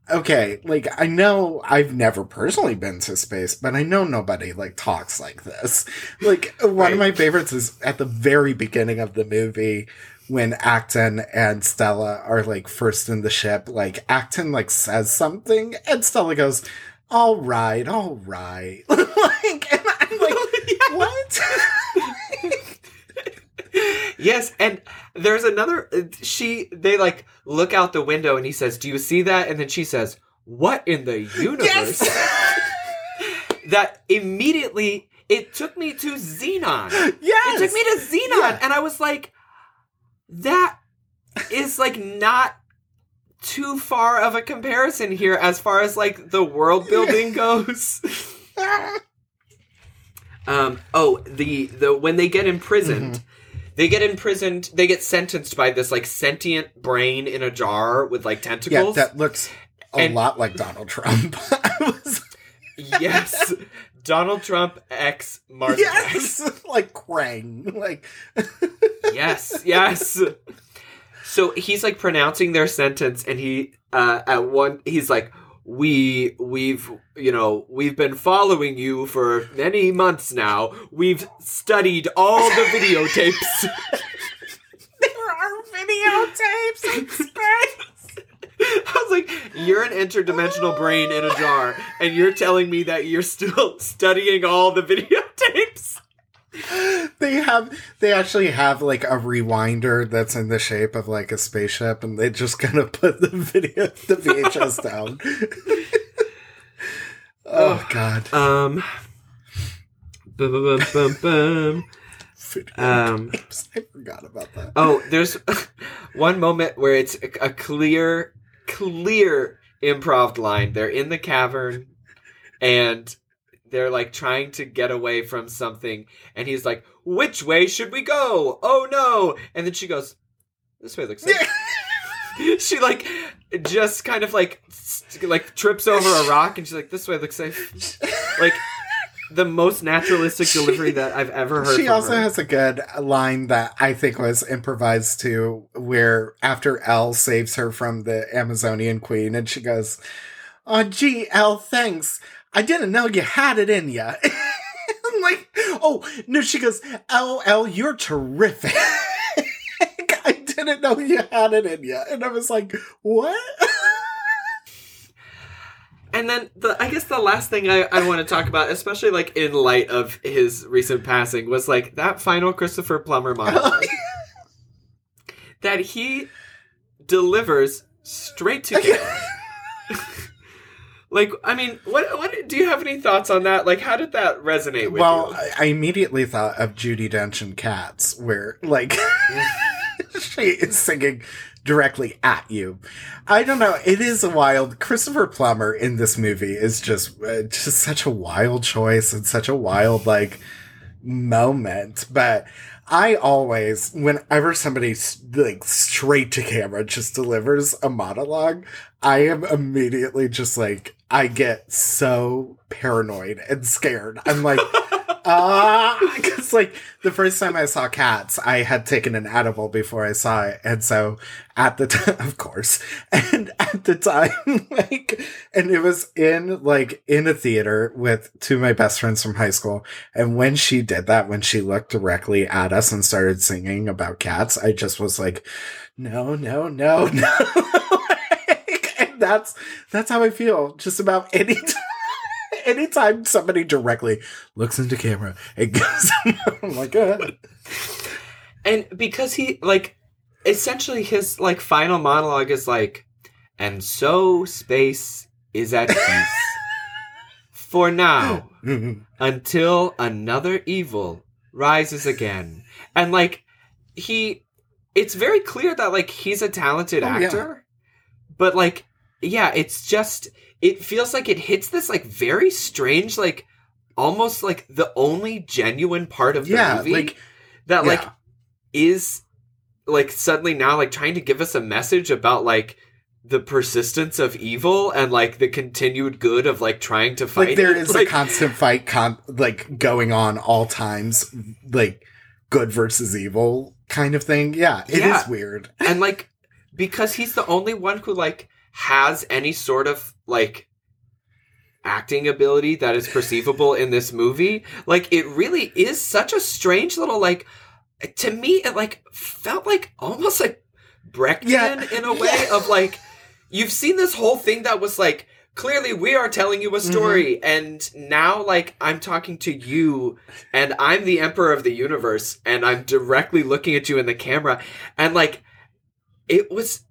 okay, like I know I've never personally been to space, but I know nobody like talks like this. Like one
Right.
of my favorites is at the very beginning of the movie. When Akton and Stella are like first in the ship, like Akton like says something and Stella goes, all right, all right. [laughs] like, and I'm like, [laughs] what? [laughs]
yes, and there's another. She they like look out the window and he says, "Do you see that?" And then she says, "What in the universe?" [laughs] that immediately it took me to Zenon.
yes.
It took me to Zenon,
Yeah.
and I was like, that is like not too far of a comparison here as far as like the world building [laughs] goes. um oh the the when they get imprisoned
Mm-hmm.
They get imprisoned they get sentenced by this like sentient brain in a jar with like tentacles.
yeah, that looks a
And-
lot like Donald Trump. [laughs]
Yes donald trump x mark
yes, [laughs] like Krang, like [laughs]
yes, yes. So he's like pronouncing their sentence, and he uh, at one he's like, "We we've you know we've been following you for many months now. We've studied all the videotapes." [laughs]
there are videotapes in space. [laughs]
I was like, "You're an interdimensional brain in a jar, and you're telling me that you're still [laughs] studying all the videotapes." [laughs]
They have, they actually have like a rewinder that's in the shape of like a spaceship, and they just kind of put the video, the VHS [laughs] down. oh God.
Um. Bum, bum, bum, bum. Um.
I forgot about that.
Oh, there's [laughs] one moment where it's a a clear, clear improv line. They're in the cavern and they're like trying to get away from something. And he's like, Which way should we go? Oh no. And then she goes, This way looks safe. [laughs] [laughs] she like just kind of like st- like trips over a rock and she's like, This way looks safe. Like the most naturalistic [laughs] delivery that I've ever heard.
She also
her.
has a good line that I think was improvised too, where after Elle saves her from the Amazonian queen, and she goes, "Oh, gee, Elle, thanks. I didn't know you had it in you." [laughs] I'm like, "Oh no," she goes, "Elle, Elle, you're terrific." [laughs] I didn't know you had it in you, and I was like, "What?" [laughs]
And then the I guess the last thing I, I want to talk about, especially like in light of his recent passing, was like that final Christopher Plummer monologue that he delivers straight to camera. Like, I mean, what what do you have any thoughts on that? Like, how did that resonate with
well,
you?
I, I immediately thought of Judi Dench and Cats, where like [laughs] she is singing directly at you. I don't know. It is a wild. Christopher Plummer in this movie is just uh, just such a wild choice and such a wild like moment. But I always, whenever somebody like straight to camera just delivers a monologue, I am immediately just like I get so paranoid and scared. I'm like. [laughs] Ah, [laughs] because like the first time I saw cats, I had taken an edible before I saw it, and so at the time, [laughs] of course, and at the time, like, and it was in like in a theater with two of my best friends from high school, and when she did that, when she looked directly at us and started singing about cats, I just was like, no, no, no, no. Like, [laughs] that's that's how I feel just about any time. [laughs] Anytime somebody directly looks into camera and goes, I'm like, uh,
and because he like essentially his like final monologue is like and so space is at [laughs] peace for now until another evil rises again and like he it's very clear that like he's a talented
Oh, yeah.
actor but like yeah it's just it feels like it hits this like very strange like almost like the only genuine part of the
yeah,
movie
like,
that like
yeah.
is like suddenly now like trying to give us a message about like the persistence of evil and like the continued good of like trying to fight
like there
it.
is
like,
a constant fight, con- like going on all times, like good versus evil kind of thing. Yeah, it is
Yeah.
weird.
and like because he's the only one who like has any sort of like acting ability that is perceivable in this movie like it really is such a strange little like to me it like felt like almost like brechtian
Yeah.
in a way [laughs]
Yeah.
of like you've seen this whole thing that was like clearly we are telling you a mm-hmm. story and now like i'm talking to you and i'm the emperor of the universe and i'm directly looking at you in the camera and like it was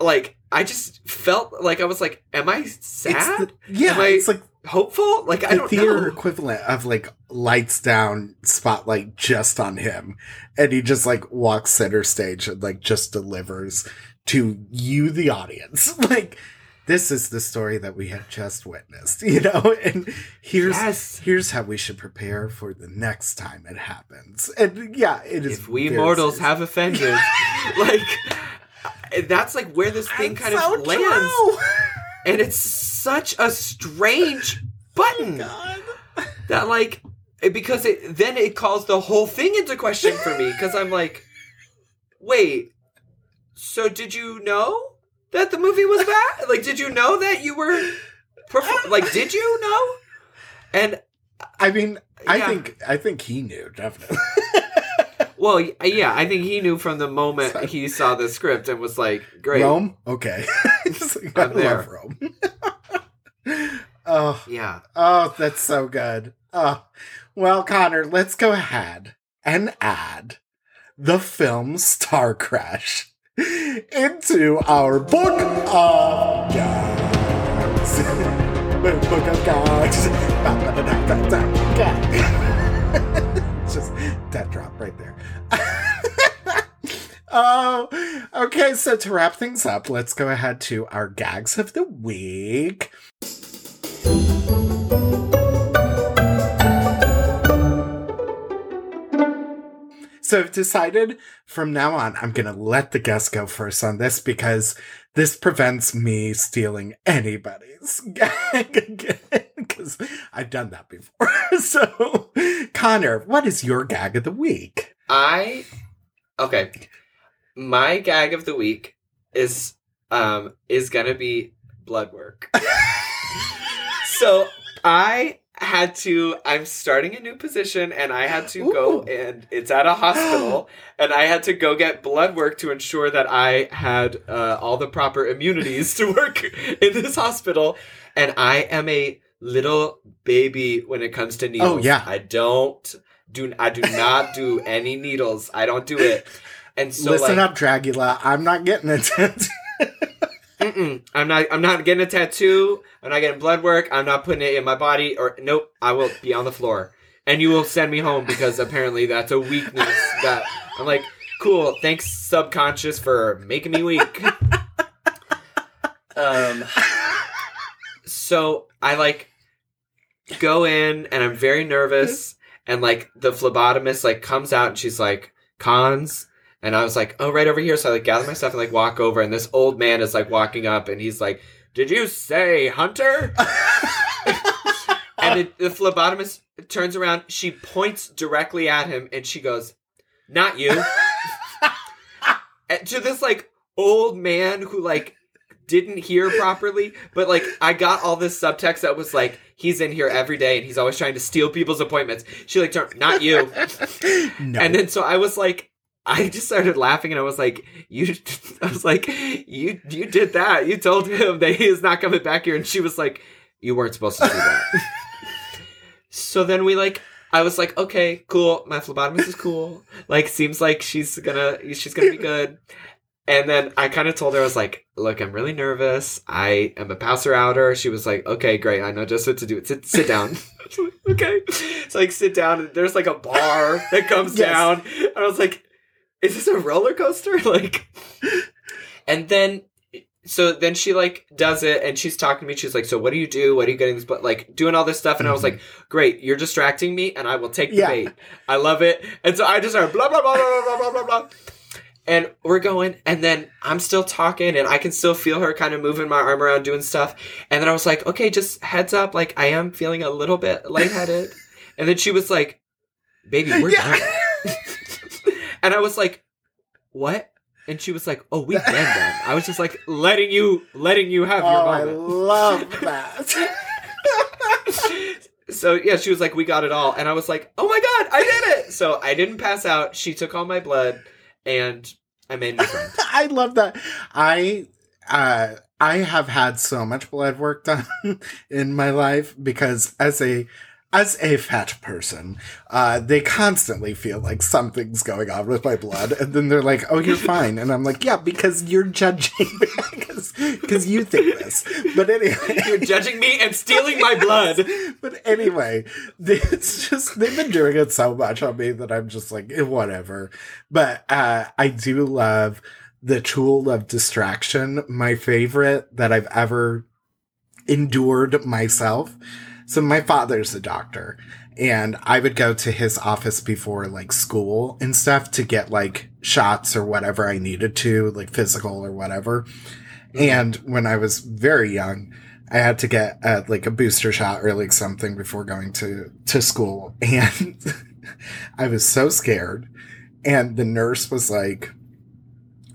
like I just felt like I was like, am I sad?
the, yeah,
Am I
it's like
Hopeful? Like I
the
don't
theater
know.
equivalent of like lights down spotlight just on him, and he just like walks center stage and like just delivers to you, the audience. [laughs] Like this is the story that we have just witnessed, you know. [laughs] And here's
Yes.
here's how we should prepare for the next time it happens. And yeah, it is.
If we mortals
serious.
have offended, [laughs] like that's like where this thing kind
so
of lands,
true.
and it's such a strange button oh
God.
that like because it then it calls the whole thing into question for me because I'm like, wait, so did you know that the movie was bad? [laughs] Like, did you know that you were, perf- like, did you know? And
I mean, I
Yeah.
think I think he knew definitely. [laughs]
well, uh, yeah, I think he knew from the moment he saw the script and was like, great,
Rome, okay. [laughs] Like, I love Rome. [laughs] oh,
yeah.
oh, that's so good. Oh, well, Connor, let's go ahead and add the film Starcrash into our book of gags. [laughs] book of gags. [laughs] oh, okay. So to wrap things up, let's go ahead to our gags of the week. So I've decided from now on, I'm going to let the guest go first on this because this prevents me stealing anybody's [laughs] gag again because I've done that before. [laughs] so, Connor, what is your gag of the week?
I okay. My gag of the week is um is gonna be blood work. [laughs] so I had to I'm starting a new position and I had to go and it's at a hospital [gasps] and I had to go get blood work to ensure that I had uh, all the proper immunities to work [laughs] in this hospital and I am a little baby when it comes to needles.
Oh, yeah.
I don't do I do not do any needles. I don't do it. And so
Listen
like
up, Dragula. I'm not getting it.
Mm-mm, I'm not. I'm not getting a tattoo. I'm not getting blood work. I'm not putting it in my body. Or nope. I will be on the floor, and you will send me home because apparently that's a weakness. That I'm like, cool. Thanks, subconscious, for making me weak. [laughs] um. So I like go in, and I'm very nervous, and like the phlebotomist like comes out, and she's like, "Konz." And I was like, oh, right over here. So I like gather my stuff and like walk over, and this old man is like walking up, and he's like, "Did you say Hunter?" [laughs] and it, the phlebotomist turns around. She points directly at him, and she goes, "Not you." To this like old man who like didn't hear properly, but like I got all this subtext that was like he's in here every day and he's always trying to steal people's appointments. She like turned, "Not you." [laughs]
no.
And then so I was like, I just started laughing and I was like, you, [laughs] I was like, you, you did that. You told him that he is not coming back here. And she was like, you weren't supposed to do that. [laughs] so then we like, I was like, okay, cool. My phlebotomist is cool. Like, seems like she's gonna, she's gonna be good. And then I kind of told her, I was like, look, I'm really nervous. I am a passer outer. She was like, okay, great. I know just what to do. Sit, sit down. [laughs] Like, okay. So like sit down and there's like a bar that comes [laughs]
Yes.
down. And I was like, is this a roller coaster? [laughs] Like, and then, so then she like does it and she's talking to me. She's like, so what do you do? What are you getting this? But like doing all this stuff. And I was mm-hmm. like, great, you're distracting me and I will take the
Yeah.
bait. I love it. And so I just started blah, blah, blah, blah, blah, blah, blah, blah. And we're going, and then I'm still talking, and I can still feel her kind of moving my arm around doing stuff. And then I was like, okay, just heads up, like I am feeling a little bit lightheaded. [laughs] and then she was like, baby, we're
Yeah.
done. [laughs] and I was like, what? And she was like, oh, we've been done. I was just like letting you, letting you have your
oh, I
moment.
love [laughs] that.
so yeah, she was like, "We got it all," and I was like, "Oh my god, I did it!" So I didn't pass out. She took all my blood, and I made new friends. [laughs]
I love that. I uh I have had so much blood work done [laughs] in my life because as a as a fat person, uh, they constantly feel like something's going on with my blood, and then they're like, "Oh, you're fine," and I'm like, "Yeah, because you're judging me, [laughs] because you think this." But anyway,
You're judging me and stealing my blood. [laughs]
but anyway, it's just they've been doing it so much on me that I'm just like eh, whatever. But uh, I do love the tool of distraction. My favorite that I've ever endured myself. So my father's a doctor, and I would go to his office before like school and stuff to get like shots or whatever I needed to, like physical or whatever. And when I was very young, I had to get uh, like a booster shot or like something before going to to school, [laughs] and I was so scared. And the nurse was like,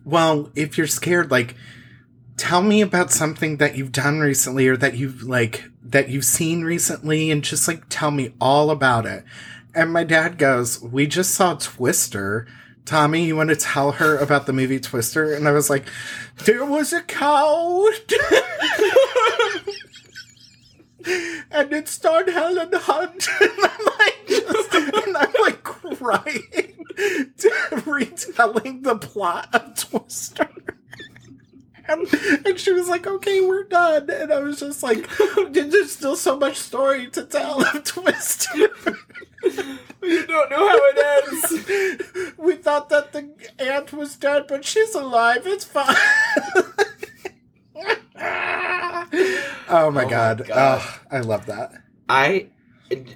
"Well, if you're scared, like." Tell me about something that you've done recently or that you've like that you've seen recently and just like tell me all about it. And my dad goes, We just saw Twister. Tommy, you want to tell her about the movie Twister? And I was like, There was a cow. [laughs] and it starred Helen Hunt. [laughs] and I'm like, just, and I'm like crying, [laughs] retelling the plot of Twister. And, and she was like, okay, we're done. And I was just like, [laughs] there's still so much story to tell of Twister. [laughs]
You don't know how it ends. [laughs]
we thought that the aunt was dead, but she's alive. It's fine. oh my oh
my
god.
God.
Oh, I love that.
I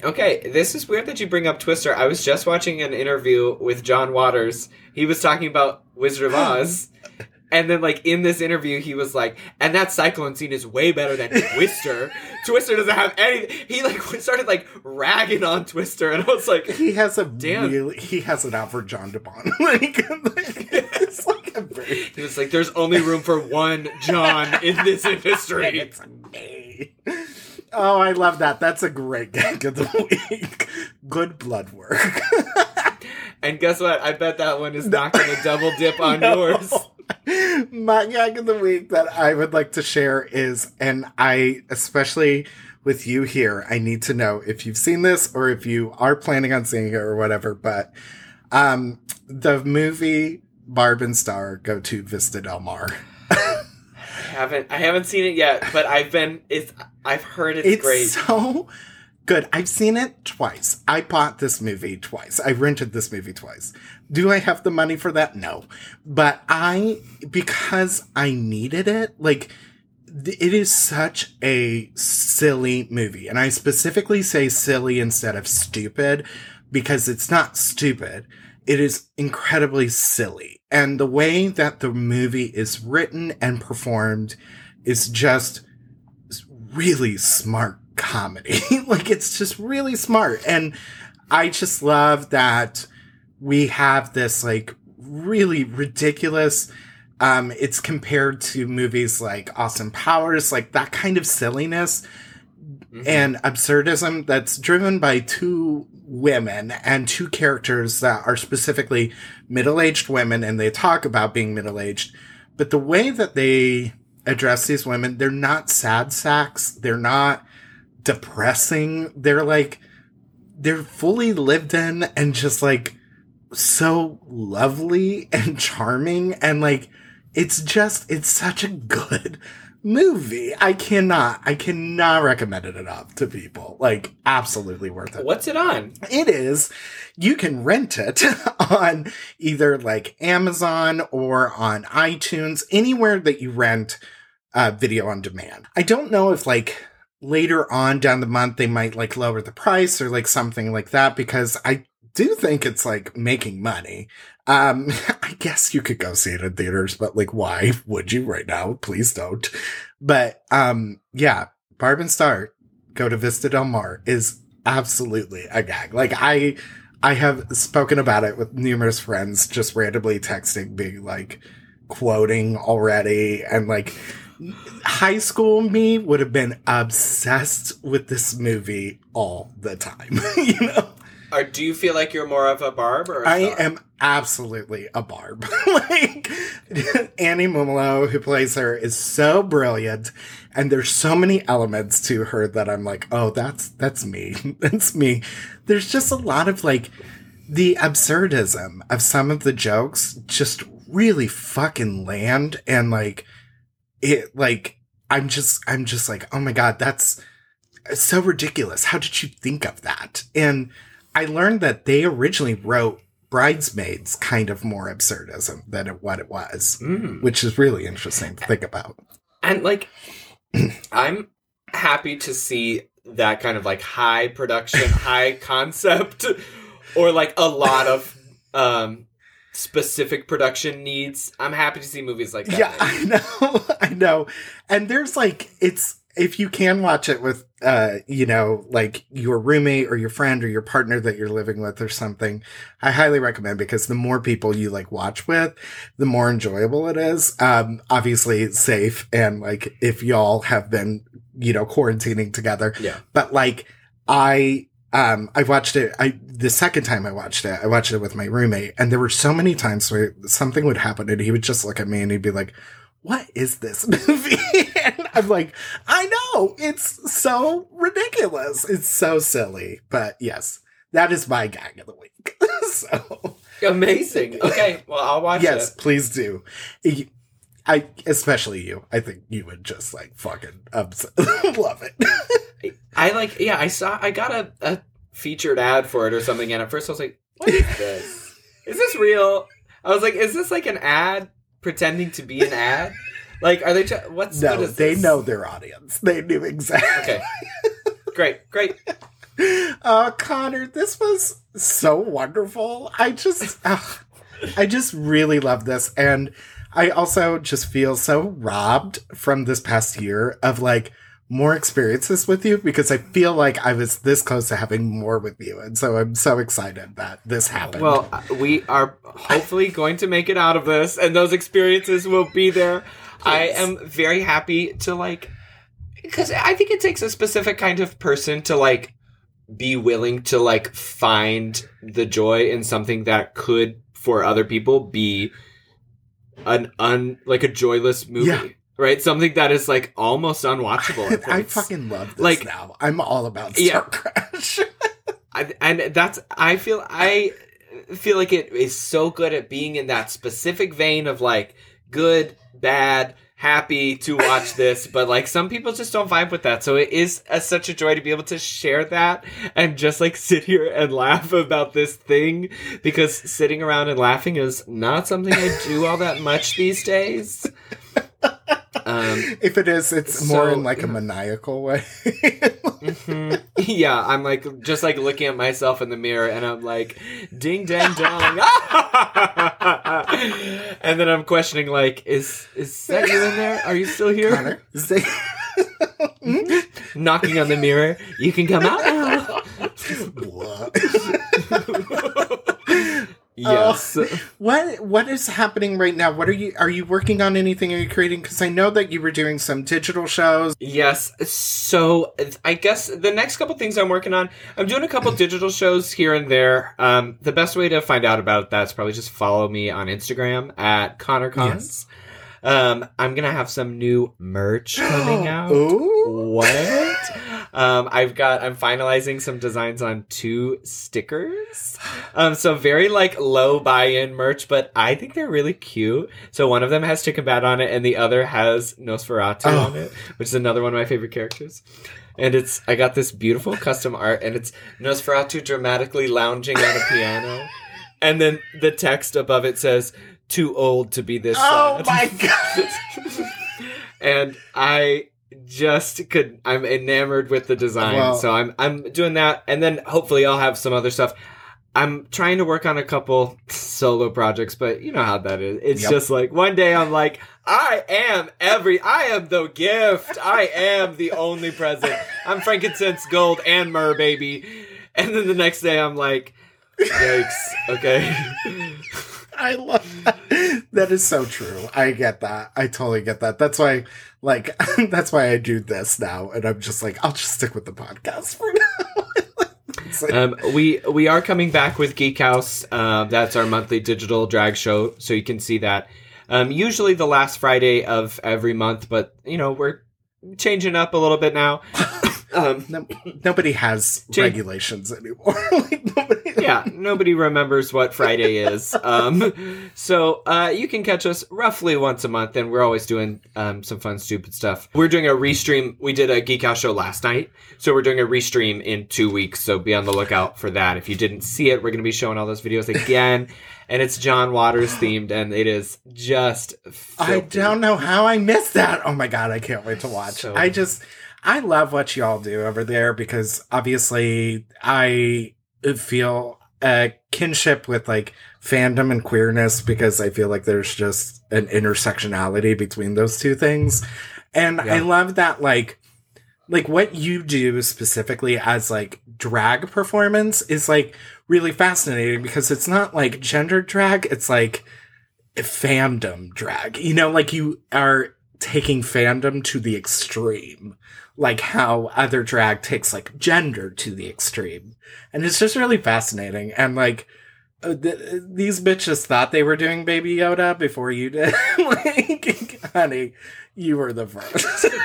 okay. This is weird that you bring up Twister. I was just watching an interview with John Waters. He was talking about Wizard of [gasps] Oz. And then, like in this interview, he was like, "And that cyclone scene is way better than Twister. [laughs] Twister doesn't have any." He like started like ragging on Twister, and I was like,
He has a
Damn.
really he has it out for John de Bont. [laughs] like, it's like a very
"He was like, there's only room for one John in this industry." [laughs]
It's me. Oh, I love that. That's a great gag of the week. Good blood work.
And guess what? I bet that one is not going to double dip on yours.
My gag of the week that I would like to share is, and I, especially with you here, I need to know if you've seen this or if you are planning on seeing it or whatever, but um, the movie Barb and Star go to Vista Del Mar. [laughs]
I haven't I haven't seen it yet, but I've been it's I've heard it's,
It's
great.
so good. I've seen it twice. I bought this movie twice. I rented this movie twice. Do I have the money for that? No. But I, because I needed it, like, it is such a silly movie. And I specifically say silly instead of stupid because it's not stupid. It is incredibly silly. And the way that the movie is written and performed is just really smart comedy. [laughs] like it's just really smart. And I just love that we have this like really ridiculous um it's compared to movies like Austin Powers, like that kind of silliness
Mhm.
and absurdism that's driven by two women and two characters that are specifically middle-aged women and they talk about being middle-aged but the way that they address these women they're not sad sacks they're not depressing. They're like they're fully lived in and just like so lovely and charming and like it's just it's such a good movie. I cannot i cannot recommend it enough to people. Like absolutely worth it.
What's it on?
it is you can rent it [laughs] on either like amazon or on itunes anywhere that you rent uh, video on demand. I don't know if like later on down the month they might like lower the price or like something like that because i do think it's like making money. Um [laughs] i guess you could go see it in theaters but like why would you right now? Please don't. But um yeah barb and star go to vista del mar is absolutely a gag. Like i i have spoken about it with numerous friends just randomly texting being like quoting already and like high school me would have been obsessed with this movie all the time [laughs] you know
Or do you feel like you're more of a barb or a
I
star?
am absolutely a barb. [laughs] like Annie Mumolo, who plays her, is so brilliant, and there's so many elements to her that I'm like, oh, that's that's me. [laughs] that's me. There's just a lot of like the absurdism of some of the jokes just really fucking land and like it like I'm just I'm just like, oh my god, that's so ridiculous. How did you think of that? And I learned that they originally wrote Bridesmaids kind of more absurdism than it, what it was,
Mm.
which is really interesting to think about.
And like, [clears throat] I'm happy to see that kind of like high production, [laughs] high concept, or like a lot of um specific production needs. I'm happy to see movies like that.
Yeah, [laughs] I know, [laughs] I know. And there's like, it's, if you can watch it with, uh, you know, like your roommate or your friend or your partner that you're living with or something, I highly recommend because the more people you like watch with, the more enjoyable it is. Um, obviously it's safe and like if y'all have been, you know, quarantining together,
Yeah.
but like I, um, I watched it. I the second time I watched it, I watched it with my roommate, and there were so many times where something would happen, and he would just look at me and he'd be like, "What is this [laughs] movie?" and I'm like, "I know, it's so ridiculous, it's so silly." But yes, that is my gag of the week. [laughs] so
Amazing. Okay, well I'll watch
yes,
it.
please do. I especially you. I think you would just like fucking [laughs] love it.
I like yeah, I saw I got a, a featured ad for it or something and at first I was like, what is [laughs] this? is this real? I was like, is this like an ad pretending to be an ad? Like are they tr- what's what
no,
is
they know their audience. They knew exactly.
Okay. great, great. [laughs]
Uh, Connor, this was so wonderful. I just, [laughs] ugh, I just really love this. And I also just feel so robbed from this past year of like more experiences with you because I feel like I was this close to having more with you. And so I'm so excited that this happened.
Well, uh, we are hopefully [laughs] going to make it out of this, and those experiences will be there. I am very happy to like, because I think it takes a specific kind of person to like be willing to like find the joy in something that could, for other people, be an un like a joyless movie,
Yeah.
Right? Something that is like almost unwatchable. At [laughs]
I fucking love this
Like-
now. I'm all about Star
Yeah.
Crash. [laughs]
I, and that's I feel I feel like it is so good at being in that specific vein of like good, bad, happy to watch [laughs] this, but like some people just don't vibe with that. So it is a, such a joy to be able to share that and just like sit here and laugh about this thing because sitting around and laughing is not something I do all that much these days. Um,
if it is, it's more in like a maniacal way.
mhm. [laughs] Yeah, I'm like just like looking at myself in the mirror and I'm like, ding dang dong. [laughs] [laughs] and then I'm questioning like, is is that you in there? Are you still here?
Connor, is they-
Knocking on the mirror. You can come out now.
What?
Yes. [laughs]
what what is happening right now? What are you are you working on anything? Are you creating? Because I know that you were doing some digital shows.
Yes. So I guess the next couple things I'm working on, I'm doing a couple digital shows here and there. Um, the best way to find out about that is probably just follow me on Instagram at Connor Konz. Um, I'm gonna have some new merch coming [gasps] out.
Ooh.
What? Um, I've got. I'm finalizing some designs on two stickers. Um, so very like low buy-in merch, but I think they're really cute. So one of them has Chicken Bat on it, and the other has Nosferatu
Oh.
on it, which is another one of my favorite characters. And it's I got this beautiful custom art, and it's Nosferatu dramatically lounging on a piano, [laughs] and then the text above it says, "Too old to be this
Oh
sad."
my [laughs] god!
and I just could I'm enamored with the design.
Well-
so I'm I'm doing that and then hopefully I'll have some other stuff. I'm trying to work on a couple solo projects, but you know how that is. It's
Yep.
just like one day I'm like, I am every I am the gift. I am the only present. I'm frankincense, gold, and myrrh, baby. And then the next day I'm like, yikes. Okay. [laughs]
I love that. That is so true. I get that. I totally get that. That's why, like, [laughs] that's why I do this now, and I'm just like, I'll just stick with the podcast for [laughs] now.
Um, we we are coming back with Geek House. Uh, that's our monthly digital drag show, so you can see that. Um, usually the last Friday of every month, but you know we're changing up a little bit now. Um,
no, nobody has
Jane-
regulations anymore. [laughs] like nobody.
yeah, nobody remembers what Friday is. Um, so uh, you can catch us roughly once a month, and we're always doing um, some fun, stupid stuff. We're doing a restream. We did a Geek Out show last night, so we're doing a restream in two weeks. So be on the lookout for that. If you didn't see it, we're going to be showing all those videos again, [laughs] and it's John Waters themed, and it is just.
I don't know how I missed that. Oh my god, I can't wait to watch.
So-
I just I love what y'all do over there because obviously I feel a kinship with like fandom and queerness because I feel like there's just an intersectionality between those two things. And I love that like like what you do specifically as like drag performance is like really fascinating because it's not like gendered drag, it's like fandom drag. You know, like you are taking fandom to the extreme, like how other drag takes like gender to the extreme. And it's just really fascinating. And like, uh, th- these bitches thought they were doing Baby Yoda before you did. [laughs] like, honey, you were the first. [laughs]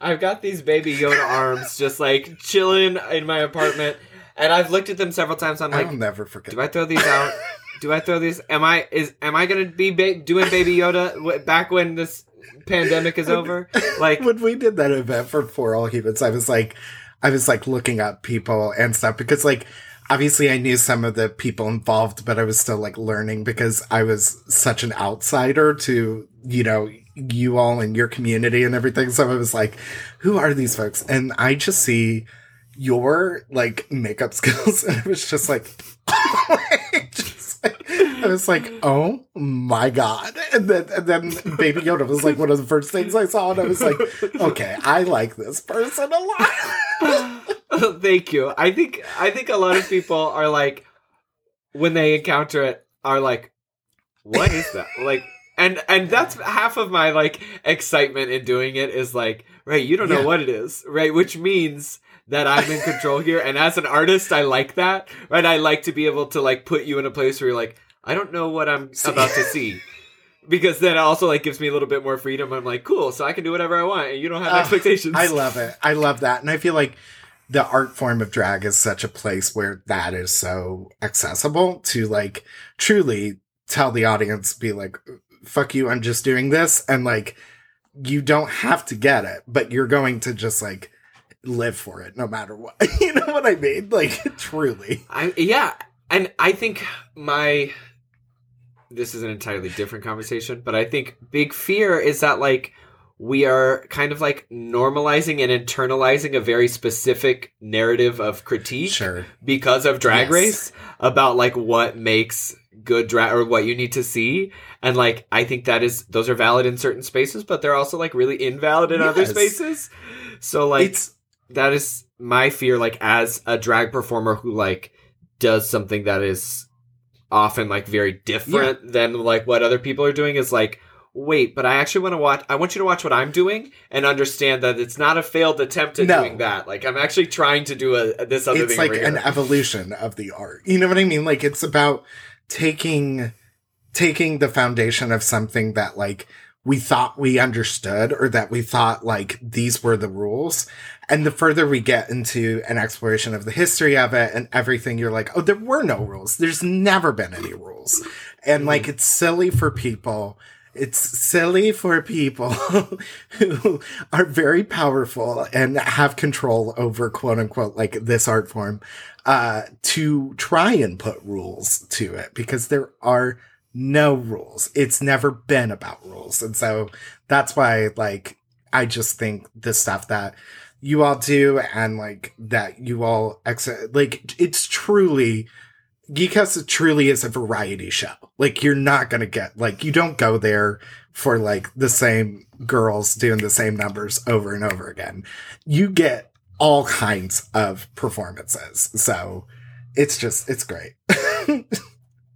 I've got these baby Yoda arms just like chilling in my apartment, and I've looked at them several times. I'm like,
I'll never forget.
Do I throw these out? Do I throw these? Am I is am I gonna be ba- doing Baby Yoda w- back when this pandemic is over? Like,
when we did that event for For All Humans, I was like, I was like looking up people and stuff because like, obviously I knew some of the people involved, but I was still like learning because I was such an outsider to, you know, you all in your community and everything. So I was like, who are these folks? And I just see your like makeup [laughs] skills and it was just like, [laughs] just [laughs] like- I was like, oh my god! And then, and then Baby Yoda was like one of the first things I saw, and I was like, okay, I like this person a lot. [laughs]
thank you. I think I think a lot of people are like when they encounter it are like, what is that? like, and and that's half of my like excitement in doing it is like, right, you don't know
Yeah.
what it is, right? Which means that I'm in control here. And as an artist, I like that, right? I like to be able to like put you in a place where you're like, I don't know what I'm about to see. Because then it also like gives me a little bit more freedom. I'm like, cool, so I can do whatever I want, and you don't have
Uh,
expectations.
I love it. I love that, and I feel like the art form of drag is such a place where that is so accessible to like truly tell the audience, be like, fuck you, I'm just doing this. And like, you don't have to get it, but you're going to just like live for it no matter what. [laughs] you know what I mean? Like, [laughs] truly.
I yeah, and I think my this is an entirely different conversation, but I think big fear is that like we are kind of like normalizing and internalizing a very specific narrative of critique
Sure.
because of drag
Yes.
race about like what makes good drag or what you need to see and like i think that is those are valid in certain spaces but they're also like really invalid in other spaces so like
it's
that is my fear like as a drag performer who like does something that is often like very different than like what other people are doing is like wait but i actually want to watch i want you to watch what i'm doing and understand that it's not a failed attempt at
No.
doing that like i'm actually trying to do a this other
it's
thing
like an evolution of the art. You know what I mean? Like it's about taking taking the foundation of something that like we thought we understood or that we thought like these were the rules. And the further we get into an exploration of the history of it and everything, you're like, oh, there were no rules. There's never been any rules. And like, it's silly for people. It's silly for people [laughs] who are very powerful and have control over quote unquote like this art form, uh, to try and put rules to it because there are no rules. It's never been about rules. And so that's why, like, I just think the stuff that you all do and like that you all exit like it's truly Geekhouse truly is a variety show. Like you're not gonna get like you don't go there for like the same girls doing the same numbers over and over again. You get all kinds of performances. So it's just it's great. [laughs]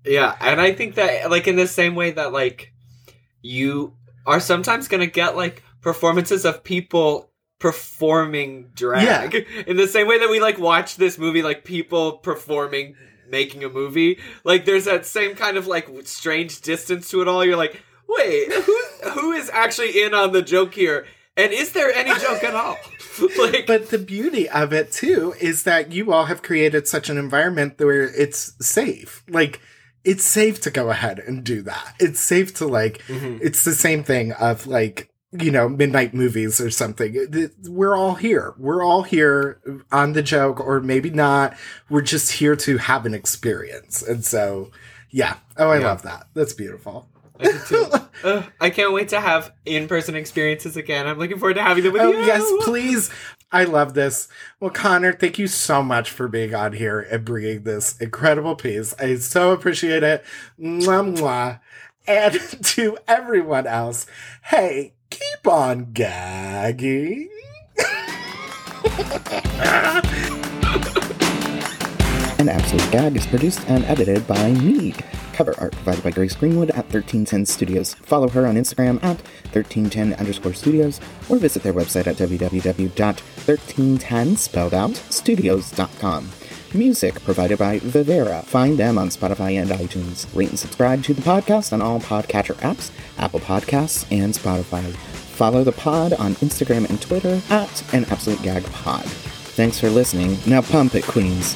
Yeah, and I think that like in the same way that like you are sometimes gonna get like performances of people performing drag [laughs] in the same way that we like watch this movie like people performing making a movie like there's that same kind of like strange distance to it all you're like wait [laughs] who who is actually in on the joke here and is there any joke at all [laughs] like
but the beauty of it too is that you all have created such an environment where it's safe. Like it's safe to go ahead and do that. It's safe to like
Mhm.
it's the same thing of like you know midnight movies or something we're all here we're all here on the joke or maybe not we're just here to have an experience and so yeah oh i
Yeah.
love that that's beautiful
I. [laughs] Ugh, I can't wait to have in-person experiences again. I'm looking forward to having them with
Oh,
you.
yes, please. I love this. Well, Connor, thank you so much for being on here and bringing this incredible piece. I so appreciate it. Mwah, mwah. And [laughs] to everyone else, hey, keep on gagging.
An Absolute Gag is produced and edited by me. Cover art provided by Grace Greenwood at 1310 Studios. Follow her on Instagram at 1310 underscore studios or visit their website at www.1310 spelled out studios.com. Music provided by Vivera. Find them on Spotify and iTunes. Rate and subscribe to the podcast on all podcatcher apps, Apple Podcasts, and Spotify. Follow the pod on Instagram and Twitter at an absolute gag pod. Thanks for listening. Now pump it, Queens.